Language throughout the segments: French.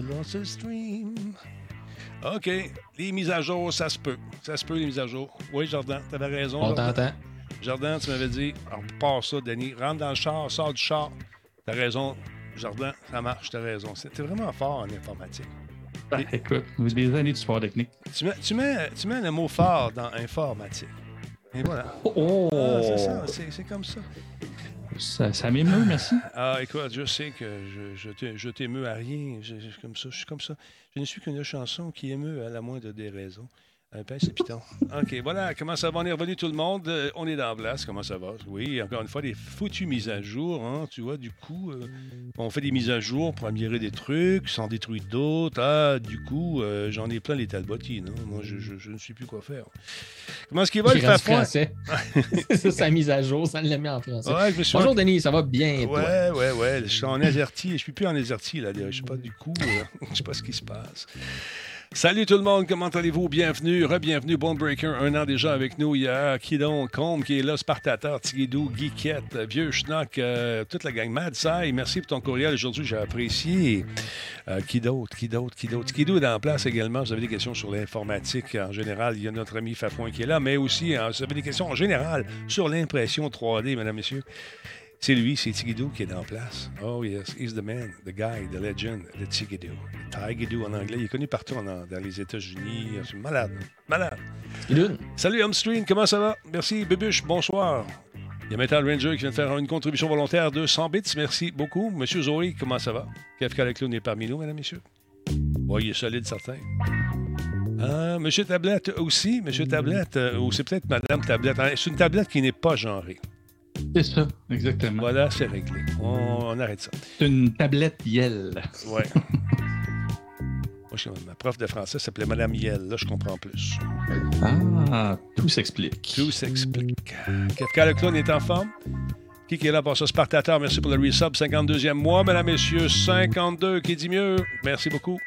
lost stream. OK. Les mises à jour, ça se peut. Ça se peut, les mises à jour. Oui, Jordan, t'avais raison. On t'entend. Jordan, tu m'avais dit, on part ça, Denis. Rentre dans le char, sors du char. T'as raison. Jordan, ça marche, t'as raison. T'es vraiment fort en informatique. Ah, écoute, vous des années de support technique. Tu mets, tu mets, tu mets le mot fort dans informatique. Et voilà. Oh! Ah, c'est ça, c'est comme ça. Ça, m'émeut, merci. Ah, écoute, je sais que je, je t'émeus à rien. Je, je- comme ça, je suis comme ça. Je ne suis qu'une chanson qui émeut à la moindre des raisons. Un pince et piton. OK, voilà. Comment ça va? On est revenu tout le monde. Euh, on est dans la place. Comment ça va? Oui, encore une fois, des foutues mises à jour. Hein, tu vois, du coup, euh, on fait des mises à jour pour améliorer des trucs, s'en détruire d'autres. Ah, du coup, euh, j'en ai plein les talbotines. hein. Moi, je, je- je ne sais plus quoi faire. Comment est-ce qu'il va, le fafouin? français. ça, sa mise à jour, ça l'a mis en français. Ouais, je me suis Bonjour, Denis, ça va bien, toi? Ouais, ouais, ouais. Je suis en azerty. Je suis plus en azerty, là. Je sais pas du coup. euh, je sais pas ce qui se passe. Salut tout le monde, comment allez-vous? Bienvenue, re-bienvenue, Bonebreaker, un an déjà avec nous. Il y a Kidon Combe qui est là, Spartateur, Tigidou, Geekette, Vieux Schnock, euh, toute la gang Mad Sai. Merci pour ton courriel aujourd'hui, j'ai apprécié. Euh, qui d'autre, qui d'autre, qui d'autre? Kidou est en place également. Vous avez des questions sur l'informatique en général. Il y a notre ami Fafouin qui est là, mais aussi, euh, vous avez des questions en général sur l'impression 3D, mesdames, messieurs. C'est lui, c'est Tigidou qui est en place. Oh yes, he's the man, the guy, the legend, the Tigidou. Tigidou en anglais. Il est connu partout en- dans les États-Unis. C'est malade, malade. Idun, Salut Homestream, comment ça va? Merci Bébuche, bonsoir. Il y a Metal Ranger qui vient de faire une contribution volontaire de 100 bits. Merci beaucoup. Monsieur Zoé, comment ça va? Kafka le clown est parmi nous, mesdames, messieurs. Oui, il est solide, certain. Ah, Monsieur Tablette aussi. Monsieur Tablette, euh, ou c'est peut-être Madame Tablette. Ah, C'est une tablette qui n'est pas genrée. C'est ça, exactement. Voilà, c'est réglé. On, on arrête ça. C'est une tablette Yell. Ouais. Moi, je- ma prof de français s'appelait Madame Yel. Là, je comprends plus. Ah, tout s'explique. Tout s'explique. Kafka le clown est en forme. Qui est là pour ce Spartateur? Merci pour le resub. 52e mois, mesdames, messieurs. 52, qui dit mieux? Merci beaucoup.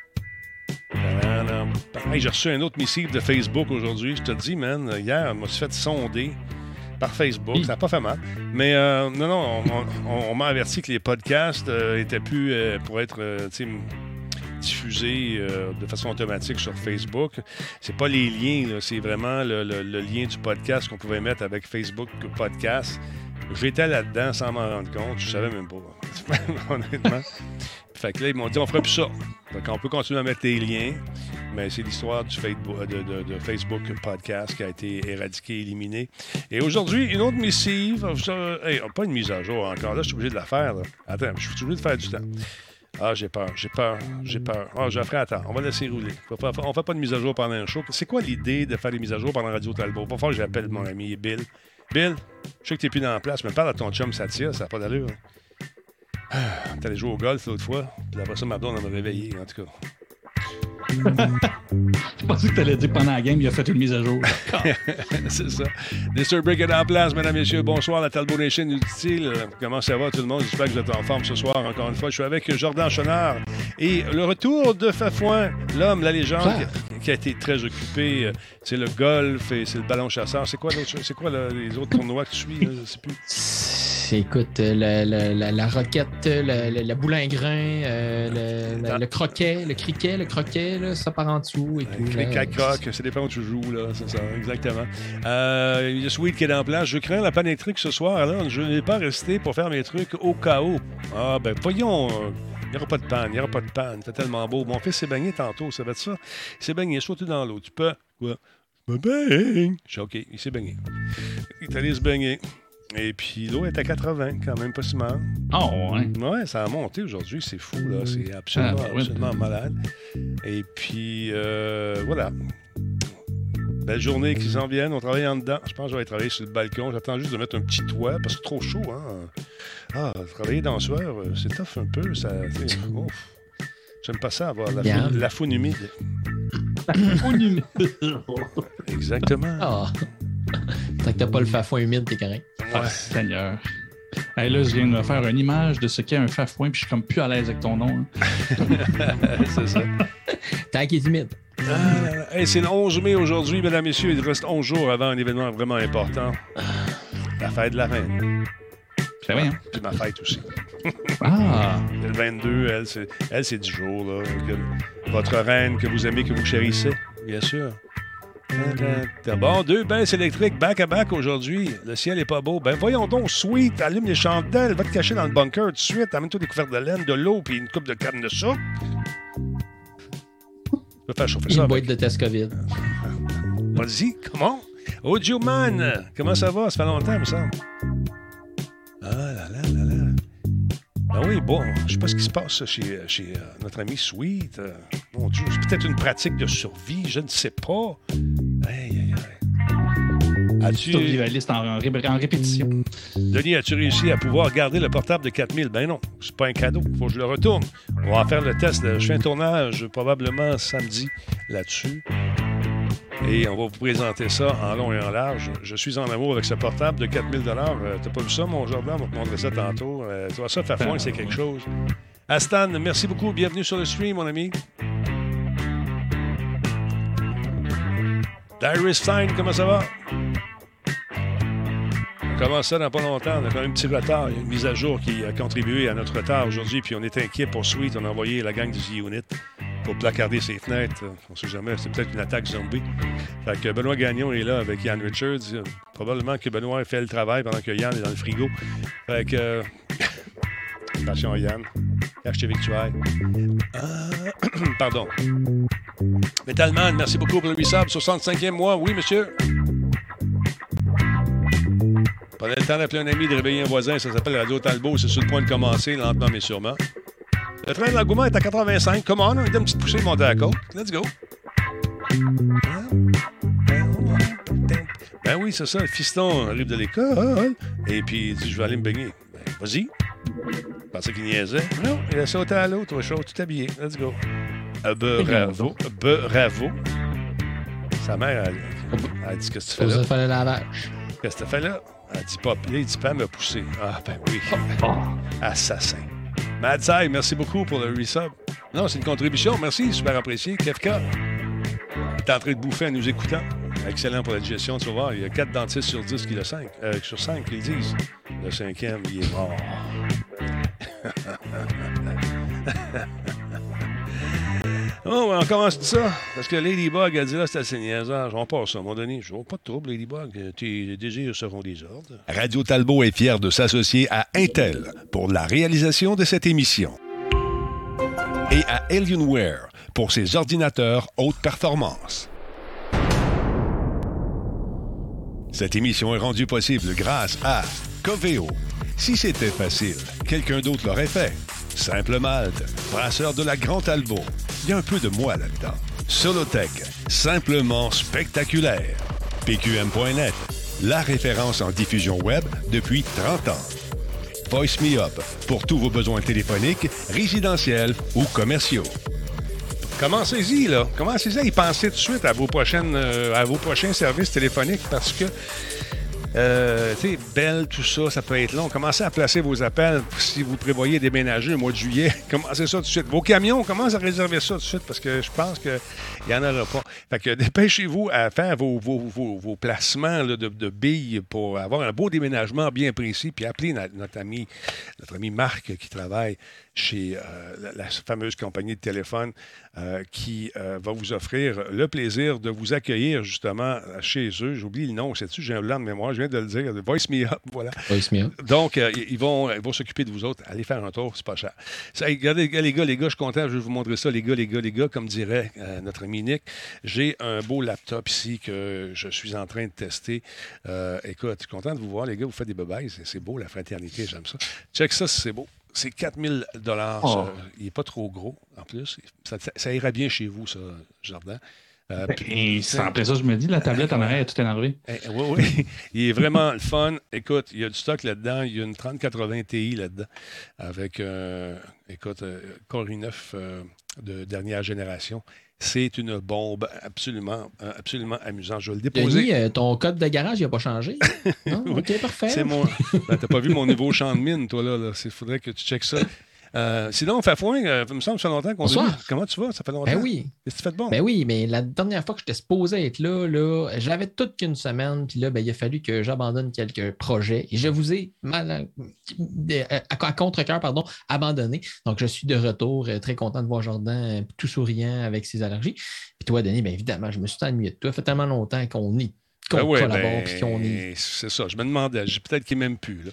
Hey, j'ai reçu un autre missive de Facebook aujourd'hui. Je te dis, man, hier, me suis fait sonder par Facebook. Oui. Ça n'a pas fait mal. Mais euh, non, non, on, on- on m'a averti que les podcasts euh, étaient plus euh, pour être euh, diffusés euh, de façon automatique sur Facebook. C'est pas les liens, c'est vraiment le, lien du podcast qu'on pouvait mettre avec Facebook Podcast. J'étais là-dedans sans m'en rendre compte. Je savais même pas. Honnêtement. Fait que là, ils m'ont dit on fera plus ça. Fait qu'on peut continuer à mettre les liens, mais c'est l'histoire Facebook, de, Facebook Podcast qui a été éradiqué, éliminé. Et aujourd'hui, une autre missive. Hey, pas une mise à jour encore. Là, je suis obligé de la faire. Attends, je suis obligé de faire du temps. Ah, j'ai peur, j'ai peur, j'ai peur. Ah, Geoffrey, attends, on va laisser rouler. On fait pas de mise à jour pendant un show. C'est quoi l'idée de faire des mises à jour pendant Radio Talbot? Pas que j'appelle mon ami Bill. Bill, je sais que t'es plus dans la place, mais parle à ton chum Satya, ça n'a pas d'allure. Ah, allé jouer au golf l'autre fois, puis après ça, ma blonde, m'a réveillé, en tout cas. Je pensais que tu allais dire pendant la game, il a fait une mise à jour. C'est ça. Mr. Est en place, mesdames, messieurs. Bonsoir, la Talbot Nation utile. Comment ça va, tout le monde? J'espère que vous êtes en forme ce soir, encore une fois. Je suis avec Jordan Chenard et le retour de Fafouin, l'homme, la légende, qui, qui a été très occupé. C'est le golf et c'est le ballon chasseur. C'est quoi, c'est quoi le- les autres tournois que tu suis? Je sais plus. Écoute, euh, la, la, la, la roquette, boule à grain, euh, le, le croquet, le criquet, le croquet, là, ça part en dessous et tout. Les là. cac ça dépend où tu joues, là, c'est ça, exactement. Euh, il y a Sweet qui est en place. Je crains la panétrique ce soir, là. Je n'ai pas resté pour faire mes trucs au cas où. Ah, ben, voyons. euh, Il n'y aura pas de panne, il n'y aura pas de panne. C'est tellement beau. Mon fils s'est baigné tantôt, ça va être ça? Il s'est baigné, sauté dans l'eau. Tu peux? Quoi? Je me baigne. Je suis OK, il s'est baigné. Il est allé se baigner. Et puis l'eau est à 80, quand même pas si mal. Oh, ouais. Ouais, ça a monté aujourd'hui, c'est fou, là. C'est absolument, Ah, ben oui. absolument malade. Et puis, euh, voilà. Belle journée qui s'en viennent. On travaille en dedans. Je pense que je vais travailler sur le balcon. J'attends juste de mettre un petit toit parce que c'est trop chaud, hein. Ah, travailler dans le soir, euh, c'est tough un peu. Ça, ouf. J'aime pas ça, avoir la, Bien. faune, la faune humide. Exactement. Ah. Tant que t'as pas le fafouin humide, t'es correct. Ah, Seigneur. Hey, là, je viens de me faire une image de ce qu'est un fafouin, puis je suis comme plus à l'aise avec ton nom. hein. c'est ça. Tant qu'il est humide. Ah, hey, c'est le 11 mai aujourd'hui, mesdames, messieurs. Il reste 11 jours avant un événement vraiment important. La fête de la reine. Ben oui, hein. Puis ma fête aussi. Ah! Le 22, elle, c'est, elle, c'est du jour, là. Que- votre reine que vous aimez, que vous chérissez, bien sûr. Bon, deux baisses électriques back-à-back aujourd'hui. Le ciel est pas beau. Ben voyons donc, sweet, allume les chandelles, va te cacher dans le bunker tout de suite, amène-toi des couverts de laine, de l'eau, puis une coupe de canne de soupe. Je vais faire chauffer ça. Une avec- boîte de test COVID. Vas-y, comment? Audio Man, comment ça va? Ça fait longtemps, il me semble. Ah là là là là. Ben oui, bon, je sais pas ce qui se passe chez, chez euh, notre ami Sweet. Euh, mon Dieu, c'est peut-être une pratique de survie, je ne sais pas. Aïe, aïe, aïe. As-tu, Survivaliste en, en ré- en répétition? Denis, as-tu réussi à pouvoir garder le portable de 4000? Ben non, c'est pas un cadeau. Faut que je le retourne. On va faire le test. Je fais un tournage probablement samedi là-dessus. Et on va vous présenter ça en long et en large. Je suis en amour avec ce portable de 4000 euh, T'as pas vu ça, mon Jordan? On va te montrer ça tantôt. Euh, tu vois ça, Fafouin, c'est quelque chose. Astan, merci beaucoup. Bienvenue sur le stream, mon ami. Darius Stein, comment ça va? On commence ça dans pas longtemps. On a quand même un petit retard. Il y a une mise à jour qui a contribué à notre retard aujourd'hui. Puis on est inquiet pour Sweet. On a envoyé la gang du Z-Unit pour placarder ses fenêtres. On sait jamais. C'est peut-être une attaque zombie. Fait que Benoît Gagnon est là avec Yann Richards. Probablement que Benoît fait le travail pendant que Yann est dans le frigo. Fait que. euh, Attention, Yann. Euh, Pardon. Metalman, merci beaucoup pour le resub. 65e mois. Oui, monsieur. Prenez le temps d'appeler un ami, de réveiller un voisin. Ça s'appelle Radio Talbot. C'est sur le point de commencer, lentement mais sûrement. Le train de l'engouement est à 85. Come on, on donne une petite poussée de monter à la côte. Let's go. Ben oui, c'est ça. Le fiston arrive de l'école. Et puis il dit Je vais aller me baigner. Ben, vas-y. Je pensais qu'il niaisait. Non, il a sauté à l'eau, toi, chaud, tout habillé. Let's go. Euh, bravo. Bravo. Sa mère, elle, dit Qu'est-ce que tu fais là? faire le lavage. Qu'est-ce que tu fais là? Elle dit pas. Là, il dit pas me pousser. Ah, ben oui. Assassin. Mad Sai, merci beaucoup pour le resub. Non, c'est une contribution. Merci, super apprécié. Kefka est en train de bouffer en nous écoutant. Excellent pour la digestion, tu vas voir. Il y a 4 dentistes sur 10 qui le 5. Euh, sur 5 qui le disent. Le cinquième, il est mort. Oh, on commence tout ça. Parce que Ladybug a dit là, c'était assez niaisage. On passe à un moment donné. Je vois pas de trouble, Ladybug. Tes désirs seront des ordres. Radio Talbot est fier de s'associer à Intel pour la réalisation de cette émission et à Alienware pour ses ordinateurs haute performance. Cette émission est rendue possible grâce à Coveo. Si c'était facile, quelqu'un d'autre l'aurait fait. Simple Malte, brasseur de la Grande Talbot. Il y a un peu de moi là-dedans. Solotech, simplement spectaculaire. PQM.net, la référence en diffusion web depuis 30 ans. Voice Me Up pour tous vos besoins téléphoniques, résidentiels ou commerciaux. Commencez-y, là. Commencez-y à y tout de suite à vos, prochaines, euh, à vos prochains services téléphoniques parce que, euh, tu sais, Bell, tout ça, ça peut être long. Commencez à placer vos appels si vous prévoyez déménager au mois de juillet. Commencez ça tout de suite. Vos camions, commencez à réserver ça tout de suite parce que je pense qu'il n'y en aura pas. Fait que dépêchez-vous à faire vos, vos, vos, vos placements de, billes pour avoir un beau déménagement bien précis. Puis appelez notre ami, notre ami Marc qui travaille chez euh, la, la fameuse compagnie de téléphone euh, qui euh, va vous offrir le plaisir de vous accueillir justement chez eux. J'oublie le nom, sais-tu, j'ai un blanc de mémoire, je viens de le dire. Voice Me Up, voilà. Voice me up. Donc, ils vont, ils vont s'occuper de vous autres. Allez faire un tour, c'est pas cher. Ça, regardez, les gars, les gars, je suis content, je vais vous montrer ça, les gars, les gars, les gars, comme dirait notre ami Nick. J'ai un beau laptop ici que je suis en train de tester. Écoute, je suis content de vous voir, les gars, vous faites des bebailles, c'est, c'est beau, la fraternité, j'aime ça. Check ça, si c'est beau. C'est 4000 dollars. Oh. Il n'est pas trop gros, en plus. Ça, ça- ça ira bien chez vous, ça, Jardin. Euh, Et c'est après ça, je me dis, la tablette en arrière est tout énervée. eh, oui, oui. Il est vraiment le fun. Écoute, il y a du stock là-dedans. Il y a une 3080 Ti là-dedans avec, euh, écoute, euh, Core i9 euh, de dernière génération. C'est une bombe absolument, euh, absolument amusante. Je vais le déposer. Denis, euh, ton code de garage, il n'a pas changé? Non? OK, parfait. C'est mon. Ben, T'as pas vu mon nouveau champ de mine, toi, là. Il faudrait que tu checkes ça. Euh, sinon, Fafouin, euh, il me semble que ça fait longtemps qu'on se. Comment tu vas? Ça fait longtemps. Ben oui. Qu'est-ce que tu fais de bon? Ben oui, mais la dernière fois que j'étais supposé être là, là j'avais toute qu'une semaine, puis là, ben, il a fallu que j'abandonne quelques projets. Et je vous ai, mal, à, à contre-cœur, pardon, abandonné. Donc, je suis de retour, euh, très content de voir Jordan euh, tout souriant avec ses allergies. Puis toi, Denis, bien évidemment, je me suis ennuyé de toi. Ça fait tellement longtemps qu'on est qu'on Ben ouais, collabore, ben, puis qu'on est. C'est ça. Je me demandais. Peut-être qu'il m'aime plus. là.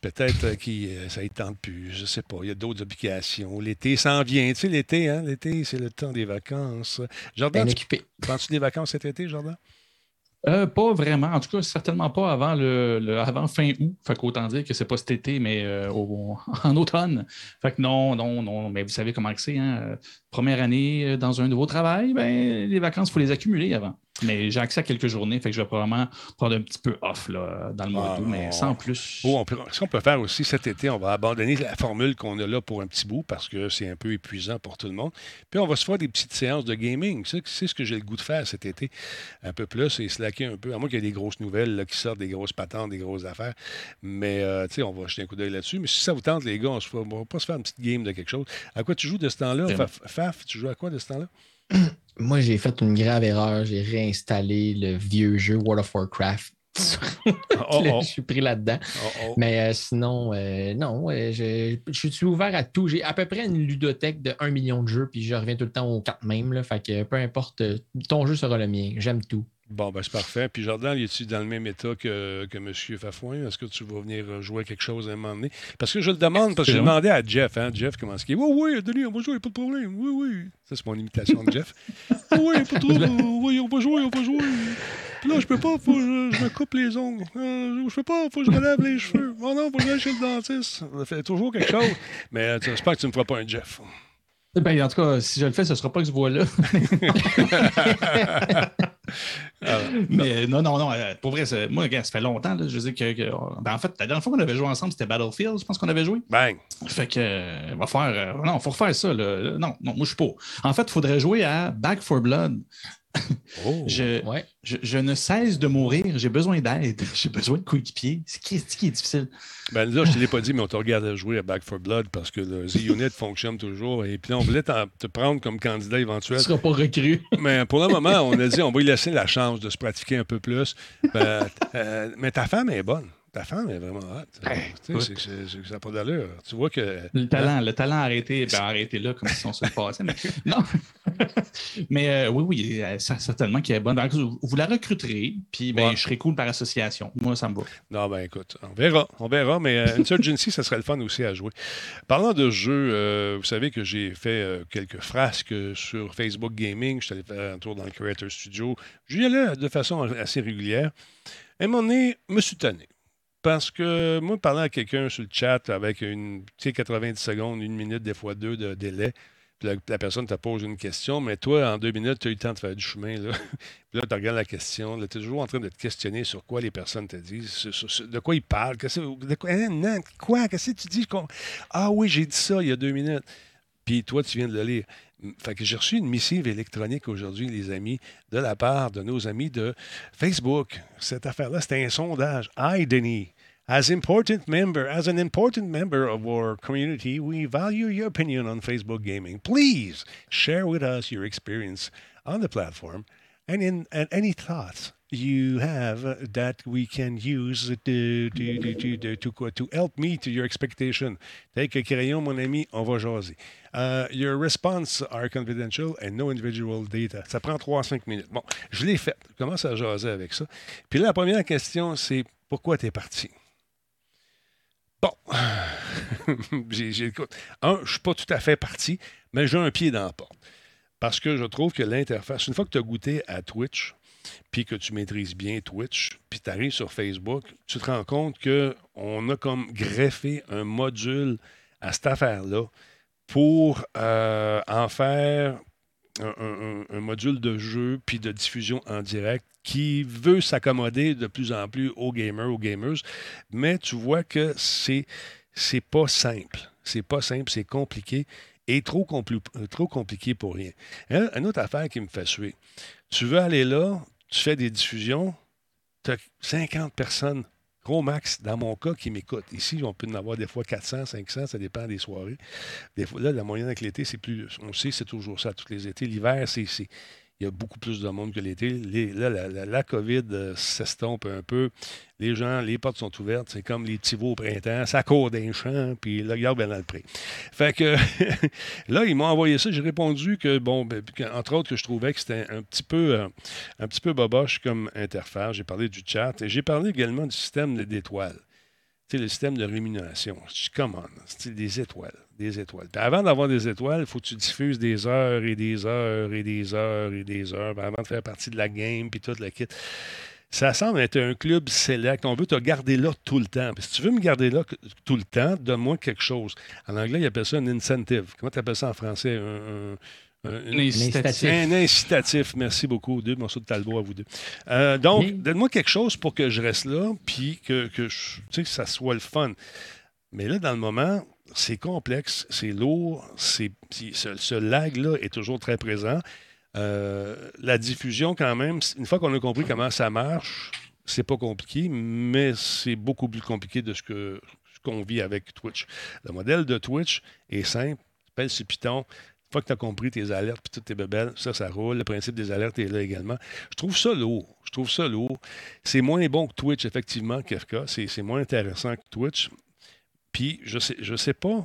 Peut-être euh, qu'il euh, ça ne tente plus. Je sais pas. Il y a d'autres obligations. L'été s'en vient. Tu sais, l'été, hein? L'été, c'est le temps des vacances. Jordan, tu prends-tu des vacances cet été, Jordan? Euh, pas vraiment. En tout cas, certainement pas avant, le, le- avant fin août. Fait qu'autant dire que c'est pas cet été, mais euh, au- en automne. Fait que non, non, non. Mais vous savez comment que c'est. Hein? Première année dans un nouveau travail, ben, les vacances, il faut les accumuler avant. Mais j'ai accès à quelques journées, fait que je vais probablement prendre un petit peu off là, dans le mois Ah, d'août, mais non. sans plus. Oh, on peut, ce qu'on peut faire aussi cet été, on va abandonner la formule qu'on a là pour un petit bout parce que c'est un peu épuisant pour tout le monde. Puis on va se faire des petites séances de gaming. C'est c'est ce que j'ai le goût de faire cet été. Un peu plus et slacker un peu. À moins qu'il y ait des grosses nouvelles là, qui sortent, des grosses patentes, des grosses affaires. Mais euh, tu sais, on va jeter un coup d'œil là-dessus. Mais si ça vous tente, les gars, on ne va pas se faire une petite game de quelque chose. À quoi tu joues de ce temps-là? Faf, Faf, tu joues à quoi de ce temps-là? Moi, j'ai fait une grave erreur. J'ai réinstallé le vieux jeu World of Warcraft. Oh, Là, oh, Je suis pris là-dedans. oh. Mais euh, sinon, euh, non, euh, je, je suis ouvert à tout. J'ai à peu près une ludothèque de 1 million de jeux, puis je reviens tout le temps aux quatre mêmes. Là, fait que peu importe, euh, ton jeu sera le mien. J'aime tout. Bon, ben c'est parfait. Puis Jordan, es-tu dans le même état que, que M. Fafouin? Est-ce que tu vas venir jouer à quelque chose à un moment donné? Parce que je le demande, parce que j'ai demandé à Jeff, hein, Jeff, comment est-ce qu'il est? Oui, oui, Denis, on va jouer, pas de problème. Oui, oui. Ça, c'est mon imitation de Jeff. Oui, oui, pas de trouble. Oui, on va jouer, on va jouer. Puis là, je peux pas, faut que je, je me coupe les ongles. Euh, je peux pas, faut que je me lave les cheveux. Oh non, faut que j'aille chez le dentiste. Ça fait toujours quelque chose. Mais euh, j'espère que tu ne me feras pas un Jeff. Ben, en tout cas, si je le fais, ce ne sera pas que ce voit-là. Ah, Mais non, non, non. euh, Pour vrai, moi, regarde, ça fait longtemps. là, je veux dire que, que- ben, en fait, la dernière fois qu'on avait joué ensemble, c'était Battlefield, je pense qu'on avait joué. bang. Fait que, euh, va faire. euh, non, faut refaire ça. là. Non, non, moi, je suis pas. En fait, il faudrait jouer à Back for Blood. Oh. Je, Ouais. je, je ne cesse de mourir. J'ai besoin d'aide. J'ai besoin de coéquipiers. C'est qui, c'est qui est difficile. Ben là, je ne te l'ai pas dit, mais on te regarde jouer à Back for Blood parce que le Z-Unit fonctionne toujours. Et puis là, on voulait te prendre comme candidat Tu éventuel. ne seras pas recru. Mais pour le moment, on a dit on va lui laisser la chance de se pratiquer un peu plus. Ben, euh, mais ta femme est bonne. Ta femme est vraiment. Tu c'est- ça n'a pas d'allure. Tu vois que. Le talent, le talent arrêté, ben, arrêté là, comme si on se le passait. Mais, non. mais euh, oui, oui, euh, certainement qu'elle est bonne. Donc, vous, vous la recruterez, puis ben, Ouais. je serai cool par association. Moi, ça me va. Non, ben écoute, on verra. On verra, mais euh, Insurgency, ça serait le fun aussi à jouer. Parlant de jeux, euh, vous savez que j'ai fait quelques frasques sur Facebook Gaming. Je suis allé faire un tour dans le Creator Studio. J'y allais de façon assez régulière. À un moment donné, je me suis tanné. Parce que moi, parlant à quelqu'un sur le chat avec une tu sais, 90 secondes, une minute, des fois deux de délai, la, personne te pose une question, mais toi, en deux minutes, tu as eu le temps de faire du chemin. Là. Puis là, tu regardes la question, tu es toujours en train de te questionner sur quoi les personnes te disent, de quoi ils parlent, quoi, hein, quoi, qu'est-ce que tu dis? Ah oui, j'ai dit ça il y a deux minutes. Puis toi, tu viens de le lire. Fait que j'ai reçu une missive électronique aujourd'hui, les amis, de la part de nos amis de Facebook. Cette affaire-là, c'était un sondage. Hi, Denis. As important member, as an important member of our community, we value your opinion on Facebook gaming. Please share with us your experience on the platform and in and any thoughts you have that we can use to to to to, to, help me to your expectation. Tel que crayon, mon ami, on va jaser. Uh, your response are confidential and no individual data. Ça prend 3 à 5 minutes. Bon, je l'ai fait. Je commence à jaser avec ça? Puis là, la première question, c'est pourquoi tu es parti? Bon. j'ai, j'ai- écoute, un, je ne suis pas tout à fait parti, mais j'ai un pied dans la porte. Parce que je trouve que l'interface, une fois que tu as goûté à Twitch, puis que tu maîtrises bien Twitch, puis tu arrives sur Facebook, tu te rends compte qu'on a comme greffé un module à cette affaire-là pour euh, en faire un, module de jeu puis de diffusion en direct qui veut s'accommoder de plus en plus aux gamers, aux gamers, mais tu vois que c'est c'est pas simple. C'est pas simple, c'est compliqué et trop, compli- trop compliqué pour rien. Une, une autre affaire qui me fait suer. Tu veux aller là, tu fais des diffusions, tu as 50 personnes gros max, dans mon cas, qui m'écoutent. Ici, on peut en avoir des fois 400, 500, ça dépend des soirées. Des fois, là, la moyenne avec l'été, c'est plus. On sait, c'est toujours ça, tous les étés. L'hiver, c'est il y a beaucoup plus de monde que l'été. Là, la, COVID euh, s'estompe un peu. Les gens, les portes sont ouvertes. C'est comme les petits au printemps. Ça court d'un champ, puis là, regarde bien dans le pré. Fait que là, ils m'ont envoyé ça. J'ai répondu que, bon, ben, entre autres, que je trouvais que c'était un petit peu euh, un petit peu boboche comme interface. J'ai parlé du chat et j'ai parlé également du système d'étoiles le système de rémunération. Je commande, c'est des étoiles, des étoiles. Puis avant d'avoir des étoiles, il faut que tu diffuses des heures et des heures et des heures et des heures avant de faire partie de la game, puis toute la kit. Ça semble être un club select. On veut te garder là tout le temps. Si tu veux me garder là tout le temps, donne-moi quelque chose. En anglais, ils appellent ça un incentive. Comment tu appelles ça en français? un, incitatif. Un incitatif. Merci beaucoup. Deux morceaux de talbot à vous deux. Euh, donc, donne-moi quelque chose pour que je reste là, puis que, que, que ça soit le fun. Mais là, dans le moment, c'est complexe, c'est lourd, c'est, ce, lag-là est toujours très présent. Euh, la diffusion, quand même, une fois qu'on a compris comment ça marche, c'est pas compliqué, mais c'est beaucoup plus compliqué de ce que ce qu'on vit avec Twitch. Le modèle de Twitch est simple, s'appelle c'est Python fois que tu as compris tes alertes puis toutes tes bebelles, ça, ça roule. Le principe des alertes est là également. Je trouve ça lourd. Je trouve ça lourd. C'est moins bon que Twitch, effectivement, Kafka. C'est moins intéressant que Twitch. Puis, je sais, je sais pas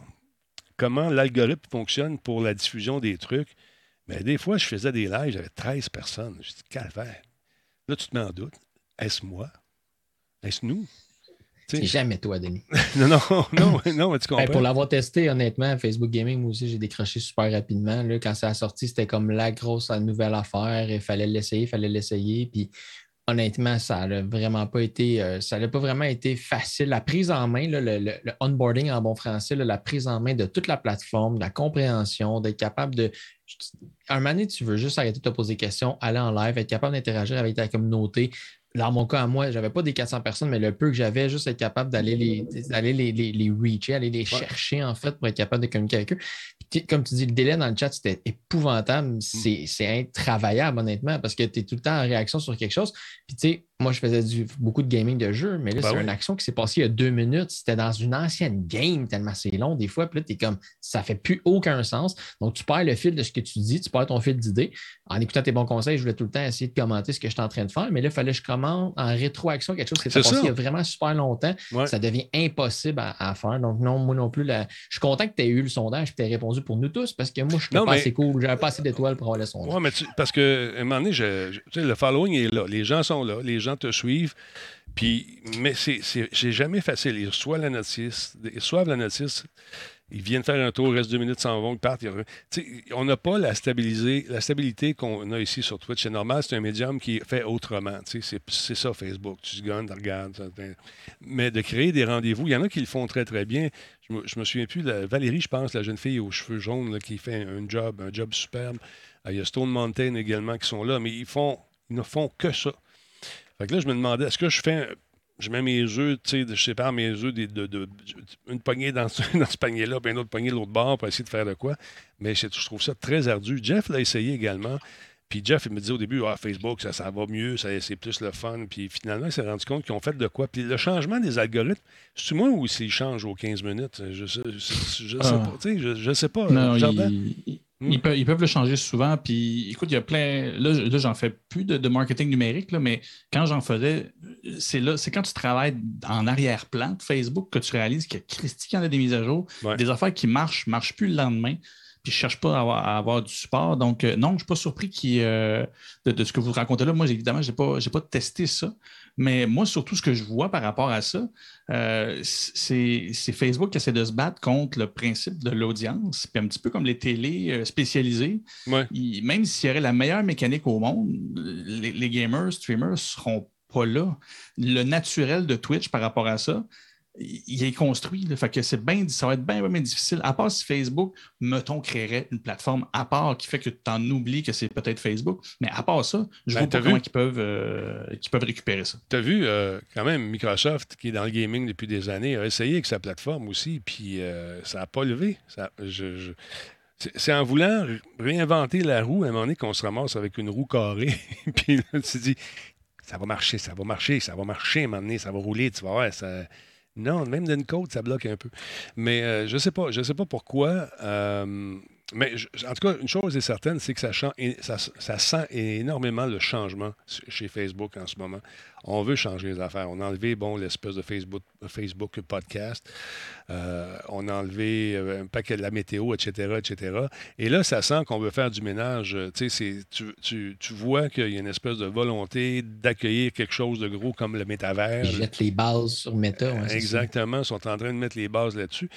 comment l'algorithme fonctionne pour la diffusion des trucs. Mais des fois, je faisais des lives, j'avais 13 personnes. Je dis, calvaire. Là, tu te mets en doute. Est-ce moi? Est-ce nous? C'est jamais toi, Denis. non, non, non, non, tu comprends. Ben, pour l'avoir testé, honnêtement, Facebook Gaming, moi aussi, j'ai décroché super rapidement. Là, quand ça a sorti, c'était comme la grosse nouvelle affaire. Il fallait l'essayer, il fallait l'essayer. Puis honnêtement, ça n'a vraiment pas été, euh, ça n'a pas vraiment été facile. La prise en main, le, onboarding en bon français, la prise en main de toute la plateforme, la compréhension, d'être capable de. Un moment donné, tu veux juste arrêter de te poser des questions, aller en live, être capable d'interagir avec ta communauté, dans mon cas, à moi, je n'avais pas des 400 personnes, mais le peu que j'avais, juste être capable d'aller les, d'aller les, les, les, reacher, aller les chercher, en fait, pour être capable de communiquer avec eux. comme tu dis, le délai dans le chat, c'était épouvantable. Mm. C'est, c'est intravaillable, honnêtement, parce que tu es tout le temps en réaction sur quelque chose. Puis, tu sais, moi, je faisais du, beaucoup de gaming de jeu, mais là, ben c'est une action qui s'est passée il y a deux minutes. C'était dans une ancienne game, tellement c'est long des fois. Puis là, tu es comme, ça fait plus aucun sens. Donc, tu perds le fil de ce que tu dis, tu perds ton fil d'idée. En écoutant tes bons conseils, je voulais tout le temps essayer de commenter ce que j'étais en train de faire, mais là, il fallait que je commande en rétroaction quelque chose qui s'est passé il y a vraiment super longtemps. Ça devient impossible à, faire. Donc, non, moi non plus, je suis content que tu aies eu le sondage et que tu aies répondu pour nous tous parce que moi, je suis pas assez cool. J'avais pas assez d'étoiles pour avoir le sondage. Oui, mais parce que, un moment donné, le following est là. Les gens sont là. Les gens te suivent. Puis, mais c'est jamais facile. Ils reçoivent la notice, ils reçoivent la notice, ils viennent faire un tour, reste deux minutes, s'en vont, ils partent. on n'a pas la, stabilité, la stabilité qu'on a ici sur Twitch. C'est normal, c'est un médium qui fait autrement. C'est ça, Facebook. Tu se gagnes, tu regardes. Mais de créer des rendez-vous, il y en a qui le font très, très bien. Je me, me souviens plus, Valérie, je pense, la jeune fille aux cheveux jaunes qui fait un job, un job superbe. Il y a Stone Mountain également qui sont là, mais ils font, ils ne font que ça. Fait que là, je me demandais, est-ce que je fais. Je mets mes œufs, tu sais, je sépare mes œufs de, de, une poignée dans ce, dans ce panier-là, puis une autre poignée de l'autre bord pour essayer de faire de quoi. Mais je, trouve ça très ardu. Jeff l'a essayé également. Puis Jeff, il me dit au début, ah, Facebook, ça, ça va mieux, c'est plus le fun. Puis finalement, il s'est rendu compte qu'ils ont fait de quoi. Puis le changement des algorithmes, c'est moi ou s'ils changent aux 15 minutes? Je sais, je, sais ah. pas. Tu sais, je, je sais pas. Non, il, Ils, peuvent, le changer souvent. Puis, écoute, il y a plein. Là, là j'en fais plus de, marketing numérique, là, mais quand j'en faisais, c'est là, c'est quand tu travailles en arrière-plan de Facebook que tu réalises que Christy qui en a des mises à jour, des affaires qui marchent, ne marchent plus le lendemain. Puis je ne cherche pas à avoir, du support. Donc, euh, non, je ne suis pas surpris euh, de, ce que vous racontez là. Moi, évidemment, je n'ai pas, pas testé ça. Mais moi, surtout, ce que je vois par rapport à ça, euh, c'est Facebook qui essaie de se battre contre le principe de l'audience. Puis un petit peu comme les télés spécialisées, même s'il y aurait la meilleure mécanique au monde, les, les gamers, streamers ne seront pas là. Le naturel de Twitch par rapport à ça, il est construit. fait que c'est bien, ça va être bien, bien, difficile. À part si Facebook, mettons, créerait une plateforme à part qui fait que tu en oublies que c'est peut-être Facebook. Mais à part ça, je ben, vois pas comment ils peuvent, euh, peuvent récupérer ça. Tu as vu, euh, quand même, Microsoft, qui est dans le gaming depuis des années, a essayé avec sa plateforme aussi, puis euh, ça n'a pas levé. Ça, C'est en voulant réinventer la roue, à un moment donné, qu'on se ramasse avec une roue carrée. puis là, tu te dis, ça va marcher, ça va marcher, ça va marcher à un moment donné, ça va rouler, tu vas voir, ça... Non, même d'une côte, ça bloque un peu. Mais euh, je ne sais sais pas pourquoi. euh, mais je- en tout cas, une chose est certaine, c'est que ça, sent énormément le changement chez Facebook en ce moment. On veut changer les affaires. On a enlevé, bon, l'espèce de Facebook, Facebook podcast. Euh, on a enlevé euh, un paquet de la météo, etc., etc. Et là, ça sent qu'on veut faire du ménage. Euh, Tu vois qu'il y a une espèce de volonté d'accueillir quelque chose de gros comme le métavers. Ils jettent les bases sur Meta. ouais. Exactement, ils sont en train de mettre les bases là-dessus.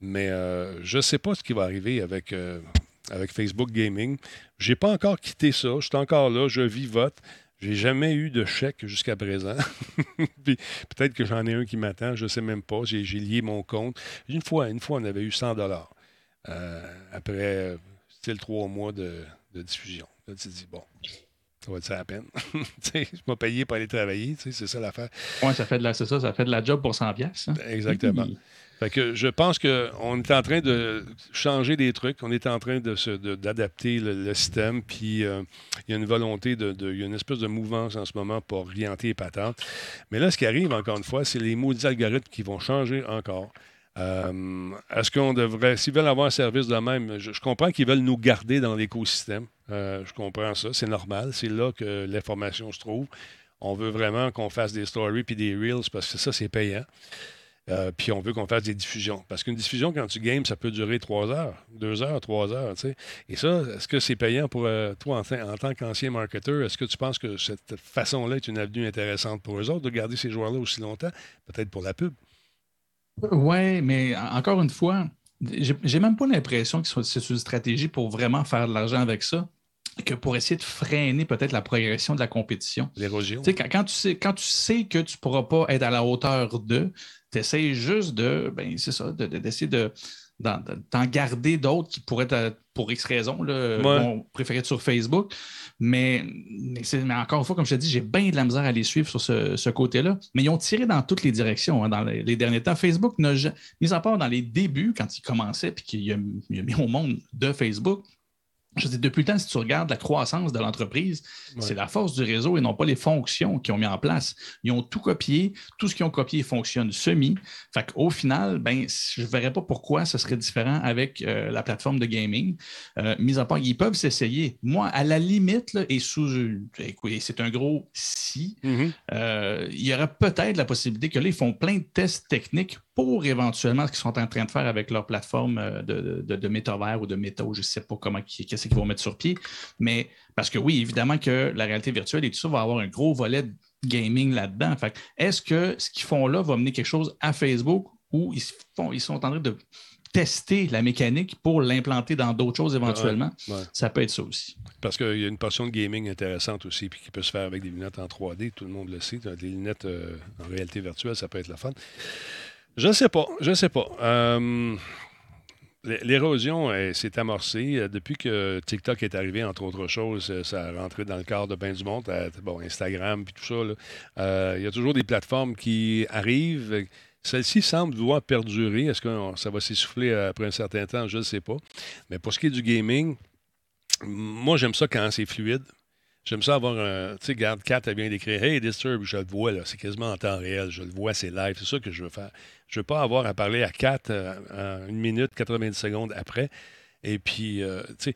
Mais euh, je ne sais pas ce qui va arriver avec, euh, avec Facebook Gaming. Je n'ai pas encore quitté ça. Je suis encore là, je vivote. J'ai jamais eu de chèque jusqu'à présent. Peut-être que j'en ai un qui m'attend, je ne sais même pas. J'ai lié mon compte. Une fois, une fois, on avait eu 100 dollars après euh, style trois mois de, de diffusion. Là, tu te dis, bon, ça va être ça la peine. Tu sais, je m'ai payé pour aller travailler, tu sais, c'est ça l'affaire. Ouais, ça fait de la, c'est ça, ça fait de la job pour 100 pièces. Exactement. Fait que je pense qu'on est en train de changer des trucs, on est en train de se- de- d'adapter le, le système, puis euh, il y a une volonté, de, de- il y a une espèce de mouvance en ce moment pour orienter les patentes. Mais là, ce qui arrive, encore une fois, c'est les maudits algorithmes qui vont changer encore. Euh, Est-ce qu'on devrait, s'ils veulent avoir un service de même, je, je comprends qu'ils veulent nous garder dans l'écosystème. Euh, je comprends ça, c'est normal, c'est là que l'information se trouve. On veut vraiment qu'on fasse des stories puis des reels parce que ça, c'est payant. Euh, puis on veut qu'on fasse des diffusions. Parce qu'une diffusion, quand tu games, ça peut durer trois heures, deux heures, trois heures. Et ça, est-ce que c'est payant pour euh, toi en, tant- en tant qu'ancien marketeur? Est-ce que tu penses que cette façon-là est une avenue intéressante pour eux autres de garder ces joueurs-là aussi longtemps? Peut-être pour la pub. Ouais, mais en- encore une fois, j'ai même pas l'impression que ce- c'est une stratégie pour vraiment faire de l'argent avec ça, que pour essayer de freiner peut-être la progression de la compétition. L'érosion. Quand, quand tu sais, quand tu sais que tu ne pourras pas être à la hauteur de, tu essaies juste de, ben, c'est ça, de- de- d'essayer de, d'en, de- d'en garder d'autres qui pourraient, être, pour X raisons, là, Ouais. vont préférer être sur Facebook. Mais, mais, encore une fois, comme je te dis, j'ai bien de la misère à les suivre sur ce, ce côté-là. Mais ils ont tiré dans toutes les directions hein, dans les, les derniers temps. Facebook n'a mis à part dans les débuts, quand il commençait puis qu'il a, a mis au monde de Facebook, je dis, depuis le temps, si tu regardes la croissance de l'entreprise, Ouais. c'est la force du réseau et non pas les fonctions qu'ils ont mis en place. Ils ont tout copié, tout ce qu'ils ont copié fonctionne semi. Fait qu'au final, ben, je ne verrais pas pourquoi ce serait différent avec euh, la plateforme de gaming. Euh, mis à part, ils peuvent s'essayer. Moi, à la limite, là, et sous, c'est un gros si, Mhm. euh, il y aurait peut-être la possibilité que là, ils font plein de tests techniques pour éventuellement ce qu'ils sont en train de faire avec leur plateforme euh, de, de, de métavers ou de méta, je ne sais pas comment, qu'est-ce qu'ils vont mettre sur pied. Mais parce que oui, évidemment que la réalité virtuelle et tout ça va avoir un gros volet de gaming là-dedans. Fait est-ce que ce qu'ils font là va mener quelque chose à Facebook ou ils, font, ils sont en train de tester la mécanique pour l'implanter dans d'autres choses éventuellement? Ouais. Ça peut être ça aussi. Parce qu'il y a une portion de gaming intéressante aussi, puis qui peut se faire avec des lunettes en 3D. Tout le monde le sait. Des lunettes euh, en réalité virtuelle, ça peut être la fun. Je ne sais pas. Je ne sais pas. Euh, L'érosion elle, s'est amorcée euh, depuis que TikTok est arrivé, entre autres choses. euh, Ça a rentré dans le cadre de bien du monde. Bon, Instagram, puis tout ça. Il y a toujours des plateformes qui arrivent. Celle-ci semble vouloir perdurer. Est-ce que ça va s'essouffler après un certain temps? Je ne sais pas. Mais pour ce qui est du gaming, moi, j'aime ça quand c'est fluide. J'aime ça avoir un. Tu sais, regarde, Kat, elle vient d'écrire Hey, Disturb, je le vois, là. C'est quasiment en temps réel. Je le vois, c'est live. C'est ça que je veux faire. Je veux pas avoir à parler à Kat euh, en une minute, 90 secondes après. Et puis, euh, tu sais,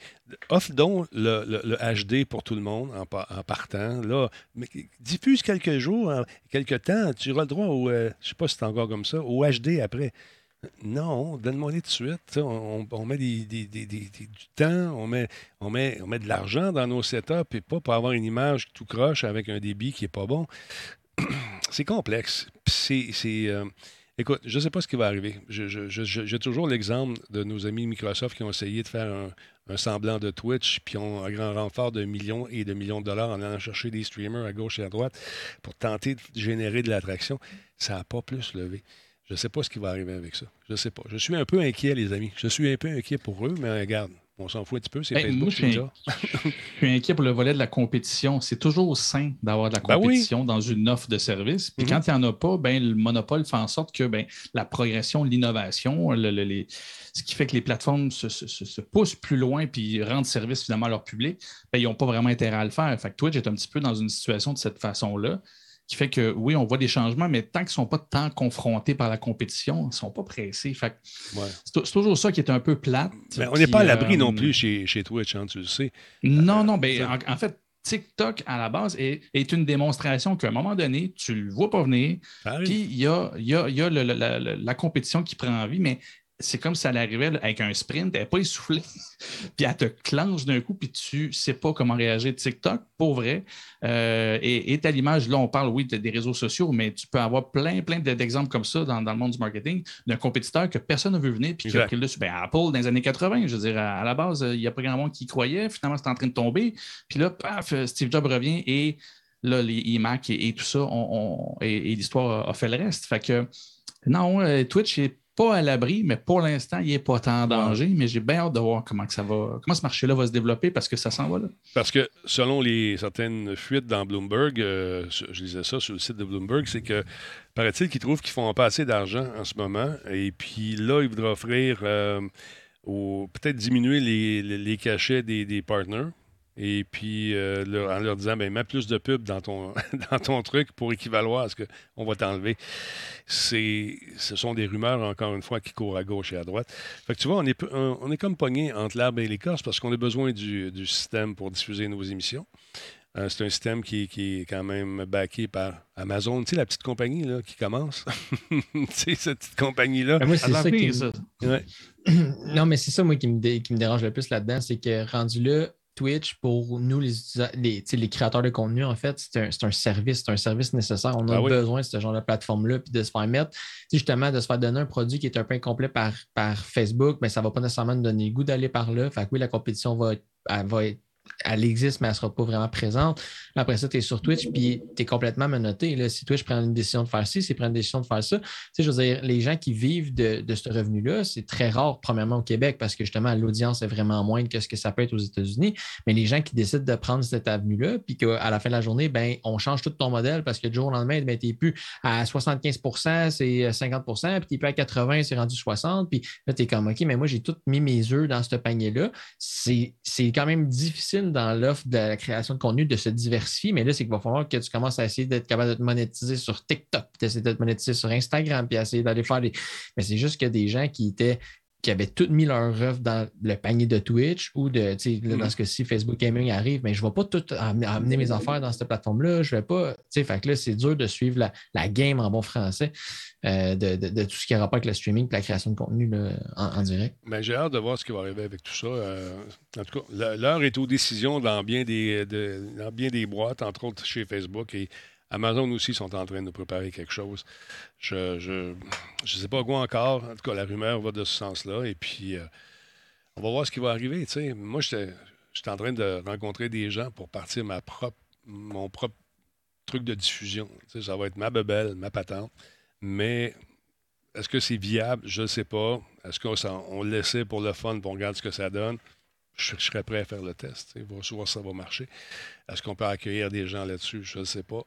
offre donc le, HD pour tout le monde en, pa- en partant. Là, mais diffuse quelques jours, quelques temps, tu auras le droit au. euh, je sais pas si c'est encore comme ça, au HD après. Non, donne-moi-les tout de suite. On, met du temps, on met, de l'argent dans nos setups et pas pour avoir une image tout croche avec un débit qui n'est pas bon. c'est complexe. Euh, écoute, je ne sais pas ce qui va arriver. J'ai toujours l'exemple de nos amis Microsoft qui ont essayé de faire un, un semblant de Twitch, puis ont un grand renfort de millions et de millions de dollars en allant chercher des streamers à gauche et à droite pour tenter de générer de l'attraction. Ça n'a pas plus levé. Je ne sais pas ce qui va arriver avec ça. Je ne sais pas. Je suis un peu inquiet, les amis. Je suis un peu inquiet pour eux, mais regarde, On s'en fout un petit peu, c'est Ben, Facebook moi, je suis-. Je suis inquiet pour le volet de la compétition. C'est toujours sain d'avoir de la Ben oui. compétition dans une offre de service. Puis Mhm. quand il n'y en a pas, ben, le monopole fait en sorte que ben, la progression, l'innovation, le- le- les- ce qui fait que les plateformes se, se- se- se poussent plus loin puis rendent service finalement à leur public, ben, ils n'ont pas vraiment intérêt à le faire. Fait que Twitch est un petit peu dans une situation de cette façon-là qui fait que oui, on voit des changements, mais tant qu'ils ne sont pas tant confrontés par la compétition, ils ne sont pas pressés. Fait Ouais. c'est toujours ça qui est un peu plate. Mais on n'est pas à l'abri euh, non plus chez, chez Twitch, hein, tu le sais. non, non, ben, en, en fait, TikTok, à la base, est, est une démonstration qu'à un moment donné, tu le vois pas venir, puis il y a, y a- y a le- la, la- la compétition qui prend vie, mais c'est comme si ça arrivait là, avec un sprint, elle n'est pas essoufflée, puis elle te clenche d'un coup, puis tu ne sais pas comment réagir. TikTok, pour vrai, euh, est, est à l'image, là, on parle, oui, de- des réseaux sociaux, mais tu peux avoir plein, plein de- d'exemples comme ça dans, dans le monde du marketing, d'un compétiteur que personne ne veut venir, puis qui a pris le. Ben, Apple, dans les années 80, je veux dire, à, à la base, il n'y a pas grand monde qui y croyait, finalement, c'est en train de tomber, puis là, paf, Steve Jobs revient et là, les iMac et, et tout ça, on- on- et, et l'histoire a, a fait le reste. Fait que, non, euh, Twitch n'est pas à l'abri, mais pour l'instant, il n'est pas tant en danger, mais j'ai bien hâte de voir comment, que ça va, comment ce marché-là va se développer parce que ça s'en va là. Parce que selon les certaines fuites dans Bloomberg, euh, je lisais ça sur le site de Bloomberg, c'est que paraît-il qu'ils trouvent qu'ils font pas assez d'argent en ce moment. Et puis là, ils voudraient offrir euh, ou peut-être diminuer les, les- les cachets des, des partners. Et puis euh, leur- en leur disant ben, mets plus de pubs dans ton, dans ton truc pour équivaloir à ce qu'on va t'enlever. C'est, ce sont des rumeurs, encore une fois, qui courent à gauche et à droite. Fait que tu vois, on est, peu- on est comme pogné entre l'arbre et l'écorce parce qu'on a besoin du, du système pour diffuser nos émissions. Euh, c'est un système qui, qui est quand même backé par Amazon. Tu sais, la petite compagnie là, qui commence. tu sais, cette petite compagnie-là. Ben, moi, c'est ça qui l'avenir, ça. Ouais. non, mais c'est ça, moi, qui me, dé- qui me dérange le plus là-dedans, c'est que rendu là, Twitch, pour nous, les, les, créateurs de contenu, en fait, c'est un, c'est un service, c'est un service nécessaire. On a Ah oui. besoin de ce genre de plateforme-là, puis de se faire mettre, justement, de se faire donner un produit qui est un peu incomplet par, par Facebook, mais ça ne va pas nécessairement nous donner le goût d'aller par là. Fait que oui, la compétition va être, elle va être elle existe, mais elle ne sera pas vraiment présente. Après ça, tu es sur Twitch, puis tu es complètement menotté. Si Twitch prend une décision de faire ci, s'il prend une décision de faire ça, tu sais, je veux dire, les gens qui vivent de, de ce revenu-là, c'est très rare, premièrement, au Québec, parce que justement, l'audience est vraiment moindre que ce que ça peut être aux États-Unis. Mais les gens qui décident de prendre cette avenue-là, puis qu'à la fin de la journée, ben, on change tout ton modèle parce que du jour au lendemain, ben, tu n'es plus à 75% c'est 50% puis tu n'es plus à 80 c'est rendu 60 Puis là, tu es comme, OK, mais moi, j'ai tout mis mes œufs dans ce panier-là. C'est quand même difficile dans l'offre de la création de contenu de se diversifier, mais là, c'est qu'il va falloir que tu commences à essayer d'être capable de te monétiser sur TikTok, d'essayer de te monétiser sur Instagram, puis essayer d'aller faire des. Mais c'est juste que des gens qui étaient qui avaient tout mis leur œuvre dans le panier de Twitch ou de, tu sais, dans Mhm. ce cas-ci, Facebook Gaming arrive, mais je ne vais pas tout amener, amener mes affaires dans cette plateforme-là. Je ne vais pas, tu sais, fait que là, c'est dur de suivre la, la game en bon français euh, de, de- de tout ce qui a rapport avec le streaming et la création de contenu là, en, en direct. Ben, j'ai hâte de voir ce qui va arriver avec tout ça. Euh, en tout cas, l'heure est aux décisions dans bien, des, de- dans bien des boîtes, entre autres chez Facebook. Et Amazon aussi sont en train de nous préparer quelque chose. Je ne sais pas quoi encore. En tout cas, la rumeur va de ce sens-là. Et puis, euh, on va voir ce qui va arriver. tu sais. Moi, j'étais en train de rencontrer des gens pour partir mon propre truc de diffusion. Ça va être ma bebelle, ma patente. Mais est-ce que c'est viable? Je ne sais pas. Est-ce qu'on on le laissait pour le fun, pour on regarde ce que ça donne? Je, je serais prêt à faire le test. voir voir si ça va marcher. Est-ce qu'on peut accueillir des gens là-dessus? Je ne sais pas.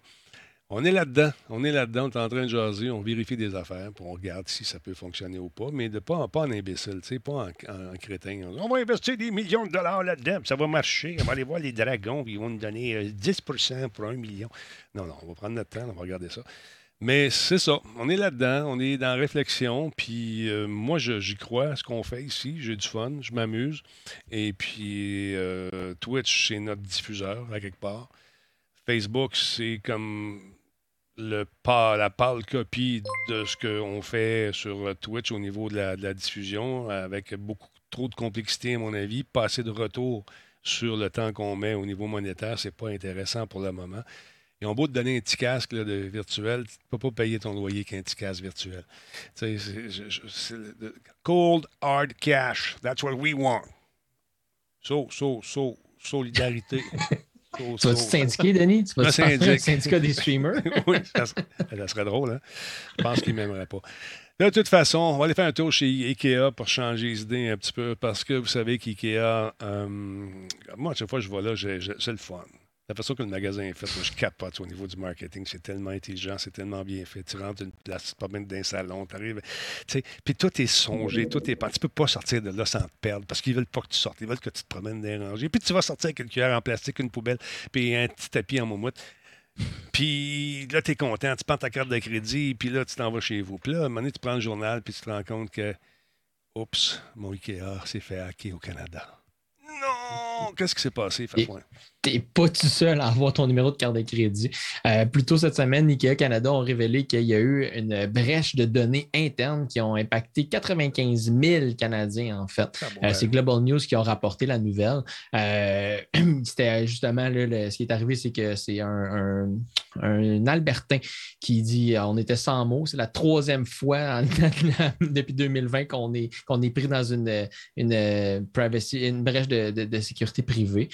On est là-dedans. On est là-dedans. On est en train de jaser. On vérifie des affaires. On regarde si ça peut fonctionner ou pas. Mais de pas, en- imbécile, tu sais, pas en, crétin. On va investir des millions de dollars là-dedans. Ça va marcher. On va aller voir les dragons. Puis ils vont nous donner euh, 10% pour un million. Non, non. On va prendre notre temps. On va regarder ça. Mais c'est ça. On est là-dedans. On est dans la réflexion. Puis euh, moi, j'y crois ce qu'on fait ici. J'ai du fun. Je m'amuse. Et puis euh, Twitch, c'est notre diffuseur, à quelque part. Facebook, c'est comme le pa- la pâle copie de ce qu'on fait sur Twitch au niveau de la, diffusion, avec beaucoup trop de complexité, à mon avis. Pas assez de retour sur le temps qu'on met au niveau monétaire, c'est pas intéressant pour le moment. Ils ont beau te donner un petit casque de virtuel, tu ne peux pas payer ton loyer qu'un petit casque virtuel. Cold, hard cash, that's what we want. So, so, so, solidarité. Tu vas-tu syndiquer, Denis? Tu faire un syndicat des streamers? oui, ça serait, drôle. Hein? Je pense qu'il ne m'aimerait pas. de toute façon, on va aller faire un tour chez Ikea pour changer les idées un petit peu parce que vous savez qu'Ikea, euh, moi, à chaque fois que je vois là, c'est le fun. La façon que le magasin est fait, moi, je capote au niveau du marketing. C'est tellement intelligent, c'est tellement bien fait. Tu rentres une place, tu te promènes dans un salon, tu arrives. Puis tout est songé, tout est. Tu peux pas sortir de là sans te perdre parce qu'ils veulent pas que tu sortes. Ils veulent que tu te promènes les rangées. Puis tu vas sortir avec une cuillère en plastique, une poubelle, puis un petit tapis en moumoute. Puis là, tu es content, tu prends ta carte de crédit, puis là, tu t'en vas chez vous. Puis là, à un moment donné, tu prends le journal, puis tu te rends compte que, oups, mon Ikea s'est fait hacker au Canada. Non! Qu'est-ce qui s'est passé, Fafouin? n'es pas tout seul à avoir ton numéro de carte de crédit. Euh, plus tôt cette semaine, Ikea Canada ont révélé qu'il y a eu une brèche de données internes qui ont impacté 95 000 Canadiens, en fait. Ah, euh, c'est Global News qui a rapporté la nouvelle. Euh, c'était justement, ce qui est arrivé, c'est que c'est un, Albertain qui dit on était sans mots. C'est la troisième fois depuis 2020 qu'on est, qu'on est pris dans une, une, privacy, une brèche de, sécurité privée.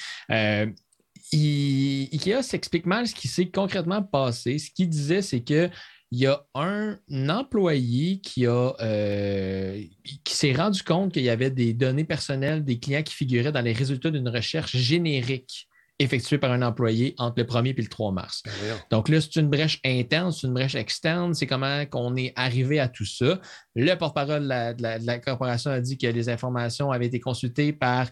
IKEA s'explique mal ce qui s'est concrètement passé. Ce qu'il disait, c'est que il y a un employé qui, euh, qui s'est rendu compte qu'il y avait des données personnelles des clients qui figuraient dans les résultats d'une recherche générique effectuée par un employé entre le 1er et le 3 mars. Ben Donc là, c'est une brèche interne, c'est une brèche externe, c'est comment qu'on est arrivé à tout ça. Le porte-parole de la, corporation a dit que les informations avaient été consultées par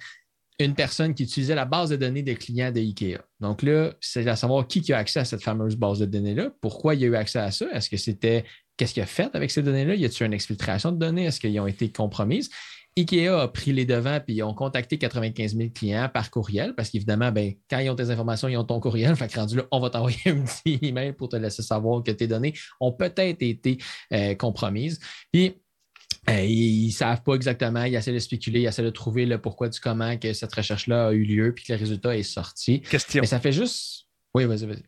une personne qui utilisait la base de données des clients de IKEA. Donc là, c'est à savoir qui, a accès à cette fameuse base de données-là, pourquoi il y a eu accès à ça, est-ce que c'était, qu'est-ce qu'il a fait avec ces données-là, y a-t-il une exfiltration de données, est-ce qu'ils ont été compromises? IKEA a pris les devants puis ils ont contacté 95 000 clients par courriel parce qu'évidemment, ben, quand ils ont tes informations, ils ont ton courriel. Fait que rendu là, on va t'envoyer un petit email pour te laisser savoir que tes données ont peut-être été euh, compromises. Puis, euh, ils ne savent pas exactement, ils essaient de spéculer, ils essaient de trouver le pourquoi du comment que cette recherche-là a eu lieu puis que le résultat est sorti. Question. Mais ça fait juste. Oui, vas-y, vas-y.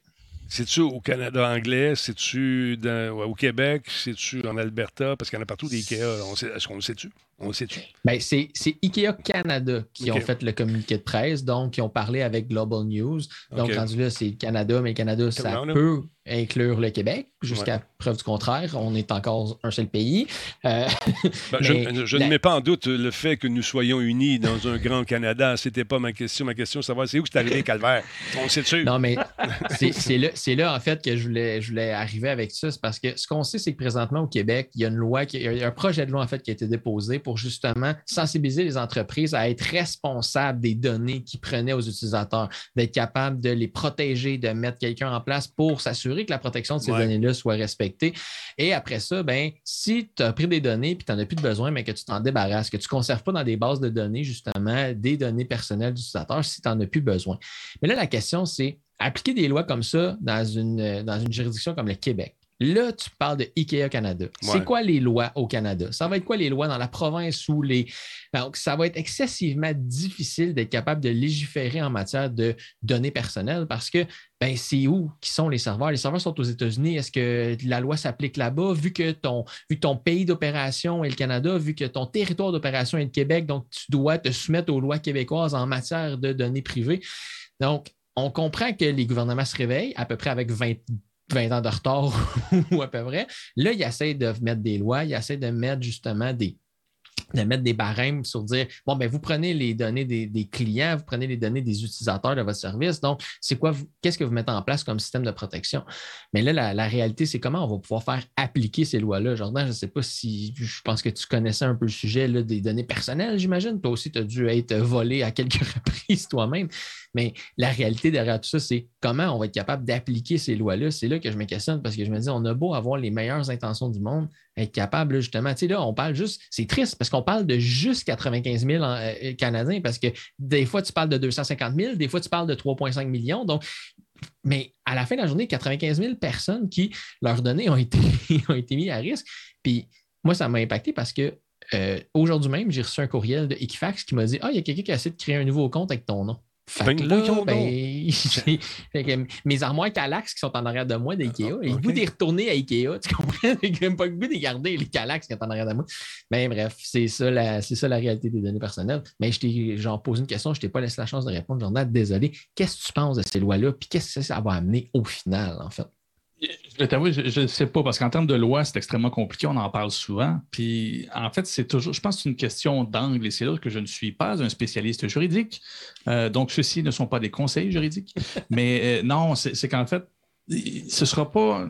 C'est-tu au Canada anglais? C'est-tu au Québec? C'est-tu en Alberta? Parce qu'il y en a partout des IKEA. Est-ce qu'on le sait-tu? On le sait-tu? Ben, c'est, IKEA Canada qui ont fait le communiqué de presse, donc qui ont parlé avec Global News. Donc, rendu là, c'est Canada, mais Canada, ça peut inclure le Québec jusqu'à preuve du contraire. On est encore un seul pays. Euh, ben, je, ne mets pas en doute le fait que nous soyons unis dans un grand Canada. Ce n'était pas ma question. Ma question, c'est savoir c'est où c'est arrivé, Calvaire? On sait sûr. Non, mais c'est là, là, en fait, que je voulais, je voulais arriver avec ça. C'est parce que ce qu'on sait, c'est que présentement, au Québec, il y a une loi, il y a un projet de loi, en fait, qui a été déposé pour justement sensibiliser les entreprises à être responsables des données qu'ils prenaient aux utilisateurs, d'être capable de les protéger, de mettre quelqu'un en place pour s'assurer que la protection de ces données-là soit respectée. Et après ça, ben, si tu as pris des données et tu n'en as plus de besoin, mais que tu t'en débarrasses, que tu ne conserves pas dans des bases de données, justement, des données personnelles d'utilisateurs si tu n'en as plus besoin. Mais là, la question, c'est appliquer des lois comme ça dans une, dans une juridiction comme le Québec. Là, tu parles de IKEA Canada. C'est quoi les lois au Canada? Ça va être quoi les lois dans la province où les. Donc, ça va être excessivement difficile d'être capable de légiférer en matière de données personnelles parce que ben, c'est où qui sont les serveurs? Les serveurs sont aux États-Unis. Est-ce que la loi s'applique là-bas? Vu que ton, vu ton pays d'opération est le Canada, vu que ton territoire d'opération est le Québec, donc tu dois te soumettre aux lois québécoises en matière de données privées. Donc, on comprend que les gouvernements se réveillent à peu près avec 20 20 ans de retard ou à peu près. Là, il essaie de mettre des lois, il essaie de mettre justement des, de mettre des barèmes sur dire bon, ben vous prenez les données des, clients, vous prenez les données des utilisateurs de votre service. Donc, c'est quoi, qu'est-ce que vous mettez en place comme système de protection? Mais là, la, réalité, c'est comment on va pouvoir faire appliquer ces lois-là? Jordan, je ne sais pas si je pense que tu connaissais un peu le sujet des données personnelles, j'imagine. Toi aussi, tu as dû être volé à quelques reprises toi-même. Mais la réalité derrière tout ça, c'est comment on va être capable d'appliquer ces lois-là? C'est là que je me questionne parce que je me dis, on a beau avoir les meilleures intentions du monde, être capable, justement, tu sais, là, on parle juste, c'est triste parce qu'on parle de juste 95 000 euh, Canadiens parce que des fois, tu parles de 250 000, des fois, tu parles de 3,5 millions. Donc, mais à la fin de la journée, 95 000 personnes qui, leurs données ont été, ont été mises à risque. Puis moi, ça m'a impacté parce que euh, aujourd'hui même, j'ai reçu un courriel de Equifax qui m'a dit Ah, il y a quelqu'un qui a essayé de créer un nouveau compte avec ton nom. Fait Ben, que là, voyons ben, fait que mes armoires Calax qui sont en arrière de moi d'IKEA, Ah, j'ai le goût d'y retourner à IKEA, tu comprends? J'ai même pas le goût de garder les Calax qui sont en arrière de moi. Mais bref, c'est ça, la, c'est ça la réalité des données personnelles. Mais je t'ai genre posé une question, je t'ai pas laissé la chance de répondre. Jordan, désolé. Qu'est-ce que tu penses de ces lois-là? Puis qu'est-ce que ça va amener au final, en fait? Je vais t'avouer, je ne sais pas, parce qu'en termes de loi, c'est extrêmement compliqué, on en parle souvent. Puis, en fait, c'est toujours, je pense que c'est une question d'angle, et c'est là que je ne suis pas un spécialiste juridique. Euh, donc, ceux-ci ne sont pas des conseils juridiques. Mais euh, non, c'est c'est qu'en fait, ce ne sera pas.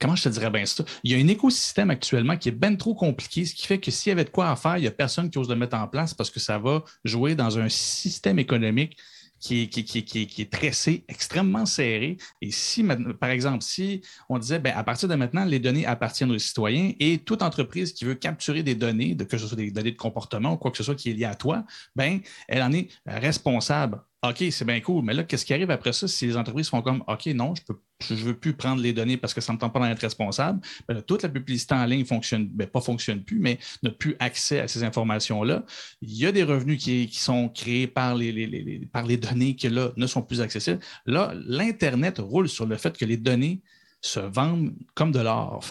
Comment je te dirais bien ça? Il y a un écosystème actuellement qui est bien trop compliqué, ce qui fait que s'il y avait de quoi à faire, il n'y a personne qui ose le mettre en place parce que ça va jouer dans un système économique qui est, tressé, extrêmement serré. Et si, par exemple, si on disait, ben, à partir de maintenant, les données appartiennent aux citoyens et toute entreprise qui veut capturer des données, que ce soit des données de comportement ou quoi que ce soit qui est lié à toi, ben, elle en est responsable. OK, c'est bien cool, mais là, qu'est-ce qui arrive après ça si les entreprises font comme OK, non, je ne veux plus prendre les données parce que ça ne me tente pas d'en être responsable. Ben toute la publicité en ligne fonctionne, ben, pas fonctionne plus, mais n'a plus accès à ces informations-là. Il y a des revenus qui, sont créés par les, données qui ne sont plus accessibles. Là, l'Internet roule sur le fait que les données se vendent comme de l'or.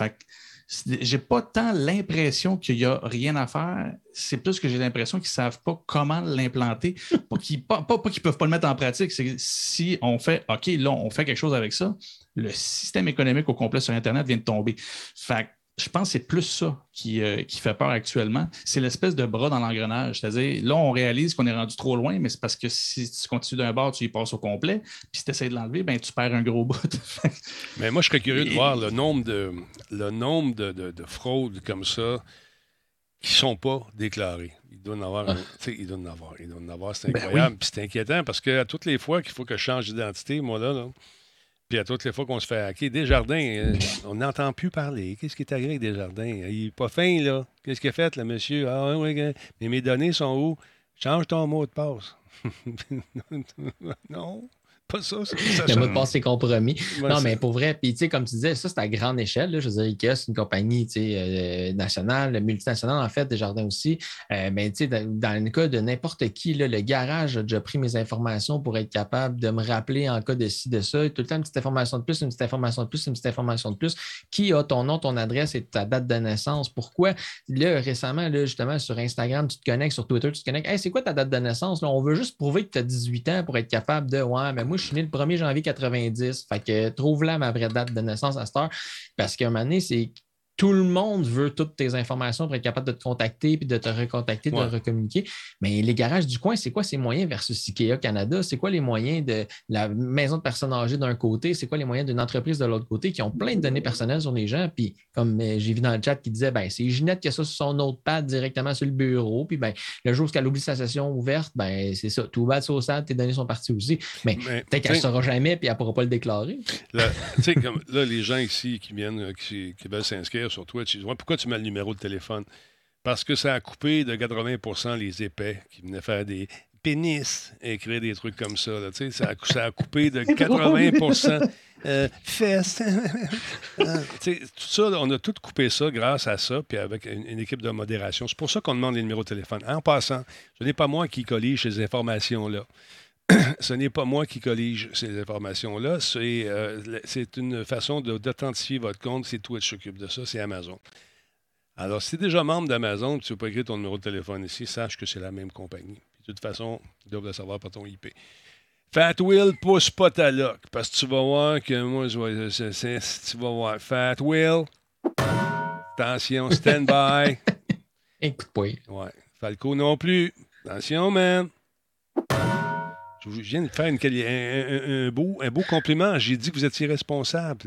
J'ai pas tant l'impression qu'il n'y a rien à faire. C'est plus que j'ai l'impression qu'ils ne savent pas comment l'implanter. Pas qu'ils pas, pas- pas peuvent pas le mettre en pratique. C'est que si on fait OK, là, on fait quelque chose avec ça, le système économique au complet sur Internet vient de tomber. Fait que je pense que c'est plus ça qui, euh, qui fait peur actuellement. C'est l'espèce de bras dans l'engrenage. C'est-à-dire, là, on réalise qu'on est rendu trop loin, mais c'est parce que si tu continues d'un bord, tu y passes au complet. Puis si tu essaies de l'enlever, ben, tu perds un gros bout. Mais moi, je serais curieux de voir le nombre de, le nombre de, de- de fraudes comme ça qui ne sont pas déclarées. Il doit en avoir. il doit en avoir. Il doit en avoir. C'est Ben incroyable. Puis c'est inquiétant parce que à toutes les fois qu'il faut que je change d'identité, moi, là, là, puis à toutes les fois qu'on se fait hacker, Desjardins, euh, on n'entend plus parler. Qu'est-ce qui est arrivé avec Desjardins? Il n'est pas fin, là. Qu'est-ce qu'il a fait, le monsieur? Ah, oui, oui, mais mes données sont où? Change ton mot de passe. non, pas ça. ça, ça Le mot de passe est compromis. Ouais, non, mais pour vrai, puis tu sais, comme tu disais, ça, c'est à grande échelle. là. Je veux dire, IKEA, c'est une compagnie euh, nationale, multinationale, en fait, Desjardins aussi. Euh, mais tu sais, dans, dans le cas de n'importe qui, là, le garage a déjà pris mes informations pour être capable de me rappeler en cas de ci, de ça. Tout le temps, une petite information de plus, une petite information de plus, une petite information de plus. Qui a ton nom, ton adresse et ta date de naissance? Pourquoi? Là, récemment, là, justement, sur Instagram, tu te connectes, sur Twitter, tu te connectes. Hey, c'est quoi ta date de naissance? Là, on veut juste prouver que tu as 18 ans pour être capable de. Ouais, mais moi, je suis né le 1er janvier 90. Fait que trouve là ma vraie date de naissance à cette heure. Parce qu'à un moment donné, c'est. Tout le monde veut toutes tes informations pour être capable de te contacter puis de te recontacter, de Ouais. te recommuniquer. Mais les garages du coin, c'est quoi ces moyens versus IKEA Canada? C'est quoi les moyens de la maison de personnes âgées d'un côté? C'est quoi les moyens d'une entreprise de l'autre côté qui ont plein de données personnelles sur les gens? Puis, comme euh, j'ai vu dans le chat qui disait, ben, c'est Ginette qui a ça sur son notepad directement sur le bureau. Puis, ben, le jour où elle oublie sa session ouverte, ben, c'est ça. Tout bas de sauce, tes données sont parties aussi. Mais Mais, peut-être qu'elle ne saura jamais puis elle ne pourra pas le déclarer. Là, tu sais, comme là, les gens ici qui viennent, euh, qui, qui veulent s'inscrire sur Twitch, ils Pourquoi tu mets le numéro de téléphone? Parce que ça a coupé de 80% les épais qui venaient faire des pénis, écrire des trucs comme ça. là, ça, a, ça a coupé de 80% euh, fesses. Euh, tout ça, on a tout coupé ça grâce à ça, puis avec une, une équipe de modération. C'est pour ça qu'on demande les numéros de téléphone. En passant, ce n'est pas moi qui collige ces informations-là ce n'est pas moi qui collige ces informations-là. C'est euh, c'est une façon de- d'authentifier votre compte. C'est Twitch qui s'occupe de ça. C'est Amazon. Alors, si tu es déjà membre d'Amazon et tu ne veux pas écrire ton numéro de téléphone ici, sache que c'est la même compagnie. Puis, de toute façon, ils doivent le savoir par ton IP. Fat Will, pousse pas ta loc. Parce que tu vas voir que moi, je vais. c'est- Tu vas voir. Fat Will. Attention, stand by. Écoute, pas. Ouais. Falco non plus. Attention, man. Je viens de faire une un, un- un beau, un beau compliment. J'ai dit que vous étiez responsable.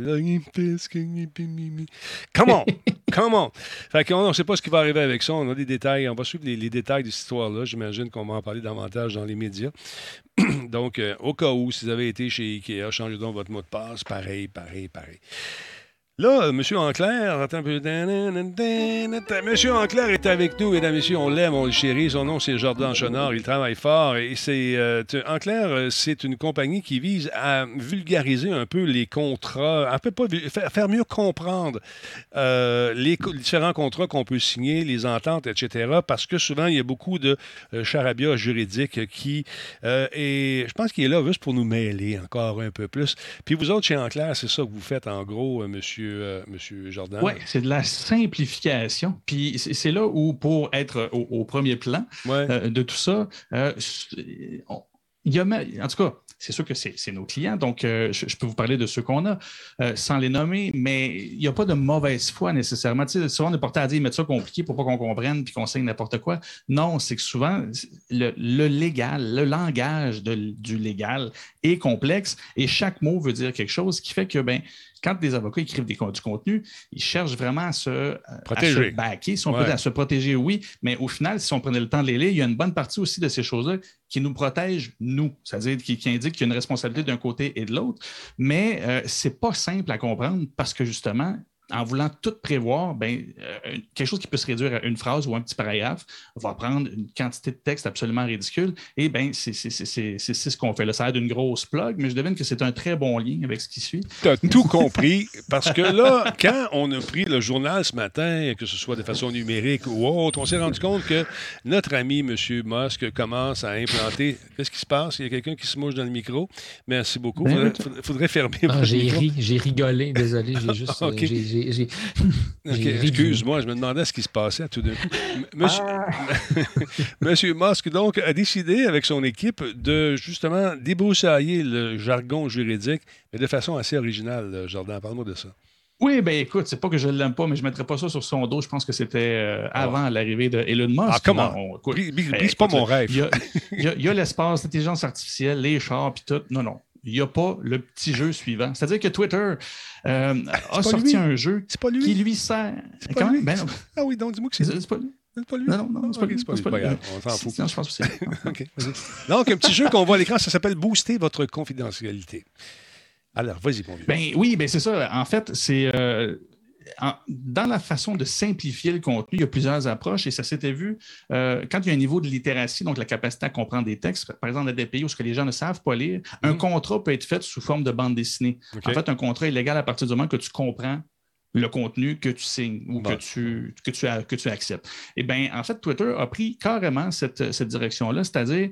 Come on! Come on! Fait qu'on ne sait pas ce qui va arriver avec ça. On a des détails. On va suivre les, les détails de cette histoire-là. J'imagine qu'on va en parler davantage dans les médias. donc, euh, au cas où, si vous avez été chez Ikea, changez donc votre mot de passe. Pareil, pareil, pareil. Là, M. Anclair, attends un peu. Monsieur Anclair est avec nous, mesdames et messieurs. On l'aime, on le chérit. Son nom, c'est Jordan Chenard. Il travaille fort. Et c'est. Euh, Anclair, euh, c'est une compagnie qui vise à vulgariser un peu les contrats, un peu pas faire mieux comprendre euh, les différents contrats qu'on peut signer, les ententes, etc. Parce que souvent, il y a beaucoup de charabia juridique qui. et je pense qu'il est là juste pour nous mêler encore un peu plus. Puis vous autres, chez Anclair, c'est ça que vous faites en gros, monsieur. Euh, monsieur, Jordan? Oui, c'est de la simplification. Puis c'est là où, pour être au, premier plan euh, de tout ça, euh, il y a, en tout cas, c'est sûr que c'est nos clients, donc je, peux vous parler de ceux qu'on a sans les nommer, mais il n'y a pas de mauvaise foi nécessairement. Tu sais, souvent, on est porté à dire mettre ça compliqué pour pas qu'on comprenne puis qu'on signe n'importe quoi. Non, c'est que souvent, le, légal, le langage du légal est complexe et chaque mot veut dire quelque chose qui fait que, ben, quand des avocats écrivent des, du contenu, ils cherchent vraiment à se, euh, protéger. backer, si on peut, à se protéger, oui, mais au final, si on prenait le temps de les lire, il y a une bonne partie aussi de ces choses-là qui nous protègent, nous, c'est-à-dire qui, qui indiquent qu'il y a une responsabilité d'un côté et de l'autre, mais euh, ce n'est pas simple à comprendre parce que justement, en voulant tout prévoir, ben, euh, quelque chose qui peut se réduire à une phrase ou un petit paragraphe va prendre une quantité de texte absolument ridicule. Et ben, c'est ce qu'on fait. Là, ça aide une grosse plug, mais je devine que c'est un très bon lien avec ce qui suit. Tu as tout compris, parce que là, quand on a pris le journal ce matin, que ce soit de façon numérique ou autre, on s'est rendu compte que notre ami M. Musk commence à implanter. Qu'est-ce qui se passe? Il y a quelqu'un qui se mouche dans le micro. Merci beaucoup. Il ben, faudrait, fermer. Ah, j'ai ri, j'ai rigolé, désolé. J'ai juste. Euh, Excuse-moi, je me demandais ce qui se passait à tout d'un coup. Monsieur, ah. Monsieur Musk, donc, a décidé avec son équipe de justement débroussailler le jargon juridique, mais de façon assez originale. Jordan, parle-moi de ça. Oui, ben écoute, c'est pas que je l'aime pas, mais je ne mettrais pas ça sur son dos. Je pense que c'était euh, ah. avant l'arrivée de Elon Musk. Ah, comment? Ben, pas mon rêve. Il y a, l'espace, l'intelligence artificielle, les chars, puis tout. Non, non il n'y a pas le petit jeu suivant. C'est-à-dire que Twitter euh, a sorti un jeu qui lui sert. Quand même? Ben, ah oui, donc dis-moi que c'est. C'est pas lui. C'est pas lui. Non, non, non, c'est pas lui. C'est pas, grave, on s'en fout. Non, je pense que c'est. OK. Donc, un petit jeu qu'on voit à l'écran, ça s'appelle Booster votre confidentialité. Alors, vas-y, mon vieux. Ben oui, ben c'est ça. En fait, c'est. Euh, dans la façon de simplifier le contenu, il y a plusieurs approches et ça s'était vu euh, quand il y a un niveau de littératie, donc la capacité à comprendre des textes, par exemple, dans des pays où ce que les gens ne savent pas lire, un mm-hmm. contrat peut être fait sous forme de bande dessinée. En fait, un contrat est légal à partir du moment que tu comprends le contenu que tu signes ou que, tu, que, tu, que tu acceptes. Eh bien, en fait, Twitter a pris carrément cette, cette direction-là, c'est-à-dire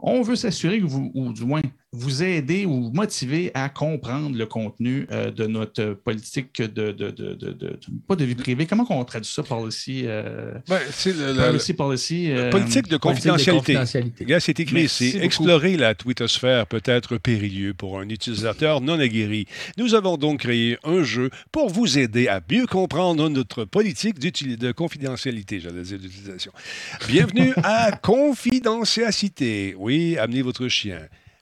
on veut s'assurer que vous, ou du moins vous aider ou motiver à comprendre le contenu euh, de notre politique de, de, de, de, pas de vie privée. Comment on traduit ça, policy? Euh, ben, c'est policy, policy, euh, politique de confidentialité. Là, c'est écrit ici. Explorer la twittosphère peut être périlleux pour un utilisateur non aguerri. Nous avons donc créé un jeu pour vous aider à mieux comprendre notre politique de confidentialité, j'allais dire d'utilisation. Bienvenue à Confidentialité. Oui, amenez votre chien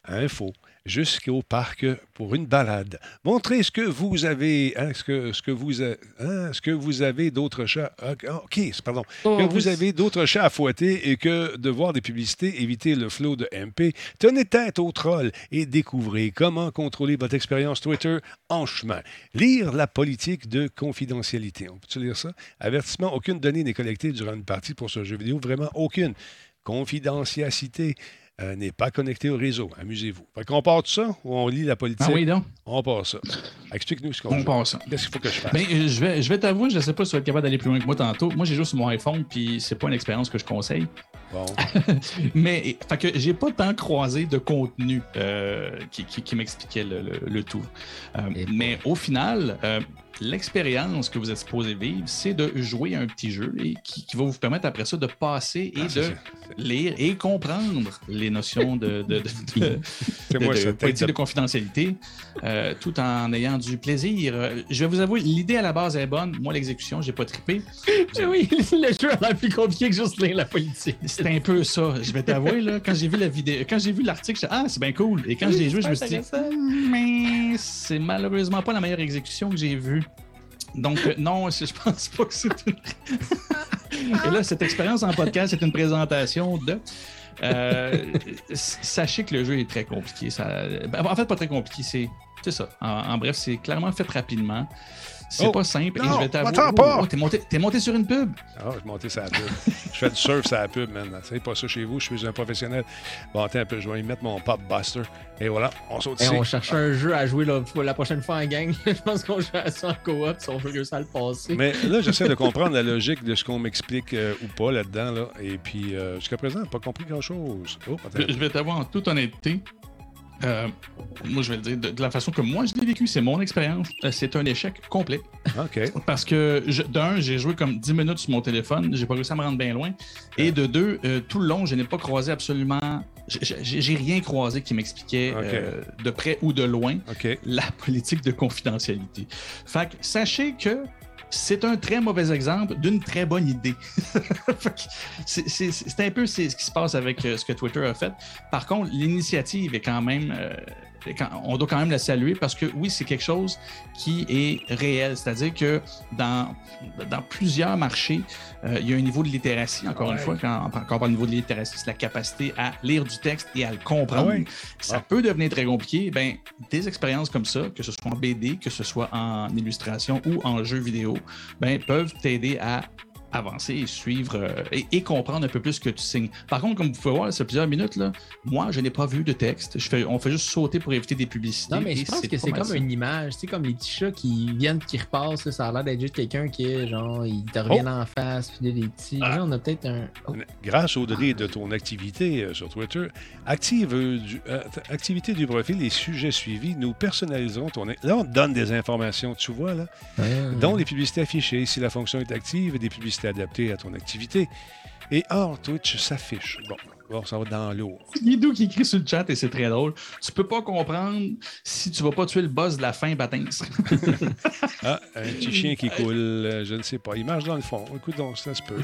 info jusqu'au parc pour une balade. Montrez ce que vous avez, hein, ce, que, ce, que vous hein, ce que vous avez d'autres chats. Ah, ah, OK, pardon. Oh, que vous avez d'autres chats à fouetter et que de voir des publicités, éviter le flot de MP. Tenez tête aux trolls et découvrez comment contrôler votre expérience Twitter en chemin. Lire la politique de confidentialité. On peut lire ça? Avertissement, aucune donnée n'est collectée durant une partie pour ce jeu vidéo. Vraiment aucune. Confidentialité. Euh, n'est pas connecté au réseau. Amusez-vous. Fait qu'on part de ça ou on lit la politique? Ah oui, donc. On part ça. Explique-nous ce qu'on On part ça. Qu'est-ce qu'il faut que je fasse? Ben, euh, je vais, je vais t'avouer, je ne sais pas si tu vas être capable d'aller plus loin que moi tantôt. Moi, j'ai juste mon iPhone, puis c'est pas une expérience que je conseille. Bon. mais fait que j'ai pas tant croisé de contenu euh, qui, qui, m'expliquait le, le, tout. mais au final, l'expérience que vous êtes supposé vivre, c'est de jouer un petit jeu et qui, va vous permettre après ça de passer et ah, de lire et comprendre les notions de, de, de, politique de confidentialité euh, tout en ayant du plaisir. Je vais vous avouer, l'idée à la base est bonne. Moi, l'exécution, j'ai pas trippé. oui, le jeu a l'air plus compliqué que juste lire la politique. C'est un peu ça. Je vais t'avouer, là, quand j'ai vu la vidéo, quand j'ai vu l'article, j'ai dit, ah, c'est bien cool. Et quand je l'ai joué, je me suis dit, c'est malheureusement pas la meilleure exécution que j'ai vue. Donc, euh, non, je pense pas que c'est une. Et là, cette expérience en podcast, c'est une présentation de. Euh, sachez que le jeu est très compliqué. Ça... Ben, en fait, pas très compliqué. C'est c'est ça. En, en bref, c'est clairement fait rapidement. C'est Oh, pas simple. et non, je vais t'avouer. attends pas. Oh, t'es, monté, t'es monté sur une pub. Ah, je vais monter sur la pub. je fais du surf sur la pub, man. C'est pas ça chez vous, je suis un professionnel. Bon, attends un peu, je vais y mettre mon pop buster. Et voilà, on saute Et ici. on cherchait un jeu à jouer la, la prochaine fois en gang. Je pense qu'on joue à ça en coop si on veut réussir à le passer. Mais là, j'essaie de comprendre la logique de ce qu'on m'explique euh, ou pas là-dedans. Là. Et puis, euh, jusqu'à présent, pas compris grand-chose. Oh, attends. Je je vais t'avoir en toute honnêteté. Euh, moi, je vais le dire de, de la façon que moi je l'ai vécu, c'est mon expérience. Euh, C'est un échec complet. OK. Parce que, d'un, j'ai joué comme 10 minutes sur mon téléphone, j'ai pas réussi à me rendre bien loin. Et de deux, euh, tout le long, je n'ai pas croisé absolument. j'ai- rien croisé qui m'expliquait euh, de près ou de loin la politique de confidentialité. Fait que sachez que c'est un très mauvais exemple d'une très bonne idée. C'est- un peu ce qui se passe avec euh, ce que Twitter a fait. Par contre, l'initiative est quand même. euh, on doit quand même la saluer parce que oui, c'est quelque chose qui est réel. C'est-à-dire que dans, dans plusieurs marchés, euh, il y a un niveau de littératie, encore une fois, quand, quand on parle de niveau de littératie, c'est la capacité à lire du texte et à le comprendre. Ah ouais? Ça Ah. peut devenir très compliqué. Ben, des expériences comme ça, que ce soit en BD, que ce soit en illustration ou en jeu vidéo, ben, peuvent t'aider à avancer et suivre euh, et, et comprendre un peu plus ce que tu signes. Par contre, comme vous pouvez voir, c'est plusieurs minutes, là, moi, je n'ai pas vu de texte. Je fais, on fait juste sauter pour éviter des publicités. Non, mais je pense que c'est comme ça. une image. C'est comme les petits chats qui viennent, qui repassent. là, ça a l'air d'être juste quelqu'un qui est genre, ils te reviennent en face. Puis les petits. Ah. Là, on a peut-être un. oh, Grâce au données de ton activité euh, sur Twitter, active euh, du- euh, activité du profil et sujets suivis, nous personnaliserons ton. Là, on te donne des informations, tu vois, là, ouais. dont les publicités affichées, si la fonction est active, des publicités adaptées à ton activité. Et hors Twitch s'affiche. Bon, bon, ça va dans l'eau. Guido qui écrit sur le chat et c'est très drôle. Tu peux pas comprendre si tu vas pas tuer le boss de la fin, Batins. Ah, un petit chien qui coule, je ne sais pas. Il marche dans le fond. Écoute donc, ça se peut.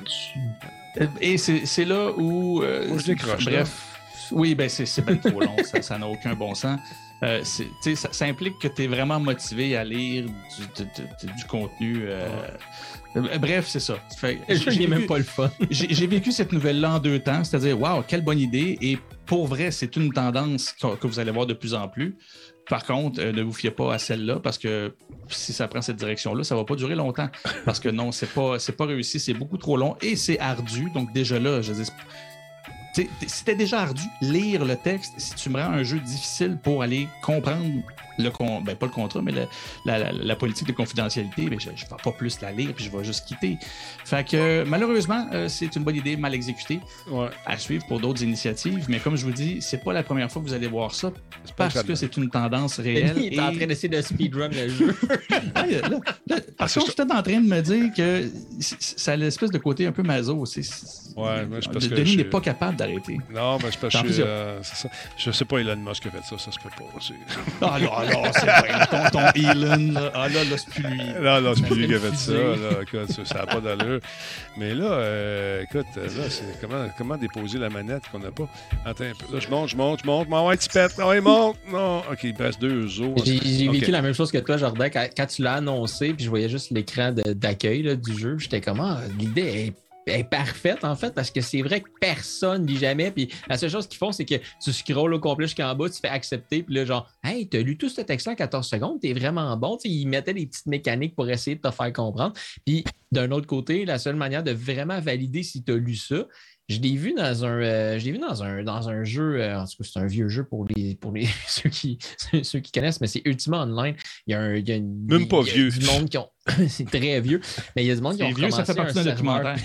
Et c'est là où. euh, je décroche, Bref. Oui, ben c'est bien trop long. ça- n'a aucun bon sens. Euh, ça, ça implique que tu es vraiment motivé à lire du, contenu. euh, euh, Bref, c'est ça. J'ai même pas le fun. j'ai vécu cette nouvelle-là en deux temps, c'est-à-dire, waouh, quelle bonne idée. Et pour vrai, c'est une tendance que, vous allez voir de plus en plus. Par contre, euh, ne vous fiez pas à celle-là parce que si ça prend cette direction-là, ça va pas durer longtemps. Parce que non, c'est pas, c'est pas réussi, c'est beaucoup trop long et c'est ardu. Donc déjà là, je dis, c'était déjà ardu lire le texte. Si tu me rends un jeu difficile pour aller comprendre le con, ben pas le contrat, mais le- la, la- la politique de confidentialité, ben je, je vais pas plus la lire puis je vais juste quitter. Fait que malheureusement, euh, c'est une bonne idée mal exécutée Ouais. à suivre pour d'autres initiatives. Mais comme je vous dis, c'est pas la première fois que vous allez voir ça parce que c'est une tendance réelle. Il est en train d'essayer de speedrun le jeu. Ah, là, là, là, par c'est contre, j'étais en train de me dire que ça a l'espèce de côté un peu maso. Ouais, parce que Denis je- n'est pas capable d'arrêter. Non, mais parce que je, plusieurs. euh, ça. je sais pas Elon Musk qui a fait ça, ça se peut pas. c'est- Ah là, là, c'est vrai. Ton, ton Elon, là. Ah là, là, c'est plus lui. Non, non, c'est plus lui qui a fait ça. Là, écoute, ça n'a pas d'allure. Mais là, euh, écoute, là, c'est comment, comment déposer la manette qu'on n'a pas? Attends un peu. Là, je monte, je monte, je monte. M'en va, petit pète. Non, il monte. Non. OK, il passe deux os. J'ai vécu la même chose que toi, Jordan, quand, quand tu l'as annoncé, puis je voyais juste l'écran de- d'accueil là, du jeu. J'étais comme, ah, l'idée est, est parfaite, en fait, parce que c'est vrai que personne lit jamais. Puis la seule chose qu'ils font, c'est que tu scrolls au complet jusqu'en bas, tu fais accepter, puis là, genre, hey, t'as lu tout ce texte-là en 14 secondes, t'es vraiment bon. Tu sais, ils mettaient des petites mécaniques pour essayer de te faire comprendre. Puis d'un autre côté, la seule manière de vraiment valider si tu as lu ça, je l'ai vu dans un, euh, je l'ai vu dans un, dans un jeu, euh, en tout cas, c'est un vieux jeu pour les, pour les ceux, qui, ceux qui connaissent, mais c'est Ultima Online. Il y a, un, il y a une- Même pas il y a vieux. du monde qui ont. c'est très vieux, mais il y a du monde qui ont vieux, ça fait partie un serveur.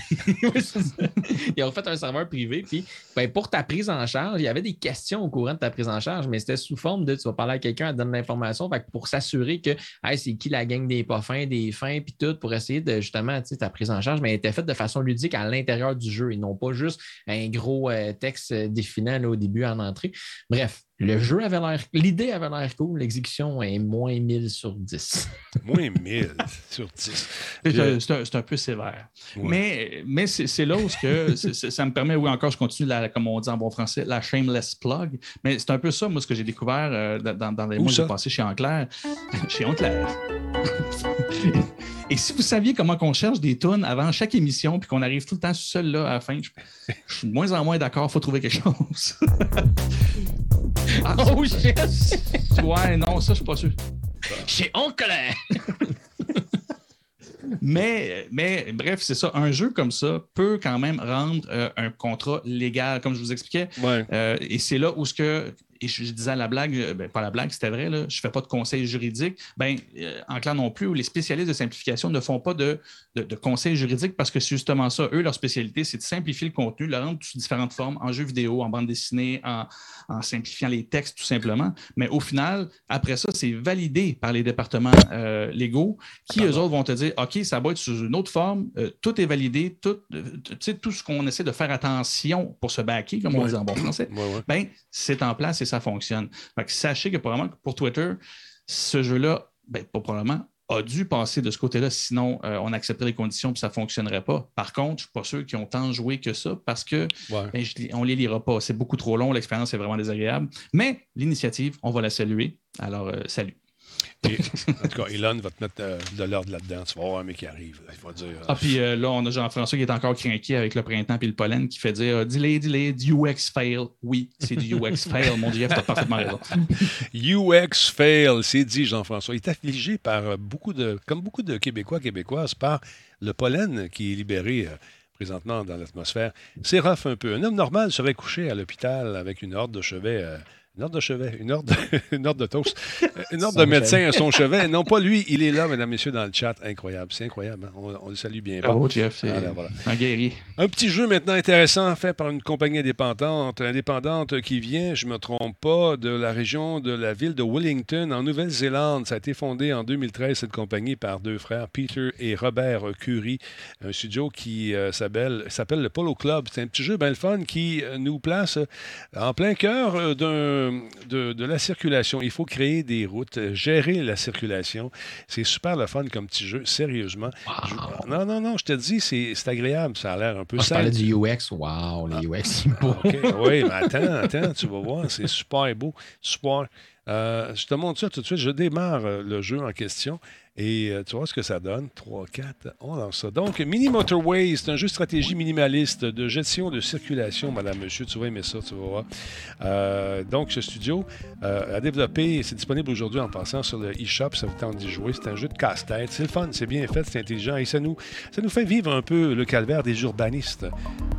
Ils ont fait un serveur privé. Puis ben, pour ta prise en charge, il y avait des questions au courant de ta prise en charge, mais c'était sous forme de tu vas parler à quelqu'un, elle te donne l'information. Pour s'assurer que hey, c'est qui la gang des pas fins, des fins, puis tout, pour essayer de justement tu sais, ta prise en charge, mais elle était faite de façon ludique à l'intérieur du jeu et non pas juste un gros euh, texte euh, définant là, au début en entrée. Bref, le jeu avait l'air. L'idée avait l'air cool, l'exécution est moins 1000 sur 10. Moins 1000 sur 10. C'est un- c'est un, c'est un peu sévère. Ouais. Mais, mais c'est c'est là où ce que, ça me permet, oui, encore, je continue, la, comme on dit en bon français, la shameless plug. Mais c'est un peu ça, moi, ce que j'ai découvert euh, dans, dans- les Où mois que j'ai passé chez Enclair. chez Enclair. Et si vous saviez comment qu'on cherche des tunes avant chaque émission, puis qu'on arrive tout le temps seul là à la fin, je, je suis de moins en moins d'accord, il faut trouver quelque chose. Ah, Oh shit! ouais, non, ça, je suis pas sûr. Chez Oncle! Mais, mais bref, c'est ça. Un jeu comme ça peut quand même rendre euh, un contrat légal, comme je vous expliquais. Ouais. Euh, et c'est là où ce que, et je, disais à la blague, euh, ben, pas la blague, c'était vrai, là, je ne fais pas de conseils juridiques. Ben, euh, en clair non plus, où les spécialistes de simplification ne font pas de, de, de conseils juridiques parce que c'est justement ça. Eux, leur spécialité, c'est de simplifier le contenu, le rendre sous différentes formes, en jeu vidéo, en bande dessinée, en, en simplifiant les textes tout simplement. Mais au final, après ça, c'est validé par les départements euh, légaux qui, eux autres, vont te dire OK, ça va être sous une autre forme, euh, tout est validé, tout, tu sais, tout ce qu'on essaie de faire attention pour se baquer, comme on dit en bon français, Ouais, ouais. ben, c'est en place et ça fonctionne. Fait que sachez que probablement pour Twitter, ce jeu-là, ben, pas probablement, a dû passer de ce côté-là, sinon euh, on accepterait les conditions et ça ne fonctionnerait pas. Par contre, je ne suis pas sûr qu'ils ont tant joué que ça parce que Ouais. ben, je on ne les lira pas. C'est beaucoup trop long, l'expérience est vraiment désagréable. Mais l'initiative, on va la saluer. Alors, euh, salut. Et, en tout cas, Elon va te mettre euh, de l'ordre là-dedans. Tu vas voir un mec qui arrive. Il va dire. Ah, puis euh, là, on a Jean-François qui est encore craqué avec le printemps et le pollen qui fait dire Dis-les, dis-les, du UX fail. Oui, c'est du UX fail. Mon Dieu, tu as parfaitement raison. UX fail, c'est dit Jean-François. Il est affligé par euh, beaucoup de, comme beaucoup de Québécois, Québécoises, par le pollen qui est libéré présentement dans l'atmosphère. C'est rough un peu. Un homme normal serait couché à l'hôpital avec une horde de chevet. euh, une horde de chevet, une horde, une horde de toast, euh, une Son de médecins à son chevet. Non, pas lui, il est là, mesdames, messieurs, dans le chat. Incroyable, c'est incroyable. hein. On, on le salue bien bas. Bravo, Jeff. C'est Voilà, voilà. un guerrier. Un petit jeu maintenant intéressant fait par une compagnie indépendante, indépendante qui vient, je ne me trompe pas, de la région de la ville de Wellington en Nouvelle-Zélande. Ça a été fondé en 2013, cette compagnie, par deux frères, Peter et Robert Curie. Un studio qui euh, s'appelle s'appelle le Polo Club. C'est un petit jeu bien le fun qui euh, nous place en plein cœur d'un- de, de la circulation. Il faut créer des routes, euh, gérer la circulation. C'est super le fun comme petit jeu, sérieusement. Je- Non, non, non, je te dis, c'est agréable. Ça a l'air un peu Moi, je sale. parlais du UX. Wow, les UX, c'est beau. OK, oui, mais attends, attends, tu vas voir, c'est super beau, super. Euh, je te montre ça tout de suite. Je démarre euh, le jeu en question et euh, tu vois ce que ça donne? 3, 4, on lance ça. Donc, Mini Motorway, c'est un jeu de stratégie minimaliste de gestion de circulation, madame, monsieur. Tu vas aimer ça, tu vas voir. Euh, donc, ce studio euh, a développé, c'est disponible aujourd'hui en passant sur le eShop, ça vous tente d'y jouer. C'est un jeu de casse-tête. C'est le fun, c'est bien fait, c'est intelligent et ça nous, ça nous fait vivre un peu le calvaire des urbanistes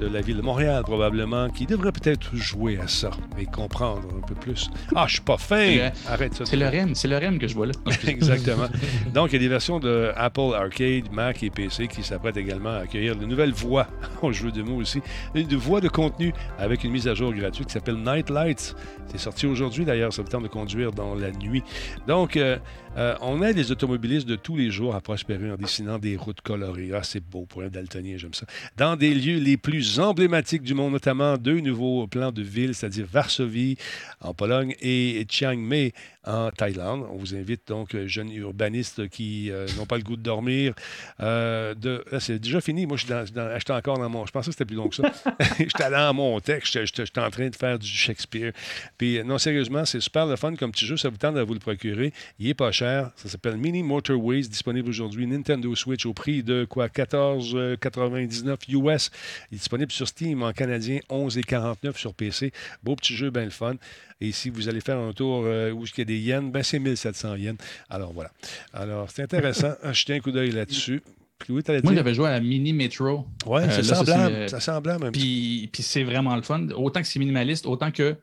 de la ville de Montréal, probablement, qui devraient peut-être jouer à ça et comprendre un peu plus. Ah, je suis pas fin! Arrête ça. C'est le REM, c'est le REM que je vois là. Exactement. Donc, il y a des versions de Apple Arcade, Mac et PC qui s'apprêtent également à accueillir de nouvelles voix, au jeu de mots aussi, de voix de contenu avec une mise à jour gratuite qui s'appelle Night Lights. C'est sorti aujourd'hui d'ailleurs, ça vous tente de conduire dans la nuit. Donc, euh, euh, on aide les automobilistes de tous les jours à prospérer en dessinant des routes colorées. Ah, c'est beau pour un daltonien, j'aime ça. Dans des lieux les plus emblématiques du monde, notamment deux nouveaux plans de ville, c'est-à-dire Varsovie en Pologne et Chiang Mai en Thaïlande. On vous invite donc, euh, jeunes urbanistes qui euh, n'ont pas le goût de dormir. Là, c'est déjà fini. Moi, je j'étais encore dans mon. Je pensais que c'était plus long que ça. j'étais dans mon texte. J'étais- en train de faire du Shakespeare. Puis, non, sérieusement, c'est super le fun comme petit jeu. Ça vous tente de vous le procurer. Il est pas cher. Ça s'appelle Mini Motorways, disponible aujourd'hui. Nintendo Switch au prix de quoi? 14,99 US. Il est disponible sur Steam en canadien, 11,49 sur PC. Beau petit jeu, bien le fun. Et si vous allez faire un tour euh, où il y a des yens, ben c'est 1700 yens. Alors voilà. Alors, c'est intéressant. Jetez un coup d'œil là-dessus. Louis, Moi, j'avais joué à la mini Metro. Ouais, Euh, c'est ça, semblable. c'est, euh, Ça semblable Puis, puis c'est vraiment le fun. Autant que c'est minimaliste, autant que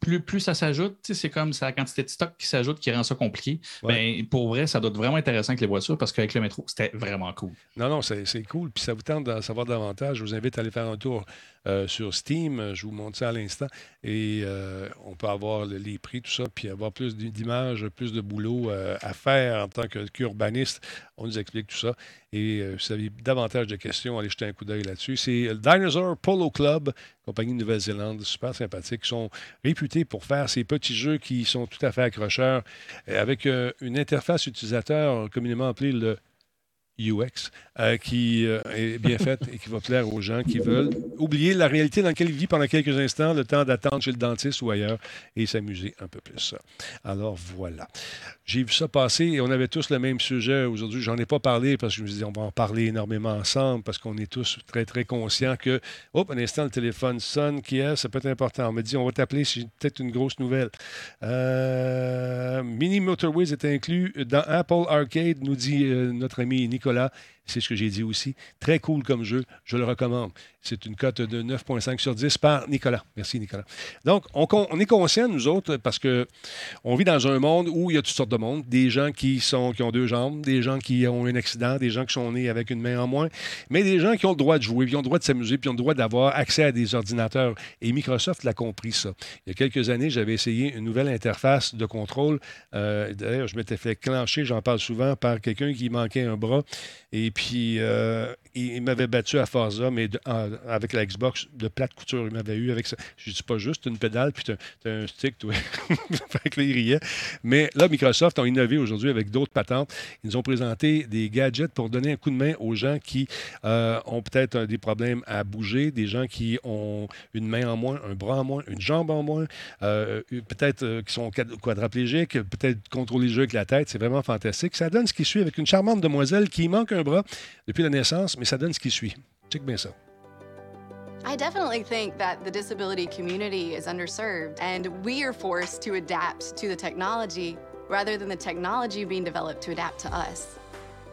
plus, plus ça s'ajoute, c'est comme la quantité de stock qui s'ajoute qui rend ça compliqué. Ouais. Ben, pour vrai, ça doit être vraiment intéressant avec les voitures parce qu'avec le métro, c'était vraiment cool. Non, non, c'est c'est cool. Puis ça vous tente d'en savoir davantage. Je vous invite à aller faire un tour euh, sur Steam. Je vous montre ça à l'instant. Et euh, on peut avoir le- les prix, tout ça, puis avoir plus d'i- d'images, plus de boulot euh, à faire en tant que- qu'urbaniste. On nous explique tout ça. Et euh, si vous avez davantage de questions, allez jeter un coup d'œil là-dessus. C'est le Dinosaur Polo Club, compagnie de Nouvelle-Zélande, super sympathique. Ils sont réputés pour faire ces petits jeux qui sont tout à fait accrocheurs, euh, avec euh, une interface utilisateur communément appelée le UX euh, qui euh, est bien faite et qui va plaire aux gens qui veulent oublier la réalité dans laquelle ils vivent pendant quelques instants, le temps d'attendre chez le dentiste ou ailleurs et s'amuser un peu plus. Alors voilà. J'ai vu ça passer et on avait tous le même sujet aujourd'hui. J'en ai pas parlé parce que je me disais on va en parler énormément ensemble parce qu'on est tous très très conscients que, hop, un instant, le téléphone sonne, qui est, ça peut être important. On me dit on va t'appeler si j'ai peut-être une grosse nouvelle. Euh, Mini Motorways est inclus dans Apple Arcade, nous dit notre ami Nicolas. Nicolas c'est ce que j'ai dit aussi. Très cool comme jeu. Je le recommande. C'est une cote de 9,5 sur 10 par Nicolas. Merci, Nicolas. Donc, on, est conscients, nous autres, parce que on vit dans un monde où il y a toutes sortes de monde. Des gens qui, sont, qui ont deux jambes, des gens qui ont un accident, des gens qui sont nés avec une main en moins, mais des gens qui ont le droit de jouer, qui ont le droit de s'amuser, puis ont le droit d'avoir accès à des ordinateurs. Et Microsoft l'a compris, ça. Il y a quelques années, j'avais essayé une nouvelle interface de contrôle. Euh, d'ailleurs, je m'étais fait clencher, j'en parle souvent, par quelqu'un qui manquait un bras. Puis, euh, il, m'avait battu à Forza, mais avec la Xbox de plate couture, il m'avait eu avec ça. Je dis pas juste une pédale, puis tu as, un stick, toi. fait il riait. Mais là, Microsoft ont innové aujourd'hui avec d'autres patentes. Ils nous ont présenté des gadgets pour donner un coup de main aux gens qui euh, ont peut-être des problèmes à bouger, des gens qui ont une main en moins, un bras en moins, une jambe en moins, euh, peut-être qui sont quadraplégiques, peut-être contrôler le jeu avec la tête. C'est vraiment fantastique. Ça donne ce qui suit avec une charmante demoiselle qui manque un bras depuis la naissance, mais ça donne ce qui suit. Check bien ça. I definitely think that the disability community is underserved, and we are forced to adapt to the technology rather than the technology being developed to adapt to us.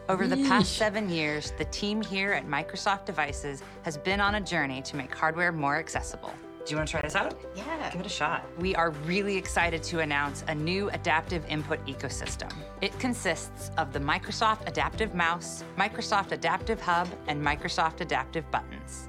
Over the past seven years, the team here at Microsoft Devices has been on a journey to make hardware more accessible. Do you want to try this out? Yeah. Give it a shot. We are really excited to announce a new adaptive input ecosystem. It consists of the Microsoft Adaptive Mouse, Microsoft Adaptive Hub, and Microsoft Adaptive Buttons.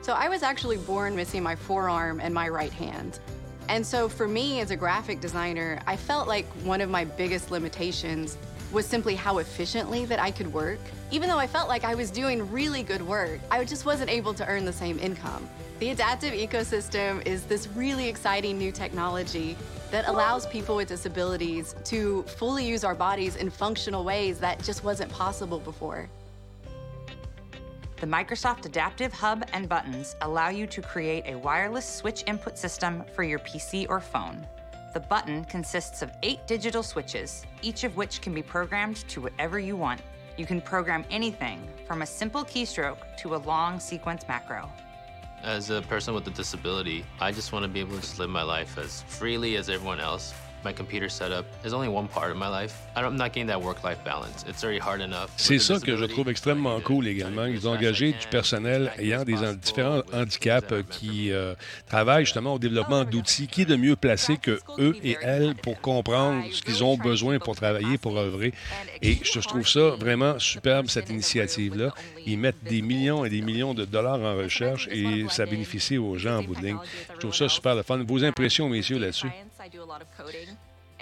So I was actually born missing my forearm and my right hand. And so for me as a graphic designer, I felt like one of my biggest limitations was simply how efficiently that I could work. Even though I felt like I was doing really good work, I just wasn't able to earn the same income. The adaptive ecosystem is this really exciting new technology that allows people with disabilities to fully use our bodies in functional ways that just wasn't possible before. The Microsoft Adaptive Hub and buttons allow you to create a wireless switch input system for your PC or phone. The button consists of eight digital switches, each of which can be programmed to whatever you want. You can program anything from a simple keystroke to a long sequence macro. As a person with a disability, I just want to be able to just live my life as freely as everyone else. C'est ça que je trouve extrêmement cool également. Ils ont engagé du personnel ayant des différents handicaps qui euh, travaillent justement au développement d'outils. Qui est de mieux placé que eux et elles pour comprendre ce qu'ils ont besoin pour travailler, pour œuvrer? Et je trouve ça vraiment superbe, cette initiative-là. Ils mettent des millions et des millions de dollars en recherche et ça bénéficie aux gens en bout de ligne. Je trouve ça super le fun. Vos impressions, messieurs, là-dessus?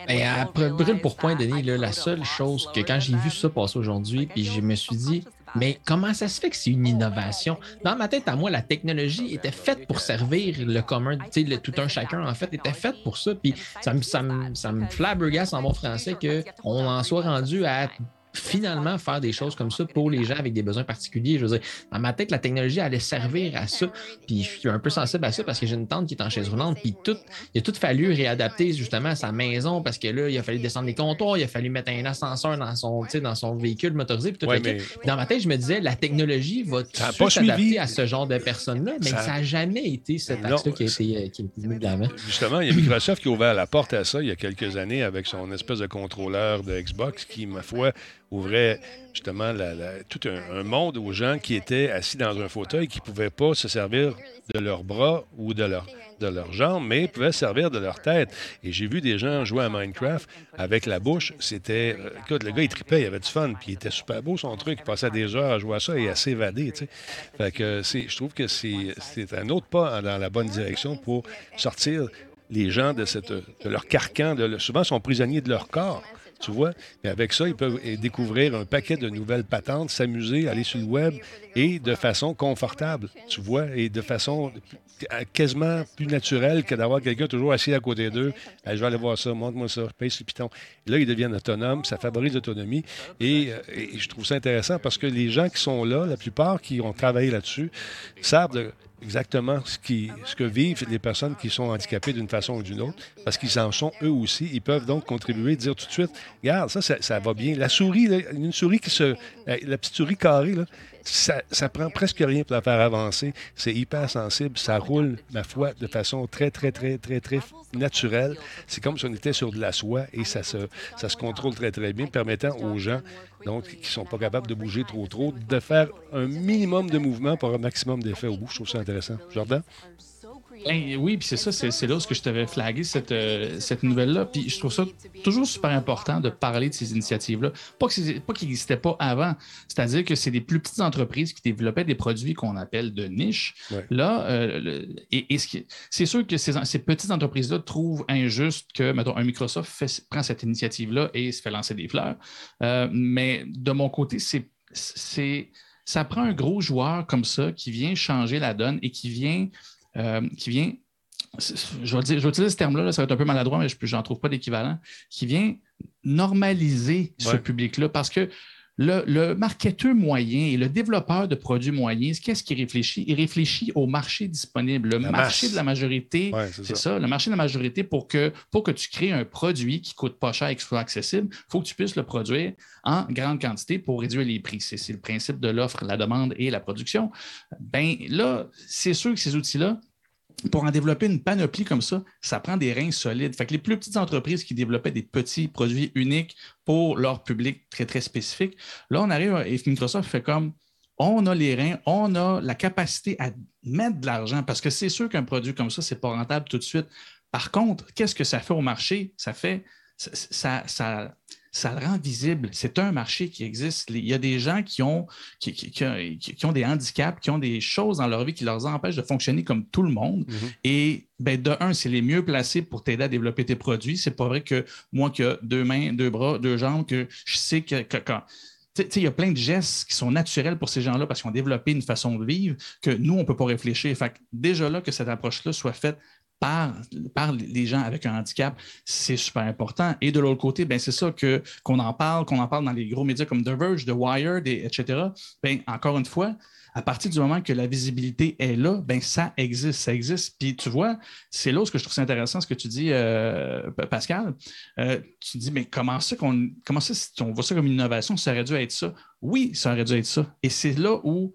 Et à brûle pour point, Denis, la seule chose que quand j'ai vu ça passer aujourd'hui, puis je me suis dit, mais comment ça se fait que c'est une innovation? Dans ma tête, à moi, la technologie était faite pour servir le commun, le tout un chacun, en fait, était faite pour ça. Puis ça me, ça me, ça me flabbergasse en bon français qu'on en soit rendu à finalement faire des choses comme ça pour les gens avec des besoins particuliers. Je veux dire, dans ma tête, la technologie allait servir à ça. Puis je suis un peu sensible à ça parce que j'ai une tante qui est en chaise roulante, puis tout, il a tout fallu réadapter justement à sa maison parce que là, il a fallu descendre les comptoirs, il a fallu mettre un ascenseur dans son, dans son véhicule motorisé. Puis Dans ma tête, je me disais, la technologie va s'adapter à ce genre de personnes-là, mais ça n'a jamais été cet axe-là qui, a été, qui mis de l'avant. Justement, il y a Microsoft qui a ouvert la porte à ça il y a quelques années avec son espèce de contrôleur de Xbox qui, ma foi, ouvrait justement tout un, monde aux gens qui étaient assis dans un fauteuil qui ne pouvaient pas se servir de leurs bras ou de, leur, de leurs jambes, mais pouvaient se servir de leur tête. Et j'ai vu des gens jouer à Minecraft avec la bouche. C'était. Euh, écoute, le gars, il tripait, il avait du fun, puis il était super beau son truc. Il passait des heures à jouer à ça et à s'évader. Tu sais. Fait que je trouve que c'est un autre pas dans la bonne direction pour sortir les gens de, cette, de leur carcan. De, souvent, sont prisonniers de leur corps Tu vois? Mais avec ça, ils peuvent découvrir un paquet de nouvelles patentes, s'amuser, aller sur le web et de façon confortable, tu vois, et de façon quasiment plus naturelle que d'avoir quelqu'un toujours assis à côté d'eux. je vais aller voir ça, montre-moi ça, paye le piton. Là, ils deviennent autonomes, ça favorise l'autonomie. Et, euh, et, je trouve ça intéressant parce que les gens qui sont là, la plupart qui ont travaillé là-dessus, savent de, exactement ce, qui, ce que vivent les personnes qui sont handicapées d'une façon ou d'une autre, parce qu'ils en sont eux aussi. Ils peuvent donc contribuer, dire tout de suite, regarde, ça, ça, va bien. La souris, une souris qui se... La petite souris carrée, là, ça, prend presque rien pour la faire avancer. C'est hyper sensible, ça roule, ma foi, de façon très, très, très, très, très naturelle. C'est comme si on était sur de la soie et ça se, ça se contrôle très, très bien, permettant aux gens donc qui ne sont pas capables de bouger trop trop, de faire un minimum de mouvement pour un maximum d'effet au bout. Je trouve ça intéressant. Jordan? Ben, oui, puis c'est ça, c'est là que je t'avais flagué cette, euh, cette nouvelle-là. Puis je trouve ça toujours super important de parler de ces initiatives-là. Pas qu'ils n'existaient pas avant. C'est-à-dire que c'est des plus petites entreprises qui développaient des produits qu'on appelle de niche. Là, euh, et, c'est sûr que ces, ces petites entreprises-là trouvent injuste que, mettons, un Microsoft prend cette initiative-là et se fait lancer des fleurs. Euh, mais de mon côté, c'est ça prend un gros joueur comme ça qui vient changer la donne et qui vient euh, qui vient, je vais, dire, je vais, utiliser ce terme-là, ça va être un peu maladroit, mais je n'en trouve pas d'équivalent, qui vient normaliser ce public-là parce que le, marketeur moyen et le développeur de produits moyens, qu'est-ce qu'il réfléchit? Il réfléchit au marché disponible, le marché de la majorité. c'est ça. le marché de la majorité pour que, pour que tu crées un produit qui ne coûte pas cher et qui soit accessible, il faut que tu puisses le produire en grande quantité pour réduire les prix. C'est le principe de l'offre, la demande et la production. Ben là, c'est sûr que ces outils-là, pour en développer une panoplie comme ça, ça prend des reins solides. Fait que les plus petites entreprises qui développaient des petits produits uniques pour leur public très, très spécifique, là, on arrive et Microsoft fait comme on a les reins, on a la capacité à mettre de l'argent parce que c'est sûr qu'un produit comme ça, ce n'est pas rentable tout de suite. Par contre, qu'est-ce que ça fait au marché? Ça fait ça le rend visible. C'est un marché qui existe. Il y a des gens qui ont, qui, ont des handicaps, qui ont des choses dans leur vie qui leur empêchent de fonctionner comme tout le monde. Mm-hmm. Et ben, de un, c'est les mieux placés pour t'aider à développer tes produits. C'est pas vrai que moi qui ai deux mains, deux bras, deux jambes, que je sais que, quand il y a plein de gestes qui sont naturels pour ces gens-là parce qu'ils ont développé une façon de vivre que nous, on ne peut pas réfléchir. Fait déjà là, que cette approche-là soit faite par, les gens avec un handicap, c'est super important. Et de l'autre côté, ben, c'est ça que, qu'on en parle, qu'on en parle dans les gros médias comme The Verge, The Wired, etc. Ben, encore une fois, à partir du moment que la visibilité est là, ben ça existe, ça existe. Puis tu vois, c'est là où que je trouve intéressant ce que tu dis, euh, Pascal. Euh, tu dis, mais comment ça qu'on comment ça, si on voit ça comme une innovation, ça aurait dû être ça? Oui, ça aurait dû être ça. Et c'est là où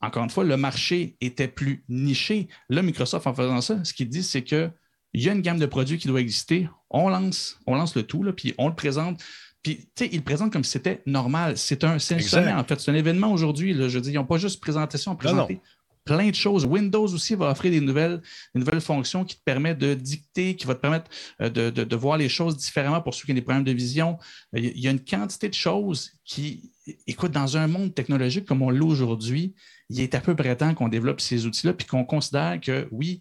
encore une fois, le marché était plus niché. Là, Microsoft, en faisant ça, ce qu'il dit, c'est qu'il y a une gamme de produits qui doit exister. On lance, on lance le tout, là, puis on le présente. Puis, tu sais, il le présente comme si c'était normal. C'est un, sommet, en fait. C'est un événement aujourd'hui. Je veux dire, ils n'ont pas juste présentation, présenté plein de choses. Windows aussi va offrir des nouvelles, fonctions qui te permettent de dicter, qui va te permettre euh, de, voir les choses différemment pour ceux qui ont des problèmes de vision. Il y a une quantité de choses qui, écoute, dans un monde technologique comme on l'a aujourd'hui, il est à peu près temps qu'on développe ces outils-là, puis qu'on considère que oui,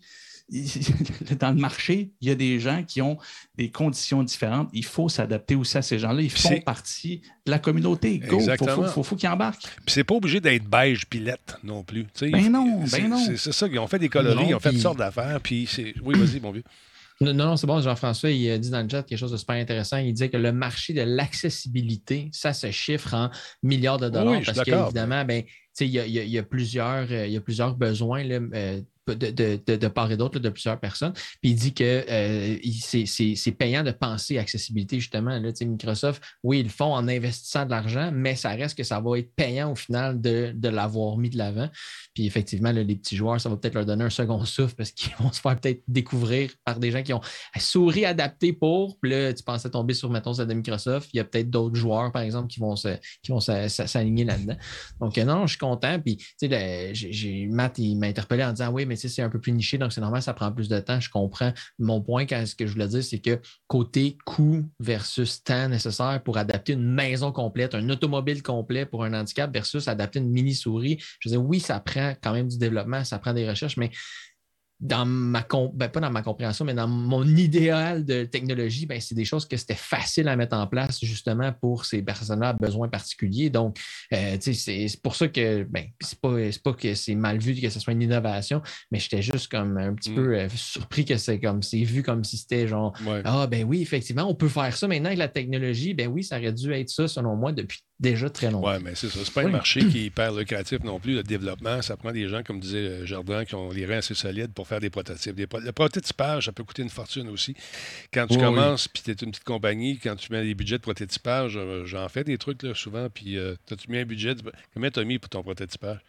dans le marché, il y a des gens qui ont des conditions différentes. Il faut s'adapter aussi à ces gens-là. Ils font partie de la communauté. Go! Il faut, faut, qu'ils embarquent. Puis c'est pas obligé d'être beige pilette non plus. ben non, ben non. C'est ça, ils ont fait des coloris, ils ont fait toutes sortes d'affaires. Puis c'est. Oui, vas-y, mon vieux. Non, non, c'est bon, Jean-François, il a dit dans le chat quelque chose de super intéressant. Il disait que le marché de l'accessibilité, ça se chiffre en milliards de dollars parce qu'évidemment, ben, il y, y, a, plusieurs, il y a plusieurs besoins. Là, euh, de, part et d'autre de plusieurs personnes. Puis il dit que euh, c'est payant de penser accessibilité, justement. Là, Microsoft, oui, ils le font en investissant de l'argent, mais ça reste que ça va être payant au final de, l'avoir mis de l'avant. Puis effectivement, les petits joueurs, ça va peut-être leur donner un second souffle parce qu'ils vont se faire peut-être découvrir par des gens qui ont souris adapté pour. Puis là, tu pensais tomber sur, mettons, celle de Microsoft. Il y a peut-être d'autres joueurs, par exemple, qui vont s'aligner là-dedans. Donc, euh, non, je suis content. Puis, tu sais, Matt, il m'a interpellé en disant, oui, mais c'est un peu plus niché, donc c'est normal, ça prend plus de temps. Je comprends. Mon point, ce que je voulais dire, c'est que côté coût versus temps nécessaire pour adapter une maison complète, un automobile complet pour un handicap versus adapter une mini-souris, je veux oui, ça prend quand même du développement, ça prend des recherches, mais dans ma ben, pas dans ma compréhension, mais dans mon idéal de technologie, ben, c'est des choses que c'était facile à mettre en place justement pour ces personnes-là à besoins particuliers. Donc, euh, c'est pour ça que ben, c'est pas, pas que c'est mal vu que ce soit une innovation, mais j'étais juste comme un petit mm. peu euh, surpris que c'est comme c'est vu comme si c'était genre Ah ben oui, effectivement, on peut faire ça maintenant avec la technologie. Ben oui, ça aurait dû être ça, selon moi, depuis déjà très longtemps. Oui, mais c'est ça. C'est pas un marché qui est hyper lucratif non plus, le développement. Ça prend des gens, comme disait euh, Jardin, qui ont les reins assez solides pour faire des prototypes. le prototypage, ça peut coûter une fortune aussi. Quand tu commences, puis tu es une petite compagnie, quand tu mets des budgets de prototypage, euh, j'en fais des trucs là, souvent, puis euh, tu mets un budget, combien tu as mis pour ton prototypage?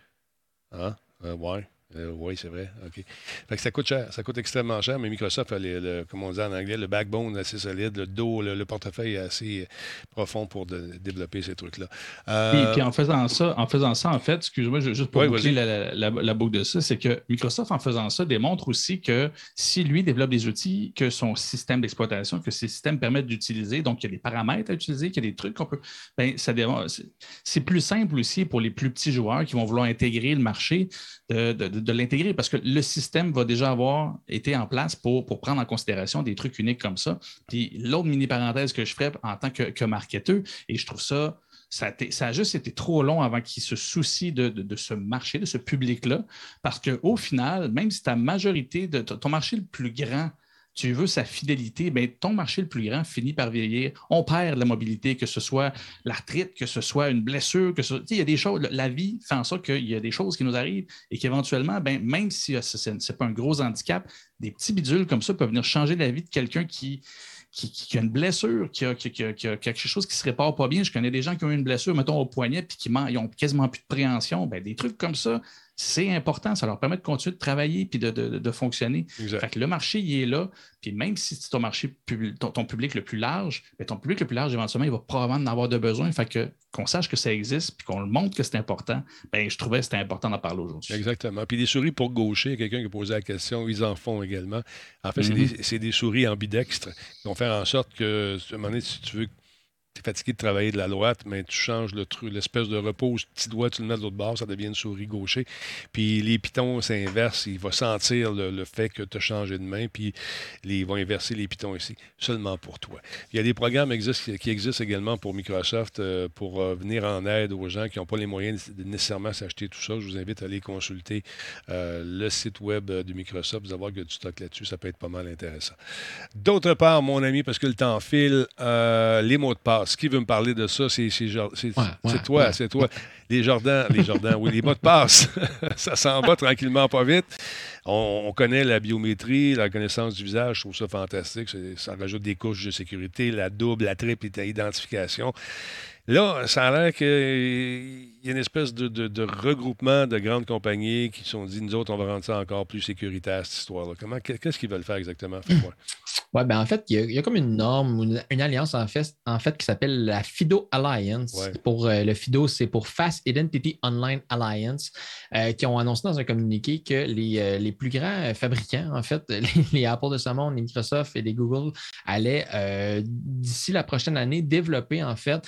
Hein? ouais. Euh, oui, c'est vrai. OK. Fait que ça coûte cher. Ça coûte extrêmement cher, mais Microsoft a, le, comme on dit en anglais, le backbone assez solide, le dos, le, portefeuille assez profond pour développer ces trucs-là. Euh... Puis, en faisant ça, en faisant ça, en fait, excuse-moi, juste pour boucler la, boucle de ça, c'est que Microsoft, en faisant ça, démontre aussi que si lui développe des outils que son système d'exploitation, que ses systèmes permettent d'utiliser, donc il y a des paramètres à utiliser, qu'il y a des trucs qu'on peut. Bien, ça c'est plus simple aussi pour les plus petits joueurs qui vont vouloir intégrer le marché de l'intégrer parce que le système va déjà avoir été en place pour, prendre en considération des trucs uniques comme ça. Puis l'autre mini parenthèse que je ferais en tant que, marketeur, et je trouve ça ça a, juste été trop long avant qu'il se soucie de, de, ce marché, de ce public-là, parce qu'au final, même si ta majorité de ton marché le plus grand tu veux sa fidélité, bien, ton marché le plus grand finit par vieillir. On perd la mobilité, que ce soit l'arthrite, que ce soit une blessure, que ce il y a des choses, la vie fait en sorte qu'il y a des choses qui nous arrivent et qu'éventuellement, ben, même si euh, ce n'est pas un gros handicap, des petits bidules comme ça peuvent venir changer la vie de quelqu'un qui, qui, a une blessure, qui a, quelque chose qui ne se répare pas bien. Je connais des gens qui ont une blessure, mettons, au poignet, puis qui ont quasiment plus de préhension. Ben, des trucs comme ça, c'est important. Ça leur permet de continuer de travailler puis de, fonctionner. le marché, il est là. Puis même si c'est ton marché, ton, public le plus large, ben, ton public le plus large, éventuellement, il va probablement en avoir de besoin. Fait que qu'on sache que ça existe puis qu'on le montre que c'est important, ben, je trouvais que c'était important d'en parler aujourd'hui. Exactement. Puis des souris pour gaucher, quelqu'un qui a posé la question, ils en font également. En fait, c'est mm-hmm. des, des, souris ambidextres qui vont faire en sorte que, à un moment donné, si tu veux fatigué de travailler de la droite, mais tu changes le truc, l'espèce de repos, petit doigt, tu le mets de l'autre bord, ça devient une souris gaucher. Puis les pitons, c'est inverse. Il va sentir le, fait que tu as changé de main, puis ils vont inverser les pitons ici, seulement pour toi. Il y a des programmes qui existent également pour Microsoft euh, pour euh, venir en aide aux gens qui n'ont pas les moyens de nécessairement s'acheter tout ça. Je vous invite à aller consulter euh, le site web de Microsoft. Vous allez voir qu'il y a stock là-dessus. Ça peut être pas mal intéressant. D'autre part, mon ami, parce que le temps file, les mots de passe ce qui veut me parler de ça, c'est toi, c'est toi. Les Jordans, les Jordans, oui, les mots de passe, ça s'en va tranquillement, pas vite. On, connaît la biométrie, la connaissance du visage, je trouve ça fantastique. Ça rajoute des couches de sécurité, la double, la triple identification. Là, ça a l'air qu'il y a une espèce de, regroupement de grandes compagnies qui se sont dit, nous autres, on va rendre ça encore plus sécuritaire, cette histoire-là. Comment, qu'est-ce qu'ils veulent faire exactement? Oui, ben en fait, il y, a, comme une norme, une, une alliance en fait, en fait qui s'appelle la FIDO Alliance. Pour euh, le FIDO, c'est pour Fast Identity Online Alliance, euh, qui ont annoncé dans un communiqué que les, euh, les plus grands fabricants, en fait, les, Apple de ce monde, les Microsoft et les Google, allaient d'ici la prochaine année développer en fait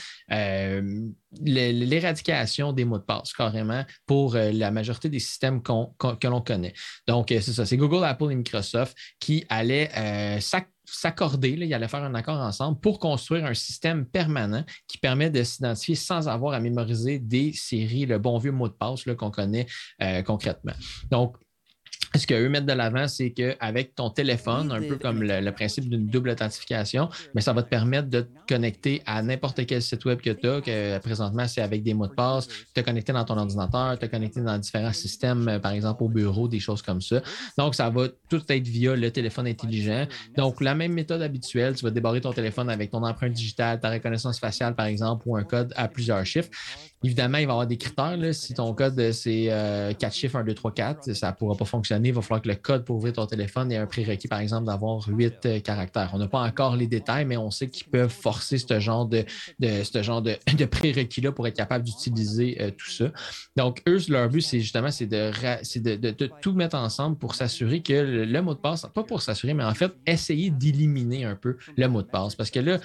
l'éradication des mots de passe carrément pour la majorité des systèmes que l'on connaît. Donc, c'est ça, c'est Google, Apple et Microsoft qui allaient s'accorder, il allait faire un accord ensemble pour construire un système permanent qui permet de s'identifier sans avoir à mémoriser des séries, le bon vieux mot de passe qu'on connaît euh, concrètement. Donc, ce qu'eux mettent de l'avant, c'est qu'avec ton téléphone, un peu comme le, principe d'une double authentification, mais ça va te permettre de te connecter à n'importe quel site web que tu as, que présentement, c'est avec des mots de passe, te connecter dans ton ordinateur, te connecter dans différents systèmes, par exemple au bureau, des choses comme ça. Donc, ça va tout être via le téléphone intelligent. Donc, la même méthode habituelle, tu vas débarrer ton téléphone avec ton empreinte digitale, ta reconnaissance faciale, par exemple, ou un code à plusieurs chiffres. Évidemment, il va y avoir des critères. Si ton code, c'est 4 euh, chiffres, 1, 2, 3, 4, ça ne pourra pas fonctionner. Il va falloir que le code pour ouvrir ton téléphone ait un prérequis, par exemple, d'avoir 8 euh, caractères. On n'a pas encore les détails, mais on sait qu'ils peuvent forcer ce genre de, ce genre de, prérequis-là pour être capable d'utiliser euh, tout ça. Donc, eux, leur but, c'est justement c'est de, de, tout mettre ensemble pour s'assurer que le, mot de passe, pas pour s'assurer, mais en fait, essayer d'éliminer un peu le mot de passe. Parce que là,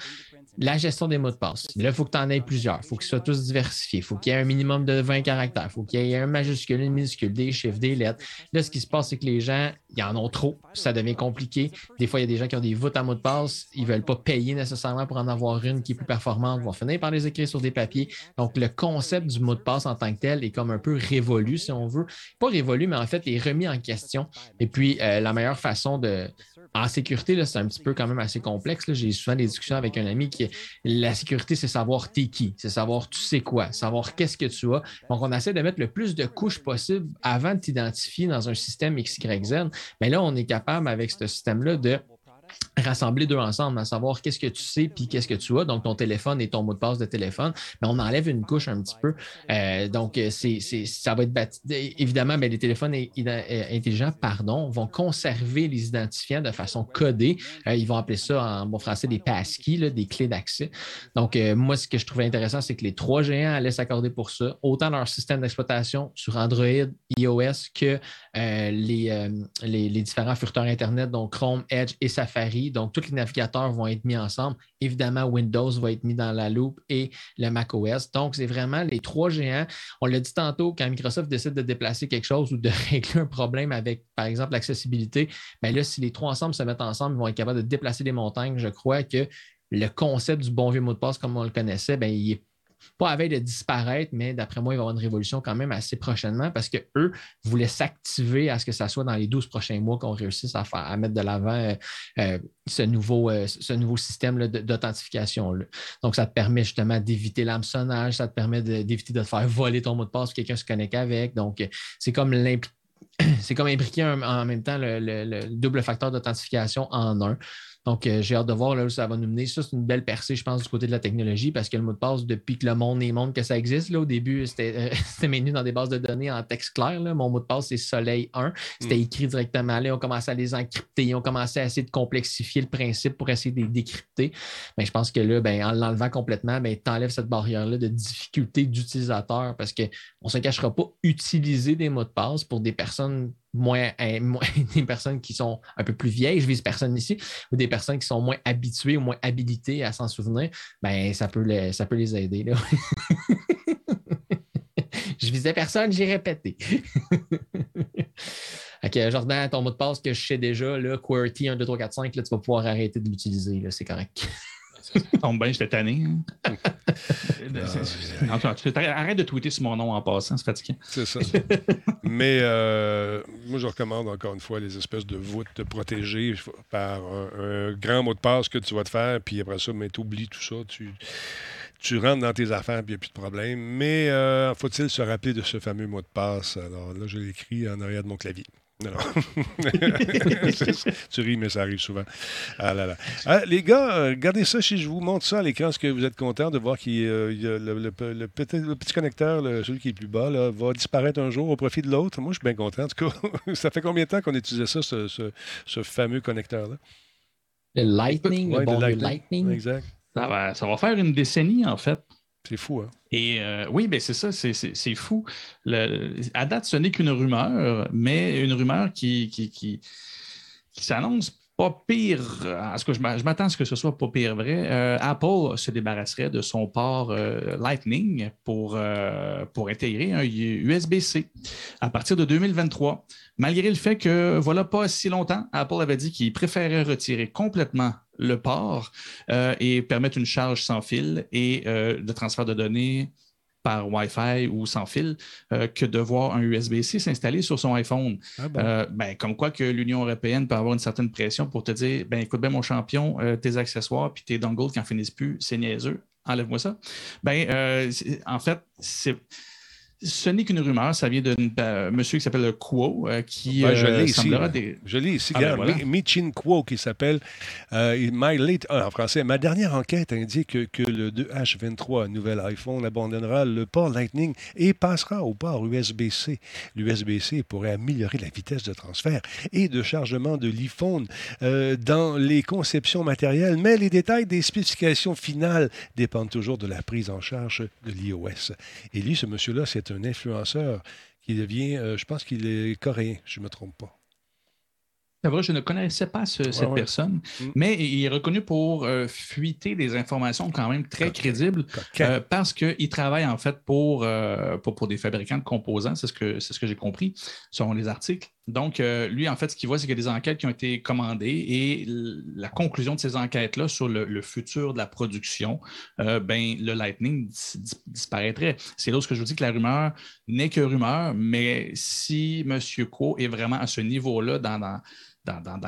la gestion des mots de passe. Là, il faut que tu en aies plusieurs. Il faut qu'ils soient tous diversifiés. Il faut qu'il y ait un minimum de 20 caractères. Il faut qu'il y ait un majuscule, une minuscule, des chiffres, des lettres. Là, ce qui se passe, c'est que les gens, ils en ont trop. Ça devient compliqué. Des fois, il y a des gens qui ont des voûtes à mots de passe. Ils ne veulent pas payer nécessairement pour en avoir une qui est plus performante. Ils vont finir par les écrire sur des papiers. Donc, le concept du mot de passe en tant que tel est comme un peu révolu, si on veut. Pas révolu, mais en fait, est remis en question. Et puis, euh, la meilleure façon de, en sécurité, c'est un petit peu quand même assez complexe. J'ai souvent des discussions avec un ami qui la sécurité, c'est savoir t'es qui, c'est savoir tu sais quoi, savoir qu'est-ce que tu as. Donc, on essaie de mettre le plus de couches possible avant de t'identifier dans un système XYZ. Mais là, on est capable avec ce système-là de rassembler deux ensemble, à savoir qu'est-ce que tu sais puis qu'est-ce que tu as, donc ton téléphone et ton mot de passe de téléphone, mais on enlève une couche un petit peu. Euh, donc, euh, ça va être bâti. Évidemment, mais les téléphones euh, intelligents pardon, vont conserver les identifiants de façon codée. ils vont appeler ça en bon français des passkeys, des clés d'accès. Donc, moi, ce que je trouvais intéressant, c'est que les trois géants allaient s'accorder pour ça, autant leur système d'exploitation sur Android, iOS que les, les, les différents furteurs Internet, donc Chrome, Edge et Safari. Donc, tous les navigateurs vont être mis ensemble. Évidemment, Windows va être mis dans la loupe et le macOS. Donc, c'est vraiment les trois géants. On l'a dit tantôt, quand Microsoft décide de déplacer quelque chose ou de régler un problème avec, par exemple, l'accessibilité, bien là, si les trois ensemble se mettent ensemble, ils vont être capables de déplacer des montagnes. Je crois que le concept du bon vieux mot de passe comme on le connaissait, bien, il est pas avec de disparaître, mais d'après moi, il va y avoir une révolution quand même assez prochainement parce qu'eux voulaient s'activer à ce que ça soit dans les 12 prochains mois qu'on réussisse à, faire, à mettre de l'avant euh, euh, ce, nouveau, euh, ce nouveau système d'authentification. Donc, ça te permet justement d'éviter l'hameçonnage, ça te permet d'éviter de, te faire voler ton mot de passe, quelqu'un se connecte avec. Donc, c'est comme c'est comme imbriquer en même temps le double facteur d'authentification en un. Donc, euh, j'ai hâte de voir là où ça va nous mener. Ça, c'est une belle percée, je pense, du côté de la technologie, parce que le mot de passe, depuis que le monde est monde que ça existe, là, au début, c'était euh, maintenu dans des bases de données en texte clair. Mon mot de passe, c'est Soleil 1. C'était hmm. écrit directement là. On commençait à les encrypter. On commençait à essayer de complexifier le principe pour essayer de les décrypter. Mais je pense que là, ben, en l'enlevant complètement, ben, tu enlèves cette barrière-là de difficulté d'utilisateur parce qu'on ne se cachera pas utiliser des mots de passe pour des personnes moins, des personnes qui sont un peu plus vieilles, je vise personne ici, ou des personnes qui sont moins habituées ou moins habilitées à s'en souvenir, ben ça peut les, ça peut les aider. Là. je visais personne, j'ai répété. ok, Jordan, ton mot de passe que je sais déjà, là, QWERTY 1, 2, 3, 4, 5, là, tu vas pouvoir arrêter de l'utiliser, c'est correct. Tombe bien, j'étais tanné. Hein. arrête de tweeter sur mon nom en passant, c'est fatiguant. C'est ça. Mais euh, moi, je recommande encore une fois les espèces de voûtes protégées par un, grand mot de passe que tu vas te faire, puis après ça, tu oublies tout ça. Tu, tu rentres dans tes affaires, puis il n'y a plus de problème. Mais euh, faut-il se rappeler de ce fameux mot de passe? Alors là, je l'écris en arrière de mon clavier. Non, tu ris, mais ça arrive souvent. Ah là là. Ah, les gars, euh, regardez ça si je vous montre ça à l'écran. Est-ce que vous êtes content de voir qu'il euh, a le, petit, connecteur, celui qui est plus bas, va disparaître un jour au profit de l'autre? Moi, je suis bien content. En tout cas, ça fait combien de temps qu'on utilisait ça, ce, fameux connecteur-là? Le Lightning, le bon Lightning. Exact. Ça va, ça va faire une décennie, en fait. C'est fou, hein? Et euh, oui, ben c'est ça, c'est fou. à date, ce n'est qu'une rumeur, mais une rumeur qui, qui, qui, s'annonce pas pire. En ce que je m'attends à ce que ce soit pas pire vrai. Euh, Apple se débarrasserait de son port euh, Lightning pour, pour intégrer un USB-C à partir de 2023. Malgré le fait que, voilà, pas si longtemps, Apple avait dit qu'il préférait retirer complètement le port euh, et permettre une charge sans fil et euh, le transfert de données par Wi-Fi ou sans fil euh, que de voir un USB-C s'installer sur son iPhone. Ah ben, comme quoi que l'Union européenne peut avoir une certaine pression pour te dire ben, écoute bien, mon champion, tes accessoires puis tes dongles qui n'en finissent plus, c'est niaiseux, enlève-moi ça. Ben, en fait, c'est ce n'est qu'une rumeur, ça vient d'un euh, monsieur qui s'appelle Quo, euh, qui ben, je euh, ici, Je l'ai ici, ah, ben Michin Quo, qui s'appelle My Late, ah, en français. Ma dernière enquête indique que, le 2H23, nouvel iPhone, abandonnera le port Lightning et passera au port USB-C. L'USB-C pourrait améliorer la vitesse de transfert et de chargement de l'iPhone dans les conceptions matérielles, mais les détails des spécifications finales dépendent toujours de la prise en charge de l'iOS. Et lui, ce monsieur-là, c'est un influenceur qui devient, euh, je pense qu'il est coréen, je ne me trompe pas. C'est vrai, je ne connaissais pas ce- cette ouais. personne, Mm. mais il est reconnu pour euh, fuiter des informations quand même très crédibles euh, parce qu'il travaille en fait pour, euh, pour, pour des fabricants de composants, c'est ce que, c'est ce que j'ai compris selon les articles. Donc, euh, lui, en fait, ce qu'il voit, c'est qu'il y a des enquêtes qui ont été commandées et la conclusion de ces enquêtes-là sur le, futur de la production, euh, ben, le Lightning dis- dis- disparaîtrait. C'est là où je vous dis que la rumeur n'est que rumeur, mais si M. Ko est vraiment à ce niveau-là dans,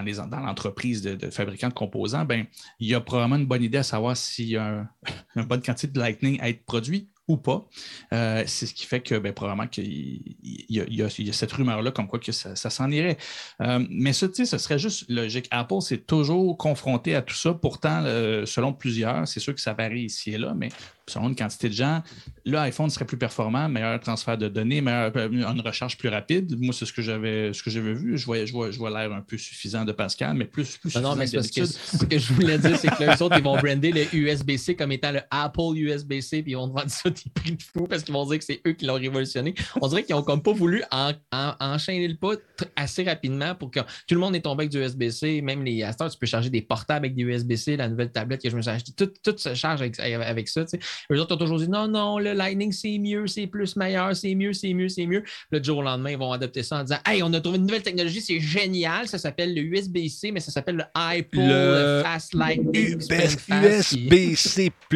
les- dans l'entreprise de, fabricants de composants, ben, il y a probablement une bonne idée à savoir s'il y a un- une bonne quantité de Lightning à être produit ou pas. Euh, c'est ce qui fait que ben, probablement qu'il il y, a- cette rumeur-là comme quoi que ça, s'en irait. Euh, mais ça, ce serait juste logique. Apple s'est toujours confronté à tout ça. Pourtant, selon plusieurs, c'est sûr que ça varie ici et là, mais selon une quantité de gens, l'iPhone serait plus performant, meilleur transfert de données, meilleur, euh, une recherche plus rapide. Moi, c'est ce que j'avais ce que j'avais vu. Je vois, je vois, je vois l'air un peu suffisant de Pascal, mais plus, plus Non, non, mais parce que ce que je voulais dire, c'est que eux autres, ils vont brander le USB-C comme étant le Apple USB-C, puis ils vont vendre ça des prix de fou parce qu'ils vont dire que c'est eux qui l'ont révolutionné. On dirait qu'ils n'ont comme pas voulu en- en- enchaîner le pas assez rapidement pour que tout le monde ait tombé avec du USB-C. Même les heure, tu peux charger des portables avec du USB-C, la nouvelle tablette que je me suis acheté, tout, tout se charge avec, avec ça. tu sais. Eux autres ont toujours dit non, non, le Lightning, c'est mieux, c'est plus meilleur, c'est mieux, c'est mieux, c'est mieux. Le jour au lendemain, ils vont adopter ça en disant Hey, on a trouvé une nouvelle technologie, c'est génial, ça s'appelle le USB-C, mais ça s'appelle le iPod Le Fast Lightning. puis- USB-C+.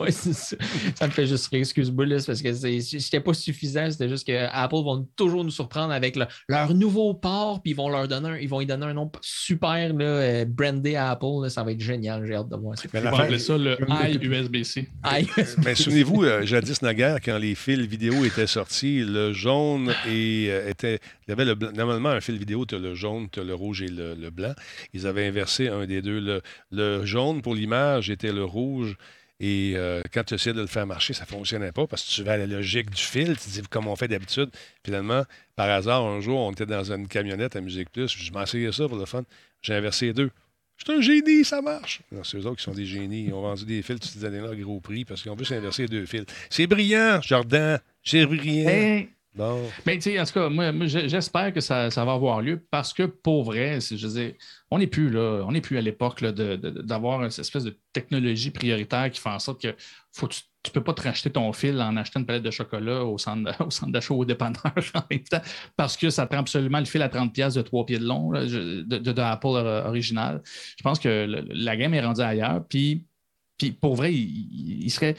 Ouais, c'est ça. Ça me fait juste rire, excuse-moi, parce que c'était pas suffisant. C'était juste que Apple vont toujours nous surprendre avec le- leur nouveau port, puis ils vont leur donner un, ils vont y donner un nom super là, euh, brandé à Apple. là. ça va être génial, j'ai hâte de voir appeler ça le iUSB-C. Ah, Mais souvenez-vous, euh, jadis naguère, quand les fils vidéo étaient sortis, le jaune et, euh, était. Il y avait le blanc. Normalement, un fil vidéo, tu as le jaune, tu as le rouge et le, le blanc. Ils avaient inversé un des deux. Le, le jaune pour l'image était le rouge. Et euh, quand tu essayais de le faire marcher, ça ne fonctionnait pas parce que tu vas à la logique du fil, tu dis comme on fait d'habitude. Finalement, par hasard, un jour, on était dans une camionnette à Musique Plus, je m'essayais ça pour le fun. J'ai inversé les deux. Je suis un génie, ça marche. C'est eux autres qui sont des génies. Ils ont vendu des fils toutes ces années-là à gros prix parce qu'ils ont pu s'inverser deux fils. C'est brillant, Jordan. C'est brillant. Hey. Mais tu sais, en tout cas, moi, j'espère que ça, ça va avoir lieu parce que pour vrai, c'est- je veux dire, on n'est plus là, on n'est plus à l'époque là, de- de- d'avoir cette espèce de technologie prioritaire qui fait en sorte que faut que tu ne peux pas te racheter ton fil en achetant une palette de chocolat au centre, au centre d'achat ou au dépanneur en même temps parce que ça prend absolument le fil à 30$ piastres de trois pieds de long là, de, Apple original. Je pense que la gamme est rendue ailleurs. Puis, puis pour vrai, il, il- il serait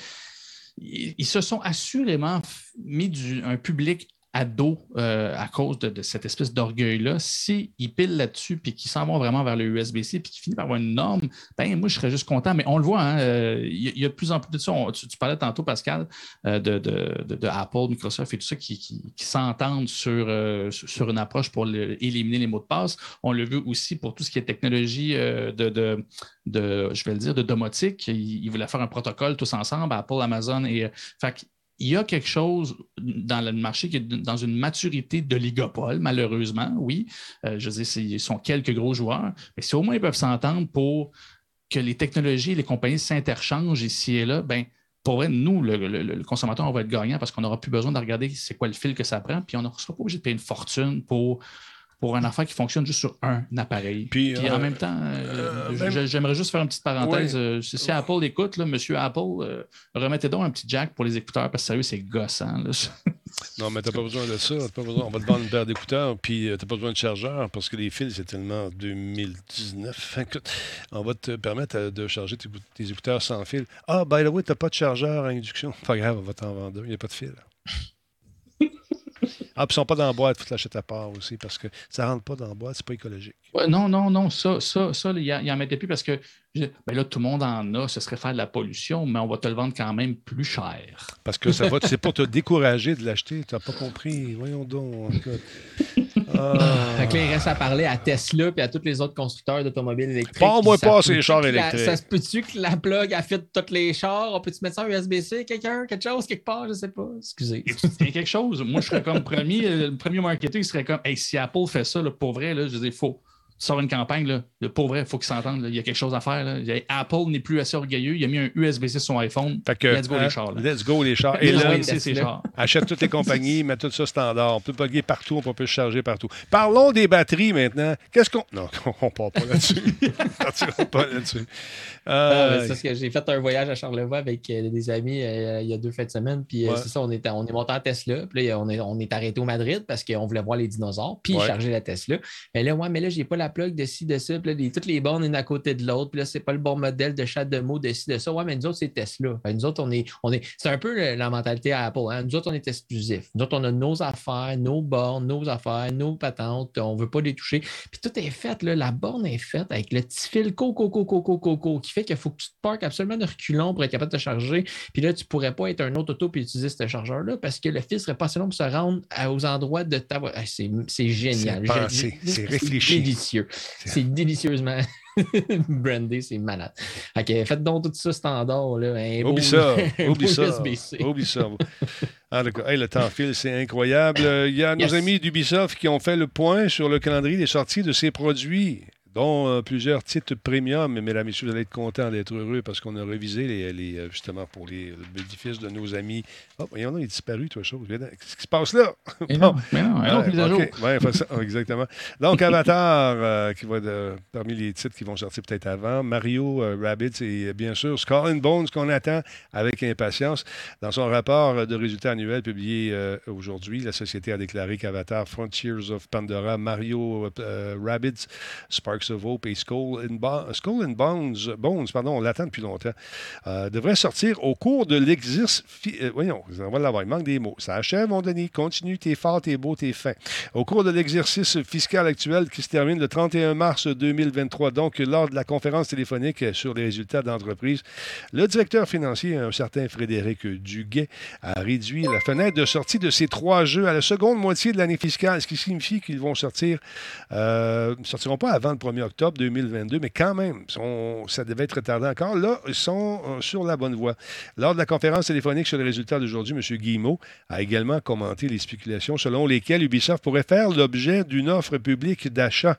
ils, ils se sont assurément mis du, un public à dos euh, à cause de, cette espèce d'orgueil-là. S'ils pilent là-dessus puis qu'ils s'en vont vraiment vers le USB-C puis qu'ils finissent par avoir une norme, ben moi, je serais juste content. Mais on le voit, hein, euh, il y, a- de plus en plus de ça. Tu, parlais tantôt, Pascal, euh, de, Apple, Microsoft et tout ça qui, s'entendent sur, euh, sur sur une approche pour éliminer les mots de passe. On le veut aussi pour tout ce qui est technologie de, de, je vais le dire, de domotique. Ils, voulaient faire un protocole tous ensemble, Apple, Amazon et. fait il y a quelque chose dans le marché qui est dans une maturité de ligopole, malheureusement, oui. Euh, je veux dire, ils sont quelques gros joueurs, mais si au moins ils peuvent s'entendre pour que les technologies et les compagnies s'interchangent ici et là, ben, pour vrai, nous, le- le consommateur, on va être gagnant parce qu'on n'aura plus besoin de regarder c'est quoi le fil que ça prend, puis on ne sera pas obligé de payer une fortune pour, pour une affaire qui fonctionne juste sur un appareil. Puis, Puis, euh, en même temps, euh, euh, j'aimerais juste faire une petite parenthèse. Si Apple écoute, là, monsieur Apple, remettez donc un petit jack pour les écouteurs parce que sérieux, c'est gossant. là. Non, mais t'as pas besoin de ça. T'as pas besoin. On va te vendre une paire d'écouteurs, puis t'as pas besoin de chargeur parce que les fils, c'est tellement 2019. Écoute, on va te permettre de charger tes, tes écouteurs sans fil. Ah, by the way, t'as pas de chargeur à induction. Pas grave, on va t'en vendre un. Il n'y a pas de fil. Ah, puis ils sont pas dans la boîte, faut te l'acheter à part aussi parce que ça rentre pas dans la boîte, c'est pas écologique. Ouais, non, non, non, ça, ça, ça, il n'en mettait plus parce que ben là, tout le monde en a, ce serait faire de la pollution, mais on va te le vendre quand même plus cher. Parce que ça va, c'est pour te décourager de l'acheter. T'as pas compris. Voyons donc. Ah. Fait que là, il reste à parler à Tesla et à tous les autres constructeurs d'automobiles électriques. Parle-moi pas ces chars électriques. Ça se peut-tu que la plug a fait tous les chars? On peut-tu mettre ça en USB-C? Quelqu'un? Quelque chose? Quelque part? Je sais pas. Excusez. Il y a quelque chose? Moi, je serais comme premier, euh, le premier marketeur, il serait comme Hey, si Apple fait ça, là, pour vrai, là, je dis, faut. Sors une campagne, là, pour vrai, il faut qu'ils s'entendent. Il y a quelque chose à faire. là. Apple n'est plus assez orgueilleux. Il a mis un USB-C sur son iPhone. Fait que, Let's go, hein, les chars. là. Let's go, les chars. Et là, c'est chars. achète toutes les compagnies, met tout ça standard. On peut plugger partout, on peut se charger partout. Parlons des batteries maintenant. Qu'est-ce qu'on. Non, on ne part pas là-dessus. on pas là-dessus. Ah, Euh, c'est parce que j'ai fait un voyage à Charlevoix avec euh, des amis euh, il y a deux fins de semaine. Puis Ouais. c'est ça, on est, on est monté en Tesla. Puis là, on est, on est arrêté au Madrid parce qu'on voulait voir les dinosaures. Puis Ouais. charger la Tesla. Mais là, ouais, mais là, j'ai pas la plug de ci, de ça. Puis là, les- toutes les bornes une à côté de l'autre. Puis là, c'est pas le bon modèle de chat de mots de ci, de ça. Ouais, mais nous autres, c'est Tesla. Fait que nous autres, on est. On est c'est un peu la mentalité à Apple. hein. Nous autres, on est exclusifs. Nous autres, on a nos affaires, nos bornes, nos affaires, nos patentes. On veut pas les toucher. Puis tout est fait, là. La borne est faite avec le petit fil coco, coco, coco, coco, qui fait qu'il faut que tu te parques absolument de reculons pour être capable de te charger. Puis là, tu pourrais pas être un autre auto et utiliser ce chargeur-là parce que le fil serait pas assez long pour se rendre aux endroits de ta voiture. C'est génial. C'est réfléchi. Délicieux. C'est délicieusement brandé, c'est malade. Ok, faites donc tout ça standard. Là. Un beau- Oublie ça, un oublie beau ça, USB-C. oublie ça. Ah. Hey, le temps file, c'est incroyable. Euh, Il y a nos amis d'Ubisoft qui ont fait le point sur le calendrier des sorties de ces produits, dont euh, plusieurs titres premium. Mesdames et messieurs, vous allez être contents d'être heureux parce qu'on a révisé les, les, euh, justement pour les, le bénéfice de nos amis. Oh, voyons, là, il est disparu, toi, chose. Qu'est-ce qui se passe là? Mais non, mais non, autre Ouais, mise à jour. OK. Ouais, ça, exactement. Donc, Avatar, euh, qui va de- parmi les titres qui vont sortir peut-être avant. Mario euh, Rabbids et bien sûr Skull and Bones qu'on attend avec impatience. Dans son rapport de résultats annuels publié aujourd'hui, la société a déclaré qu'Avatar, Frontiers of Pandora, Mario Rabbids, Sparks Hope et Skull and, Bones, Bones pardon, on l'attend depuis longtemps, euh, devraient sortir au cours de l'exercice. euh, voyons, on va l'avoir, il manque des mots. Ça achève, mon Denis. Continue, t'es fort, t'es beau, t'es fin. Au cours de l'exercice fiscal actuel qui se termine le 31 mars 2023, donc lors de la conférence téléphonique sur les résultats d'entreprise, le directeur financier, un certain Frédéric Duguay, a réduit la fenêtre de sortie de ces trois jeux à la seconde moitié de l'année fiscale, ce qui signifie qu'ils vont sortir, euh, ne sortiront pas avant le 1er octobre 2022, mais quand même, ça devait être retardé encore. Là, ils sont euh, sur la bonne voie. Lors de la conférence téléphonique sur les résultats d'aujourd'hui, M. Guillemot a également commenté les spéculations selon lesquelles Ubisoft pourrait faire l'objet d'une offre publique d'achat.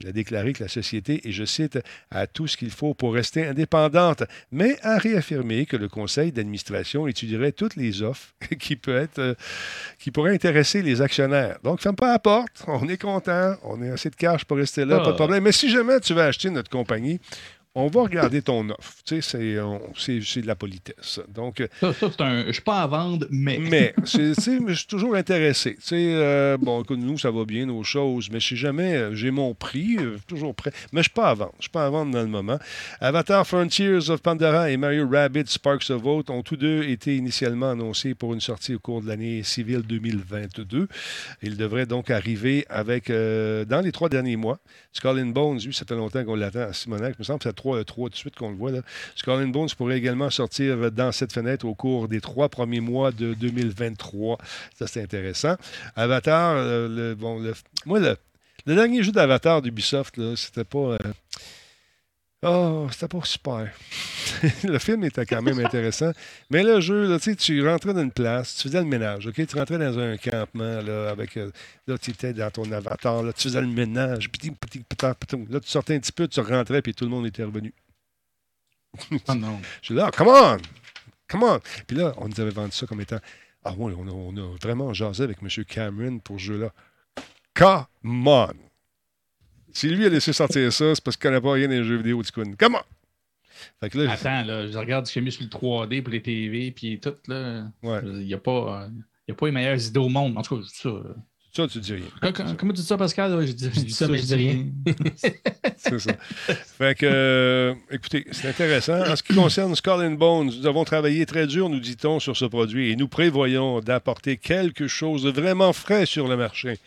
Il a déclaré que la société, et je cite, a tout ce qu'il faut pour rester indépendante, mais a réaffirmé que le conseil d'administration étudierait toutes les offres qui, peut être, euh, qui pourraient intéresser les actionnaires. Donc, ferme pas la porte, on est content, on a assez de cash pour rester là, Ah. pas de problème. Mais si jamais tu veux acheter notre compagnie, on va regarder ton offre. Tu sais, c'est, c'est de la politesse. Donc, euh, Ça, ça, c'est un. Je suis pas à vendre, mais. mais, tu sais, je suis toujours intéressé. Tu sais, euh, bon, écoute, nous, ça va bien, nos choses, mais je sais jamais, euh, j'ai mon prix, euh, toujours prêt. Mais je suis pas à vendre. Je suis pas à vendre dans le moment. Avatar Frontiers of Pandora et Mario Rabbit Sparks of Vote ont tous deux été initialement annoncés pour une sortie au cours de l'année civile 2022. Ils devraient donc arriver avec, euh, dans les trois derniers mois. Skull and Bones, lui, ça fait longtemps qu'on l'attend à Simonac. Il me semble que c'est trois, trois de suite qu'on le voit. Là. Bones pourrait également sortir dans cette fenêtre au cours des trois premiers mois de 2023. Ça, c'est intéressant. Avatar, euh, le, bon, le- moi, le, dernier jeu d'Avatar d'Ubisoft, c'était pas. euh, Oh, c'était pas super. le film était quand même intéressant. Mais le jeu, là, tu rentrais dans une place, tu faisais le ménage, OK? Tu rentrais dans un campement, là, avec... euh, là, tu étais dans ton avatar, là, tu faisais le ménage, petit, petit. Là, tu sortais un petit peu, tu rentrais, puis tout le monde était revenu. Ah non. Je suis là, Ah, come on! Come on! Puis là, on nous avait vendu ça comme étant. Ah oui, on a, on a vraiment jasé avec M. Cameron pour ce jeu-là. Come on! Si lui a laissé sortir ça, c'est parce qu'il connaît pas rien des jeux vidéo! Fait que là, Attends, là, je regarde ce qu'il y a mis sur le 3D pour les TV, puis tout, là. ouais, Il n'y a, pas, euh, y a pas les meilleures idées au monde. En tout cas, je dis ça. euh. ça, tu dis rien. Quand- quand- Comment tu dis ça, Pascal? Je dis, je dis ça, mais je dis rien. C'est ça. Fait que, euh, écoutez, c'est intéressant. En ce qui concerne Skull and Bones, nous avons travaillé très dur, nous dit-on, sur ce produit et nous prévoyons d'apporter quelque chose de vraiment frais sur le marché.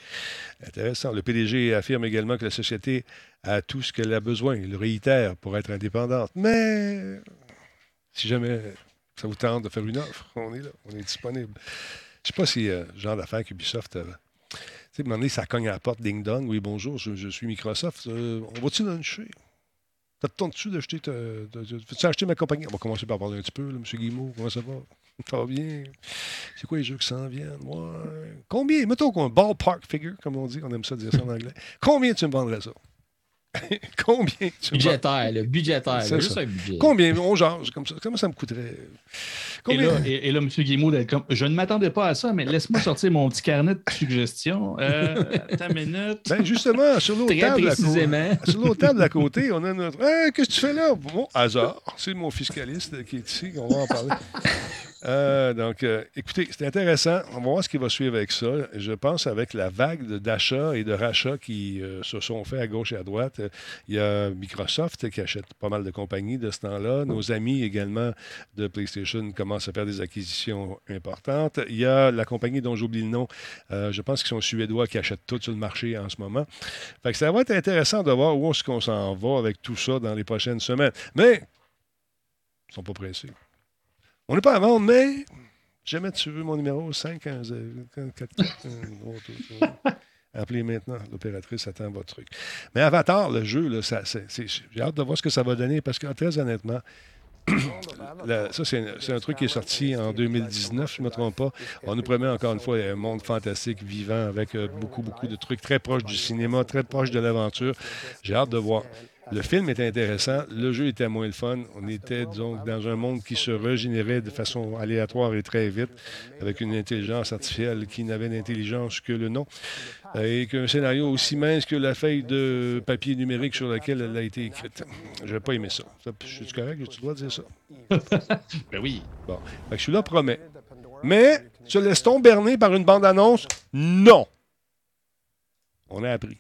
Intéressant. Le PDG affirme également que la société a tout ce qu'elle a besoin, il le réitère, pour être indépendante. Mais si jamais ça vous tente de faire une offre, on est là, on est disponible. Je sais pas si euh, genre d'affaires qu'Ubisoft euh, tu sais, à un moment donné, ça cogne à la porte, ding dong. Oui, bonjour, je, suis Microsoft. Euh, on va-tu luncher? Ça te tente-tu d'acheter Veux-tu acheter ma compagnie? On va commencer par parler un petit peu, là, M. Guillemot. Comment ça va? Ça va bien? C'est quoi les jeux qui s'en viennent? Ouais. Combien? Mettons qu'on ballpark figure, comme on dit. On aime ça dire ça en anglais. Combien tu me vendrais ça? Combien tu Budgétaire, le budgétaire. C'est juste ça. un budget. Combien? On jase comme ça. Comment ça me coûterait? Et Combien? là, et, et là, M. Comme, je ne m'attendais pas à ça, mais laisse-moi sortir mon petit carnet de suggestions. Euh, attends une minute. Ben justement, sur l'autre table, à précisément. côté, sur l'autre table à côté, on a notre. Hein, qu'est-ce que tu fais là? Bon, hasard. C'est mon fiscaliste qui est ici, on va en parler. Euh, donc, euh, écoutez, c'est intéressant. On va voir ce qui va suivre avec ça. Je pense avec la vague d'achats et de rachats qui euh, se sont faits à gauche et à droite. Il y a Microsoft qui achète pas mal de compagnies de ce temps-là. Nos amis également de PlayStation commencent à faire des acquisitions importantes. Il y a la compagnie dont j'oublie le nom, je pense qu'ils sont suédois qui achètent tout sur le marché en ce moment. Fait que ça va être intéressant de voir où est-ce qu'on s'en va avec tout ça dans les prochaines semaines. Mais, ils ne sont pas pressés. On n'est pas à vendre, mais jamais tu veux mon numéro 5 1 0 4 4 Appelez maintenant, l'opératrice attend votre truc. Mais Avatar, le jeu, là, ça, j'ai hâte de voir ce que ça va donner parce que très honnêtement, ça, c'est un, c'est un truc qui est sorti en 2019, je ne me trompe pas. On nous promet encore une fois un monde fantastique, vivant, avec euh, beaucoup, beaucoup de trucs très proches du cinéma, très proches de l'aventure. J'ai hâte de voir. Le film était intéressant, le jeu était moins le fun. On était donc dans un monde qui se régénérait de façon aléatoire et très vite, avec une intelligence artificielle qui n'avait d'intelligence que le nom, et qu'un scénario aussi mince que la feuille de papier numérique sur laquelle elle a été écrite. Je n'ai pas aimé ça. je suis correct, tu dois dire ça? Ben oui. Bon. Fait que celui-là promet. Mais, se laisse-t-on berner par une bande-annonce? Non. On a appris.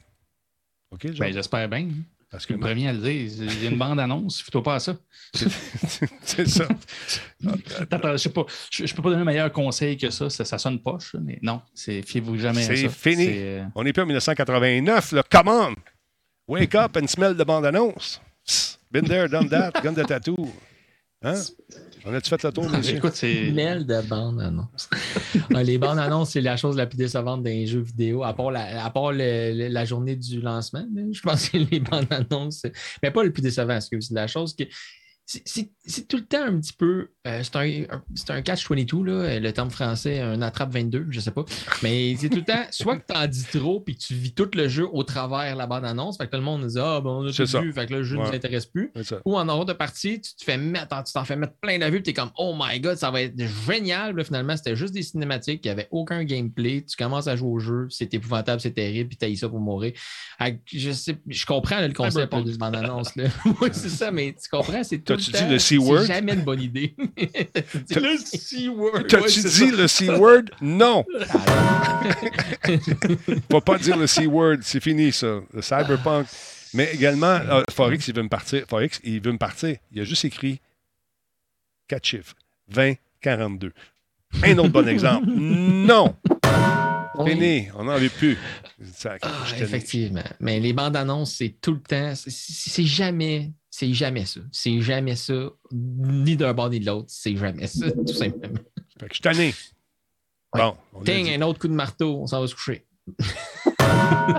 OK, Jean? Ben, j'espère bien. Parce que me préviens à le dire. Il y a une bande-annonce, fais-toi pas à ça. c'est ça. Attends, je je peux pas donner un meilleur conseil que ça. Ça, ça sonne poche, mais non, c'est fiez-vous jamais à ça. C'est fini. Euh, On n'est plus en 1989, là. Come on! Wake up and smell de bande-annonce. Been there, done that, gun de tattoo. Hein? On a-tu fait le tour, monsieur? Écoute, c'est. De bande-annonce. Ah, les bandes-annonces, c'est la chose la plus décevante dans les jeux vidéo, à part la, à part le- le- la journée du lancement. Je pense que les bandes-annonces, mais pas le plus décevant, c'est la chose que. c'est tout le temps un petit peu. Euh, c'est un, un- c'est un catch-22, là, le terme français, un attrape-22, je sais pas. Mais c'est tout le temps, soit que tu en dis trop puis que tu vis tout le jeu au travers la bande-annonce, fait que tout le monde dit Ah, bon, on a C'est tout ça. vu, fait que là, le jeu ne Ouais. nous intéresse plus. Ou en ordre de partie, tu te fais mettre, tu t'en fais mettre plein d'avis, tu es comme Oh my god, ça va être génial. Là, finalement, c'était juste des cinématiques, il n'y avait aucun gameplay. Tu commences à jouer au jeu, c'est épouvantable, c'est terrible, puis tu as ça pour mourir. Je, sais, je comprends là, le concept de bande-annonce. oui, c'est ça, mais tu comprends, c'est tout. T'as-tu le dit temps, le C-word? C'est jamais une bonne idée. Le C-word. T'as-tu dit le C-word? Non! Faut pas dire le C-word, c'est fini ça. Le cyberpunk. Mais également, euh, Forex, il veut me partir. Forex, il veut me partir. Il a juste écrit quatre chiffres. 20, 42. Un autre bon exemple. Non! Fini. On n'en veut plus. Ça, Ah, effectivement. Mais les bandes annonces, c'est tout le temps. C'est jamais. C'est jamais ça. C'est jamais ça. Ni d'un bord ni de l'autre. C'est jamais ça, tout simplement. Fait que je suis tanné. Ouais. Bon, on l'a Ting, un autre coup de marteau, on s'en va se coucher.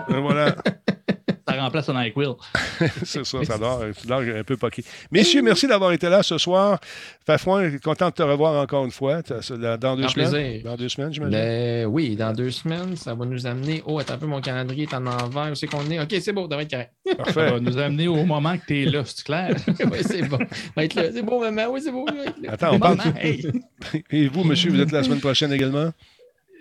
Voilà. Ça remplace un NyQuil. C'est ça, ça dort, ça dort un peu poqué. Messieurs, merci d'avoir été là ce soir. Fafouin, content de te revoir encore une fois. Ça, Dans deux semaines. plaisir. Dans deux semaines, j'imagine. Le- Oui, dans deux semaines, ça va nous amener. Oh, attends un peu, mon calendrier est en envers. Où c'est qu'on est? OK, c'est beau, ça devrait être correct. Ça Parfait. va nous amener au moment que tu es là, c'est clair? oui, c'est bon. Va. C'est beau, maman. Oui, c'est beau. Attends, on parle. Hey! Et vous, monsieur, vous êtes la semaine prochaine également?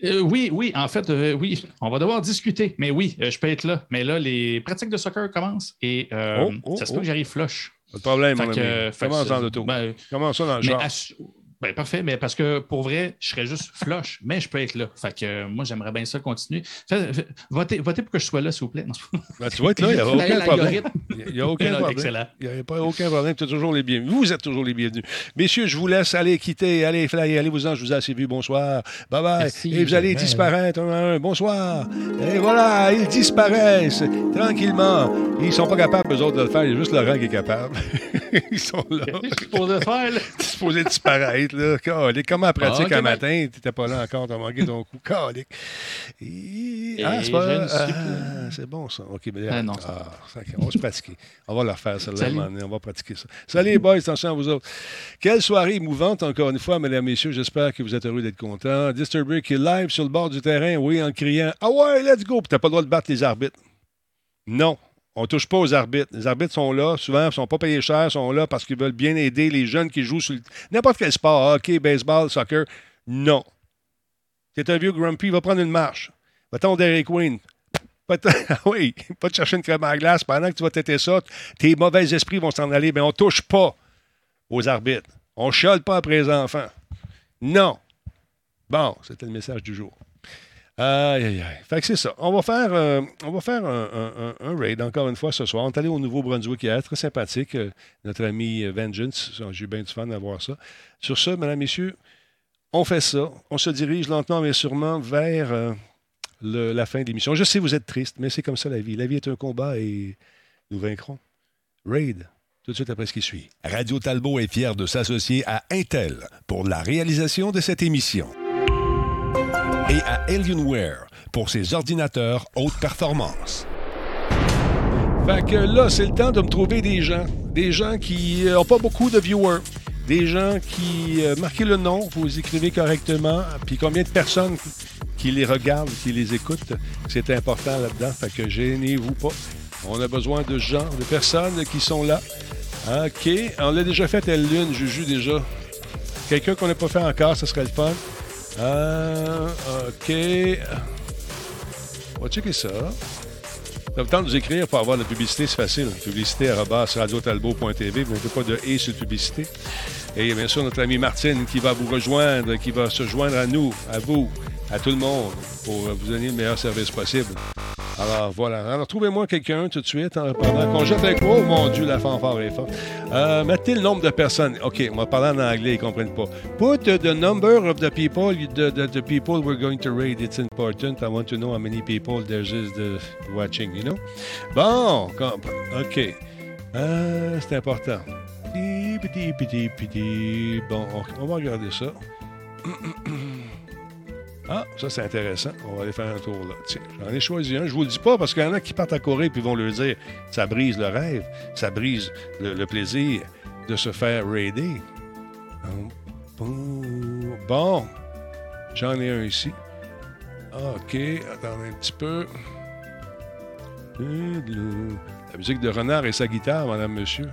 Euh, oui, oui, en fait, euh, oui, on va devoir discuter. Mais oui, euh, je peux être là. Mais là, les pratiques de soccer commencent et euh, Oh, oh, ça se oh. peut que j'arrive flush. Pas de problème, mon que, ami. c'est- en auto. ben, ça dans le assu- ben, parfait, mais parce que pour vrai, je serais juste flush, mais je peux être là. Fait que euh, moi, j'aimerais bien ça continuer. Fait- fait- votez, votez pour que je sois là, s'il vous plaît. Ben, tu vas être là, il n'y a aucun problème. Il n'y a aucun problème. excellent. Il n'y a pas aucun problème. Tu es toujours les bienvenus. Vous êtes toujours les bienvenus. Messieurs, je vous laisse aller quitter. Allez, fly, allez-vous-en. Je vous ai assez vu. Bonsoir. Bye bye. Merci. Et vous allez disparaître un à un. Bonsoir. Et voilà, ils disparaissent tranquillement. Ils sont pas capables, eux autres, de le faire. Il y a juste Laurent qui est capable. ils sont là. Je suis supposé faire, là? Supposé disparaître, là. Calique. Comment en pratique Ah, un bye. matin? T'étais pas là encore, t'as manqué ton coup. Calique. Et... Et Ah, c'est pas... Ah, c'est bon, ça. OK, mais... Ah, non, sacré. on va se pratiquer. On va le refaire, celle-là. On va pratiquer ça. Salut, les boys. Attention à vous autres. Quelle soirée émouvante, encore une fois, mesdames, messieurs. J'espère que vous êtes heureux d'être contents. Disturber qui est live sur le bord du terrain, oui, en criant « Ah ouais, let's go! » Puis t'as pas le droit de battre les arbitres. Non. On ne touche pas aux arbitres. Les arbitres sont là, souvent, ils ne sont pas payés cher, ils sont là parce qu'ils veulent bien aider les jeunes qui jouent sur le- n'importe quel sport, hockey, baseball, soccer. Non. C'est un vieux grumpy, va prendre une marche. Au Dairy Queen. Ah oui, pas te chercher une crème à glace pendant que tu vas têter ça. Tes mauvais esprits vont s'en aller. Mais on ne touche pas aux arbitres. On ne chiale pas après les enfants. Non. Bon, c'était le message du jour. Aïe, aïe, aïe. Fait que c'est ça. On va faire, euh, on va faire un, raid encore une fois ce soir. On est allé au Nouveau-Brunswick hier, très sympathique. euh, notre ami euh, Vengeance, j'ai bien du fun à voir ça. Sur ce, mesdames, messieurs, on fait ça. On se dirige lentement mais sûrement vers la fin de l'émission. Je sais, vous êtes triste, mais c'est comme ça la vie. La vie est un combat et nous vaincrons. Raid, tout de suite après ce qui suit. Radio Talbot est fier de s'associer à Intel pour la réalisation de cette émission. Et à Alienware pour ses ordinateurs haute performance. Fait que là, c'est le temps de me trouver des gens. Des gens qui n'ont pas beaucoup de viewers. Des gens qui euh, marquez le nom, vous écrivez correctement, puis combien de personnes qui les regardent, qui les écoutent. C'est important là-dedans. Fait que gênez-vous pas. On a besoin de gens, de personnes qui sont là. OK. On l'a déjà fait, elle lune, Juju déjà. Quelqu'un qu'on n'a pas fait encore, ce serait le fun. Euh, OK. On va checker ça. Vous tente de nous écrire pour avoir la publicité, c'est facile. Publicité à radiotalbot.tv. Vous n'avez pas de et sur publicité. Et bien sûr, notre amie Martine qui va vous rejoindre, qui va se joindre à nous, à vous, à tout le monde, pour vous donner le meilleur service possible. Alors voilà. Alors trouvez-moi quelqu'un tout de suite hein, pendant qu'on jette un coup. Oh mon Dieu, la fanfare est forte. Euh, mettez le nombre de personnes. OK, on va parler en anglais, ils ne comprennent pas. Put uh, the number of the people, the, the, the people we're going to raid. It's important. I want to know how many people there is the watching, you know? Bon, OK. Euh, c'est important. Bon, on, on va regarder ça. Ah, ça c'est intéressant. On va aller faire un tour là. Tiens, j'en ai choisi un. Je vous le dis pas parce qu'il y en a qui partent à courir puis vont leur dire ça brise le rêve, ça brise le, le plaisir de se faire raider. Bon, j'en ai un ici. OK, attendez un petit peu. La musique de Renard et sa guitare, madame, monsieur,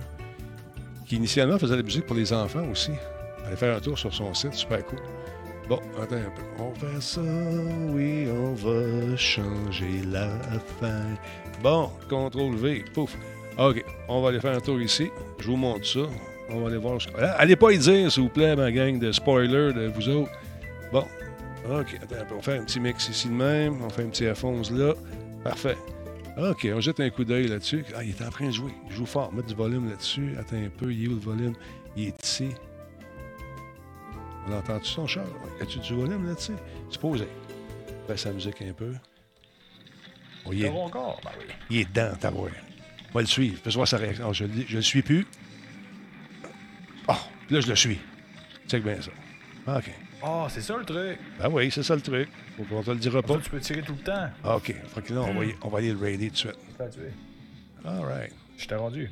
qui initialement faisait la musique pour les enfants aussi. Allez faire un tour sur son site, super cool. Bon, attends un peu. On fait ça, oui, on va changer la fin. Bon, contrôle V, pouf. OK, on va aller faire un tour ici. Je vous montre ça. On va aller voir. ce- Ah, Allez pas y dire, s'il vous plaît, ma gang de spoilers de vous autres. Bon, OK, attends un peu. On fait un petit mix ici de même. On fait un petit Alphonse là. Parfait. OK, on jette un coup d'œil là-dessus. Ah, il est en train de jouer. Il joue fort. Mettre du volume là-dessus. Attends un peu. Il est où le volume? Il est ici. On entend-tu son char? Y a-tu du volume là-dessus? Supposé. Baisse la musique un peu. Oh, il, est, encore? Ben oui. il est dedans, ta voix. On va le suivre. Je voir sa réaction. Oh, je, le- je le suis plus. Oh, là, je le suis. Check bien ça. Ah, OK. Ah, c'est ça le truc. Ben oui, c'est ça le truc. Faut qu'on te le dira pas. Ça, tu peux tirer tout le temps. Ah, OK. Fait que là, on va, y- on va aller le raider tout de suite. A. All right. Je t'ai rendu.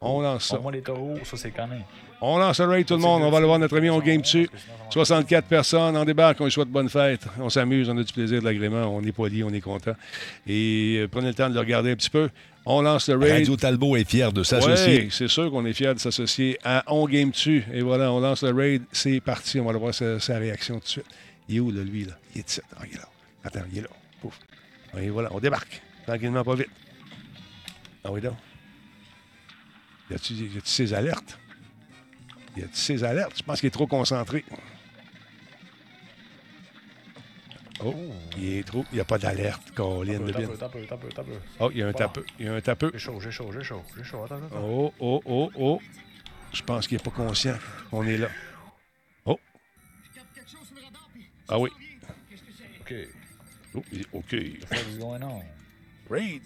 On lance ça. Pour moi, les taureaux, ça, c'est canin. On lance le raid, tout le monde. On va aller voir notre ami, on game dessus. 64 personnes, on débarque, on lui souhaite bonne fête. On s'amuse, on a du plaisir, de l'agrément, on est poli, on est content. Et euh, prenez le temps de le regarder un petit peu. On lance le raid. Radio Talbot est fier de s'associer. Oui, c'est sûr qu'on est fiers de s'associer à On Game Tu. Et voilà, on lance le raid, c'est parti. On va aller voir sa, sa réaction tout de suite. Il est où, là, lui, là? Il est ici. Ah, il est là. Attends, il est là. Pouf. Et voilà, on débarque. Tranquillement, pas vite. Ah oui, donc. Y a-tu y a-tu ses alertes? Y a-tu ses alertes? Je pense qu'il est trop concentré. Oh, il est trop. Il n'y a pas d'alerte, Colin de bien. Oh, il y a un tapeux. Il y a un tapeux. J'ai chaud, j'ai chaud, j'ai chaud, j'ai chaud. Attends, attends. Oh, oh, oh, oh. Je pense qu'il n'est pas conscient qu'on est là. Oh. Ah oui. OK. Oh, il- OK. What is going on? Raid.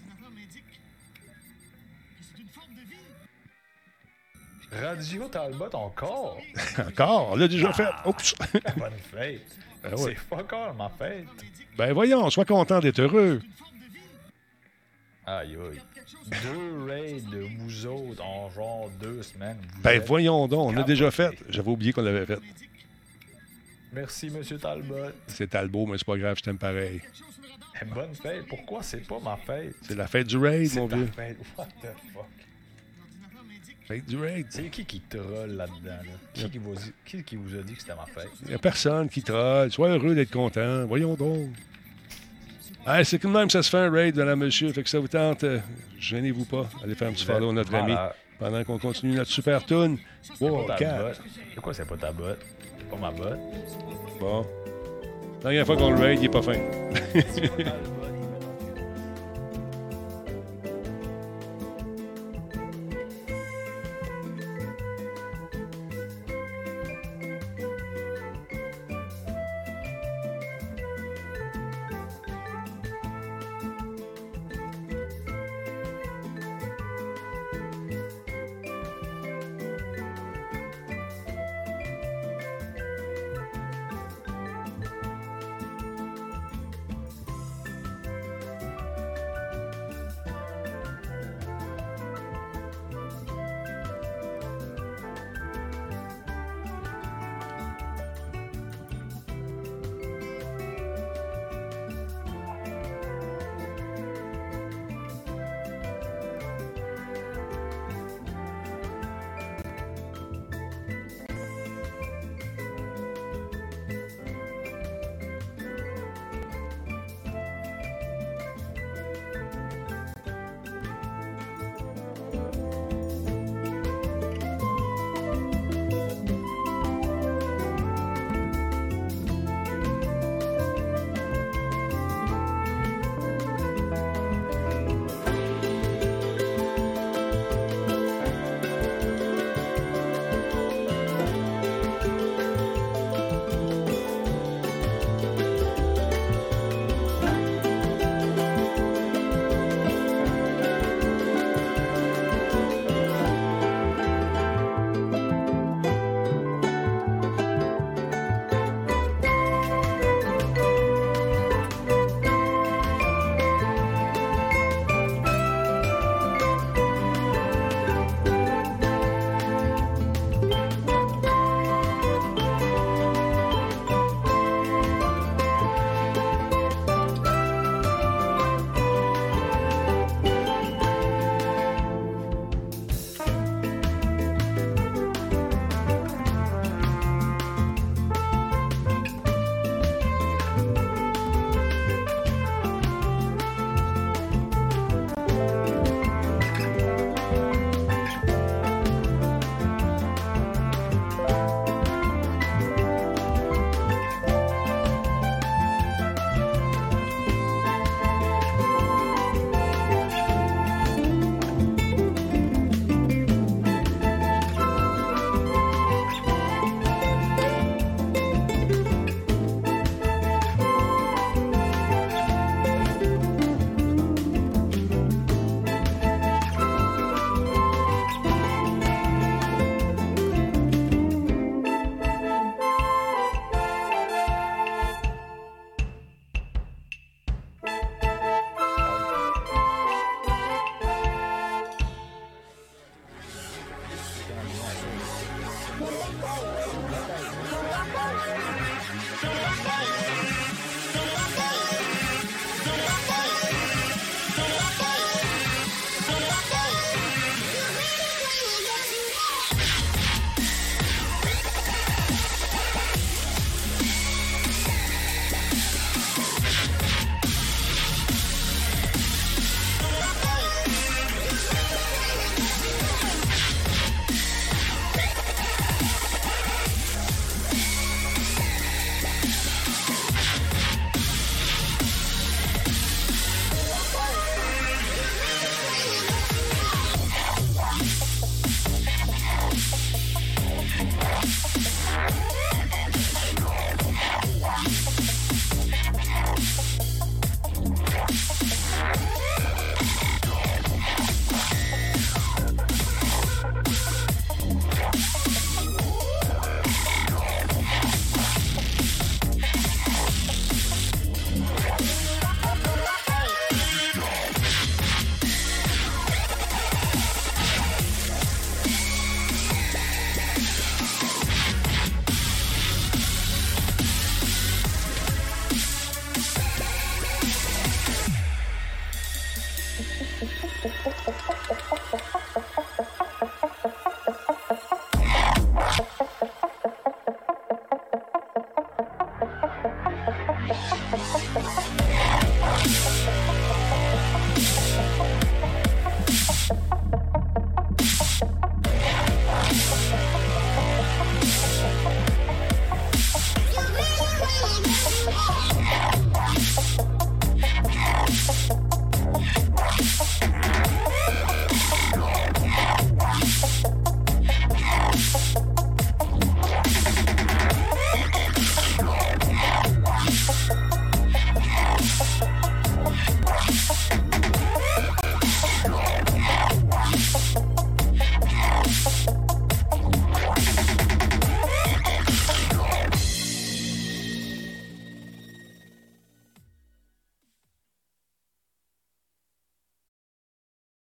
Radio Talbot encore? Encore? On l'a déjà fait. Oups. Bonne fête. Ben ouais. C'est pas encore ma fête. Ben voyons, sois content d'être heureux. Aïe, aïe. Deux raids de vous autres en genre deux semaines. Ben voyons donc, on l'a déjà fait. J'avais oublié qu'on l'avait fait. Merci, Monsieur Talbot. C'est Talbot, mais c'est pas grave, je t'aime pareil. Bonne fête. Pourquoi c'est pas ma fête? C'est la fête du raid, mon vieux. fête. What the fuck? Fête du raid. C'est qui qui troll là-dedans? Là? Qui, qui, vous, qui qui vous a dit que c'était ma fête? Il n'y a personne qui troll. Sois heureux d'être content. Voyons donc. Ah, c'est quand même ça se fait un raid, madame, monsieur. Fait que ça vous tente, euh, gênez-vous pas. Allez faire un petit follow à notre ami. Pendant qu'on continue notre super tune. C'est Wow, pas ta quatre. botte. C'est quoi, c'est pas ta botte? C'est pas ma botte? Bon. La dernière fois qu'on le raid, il est pas fin.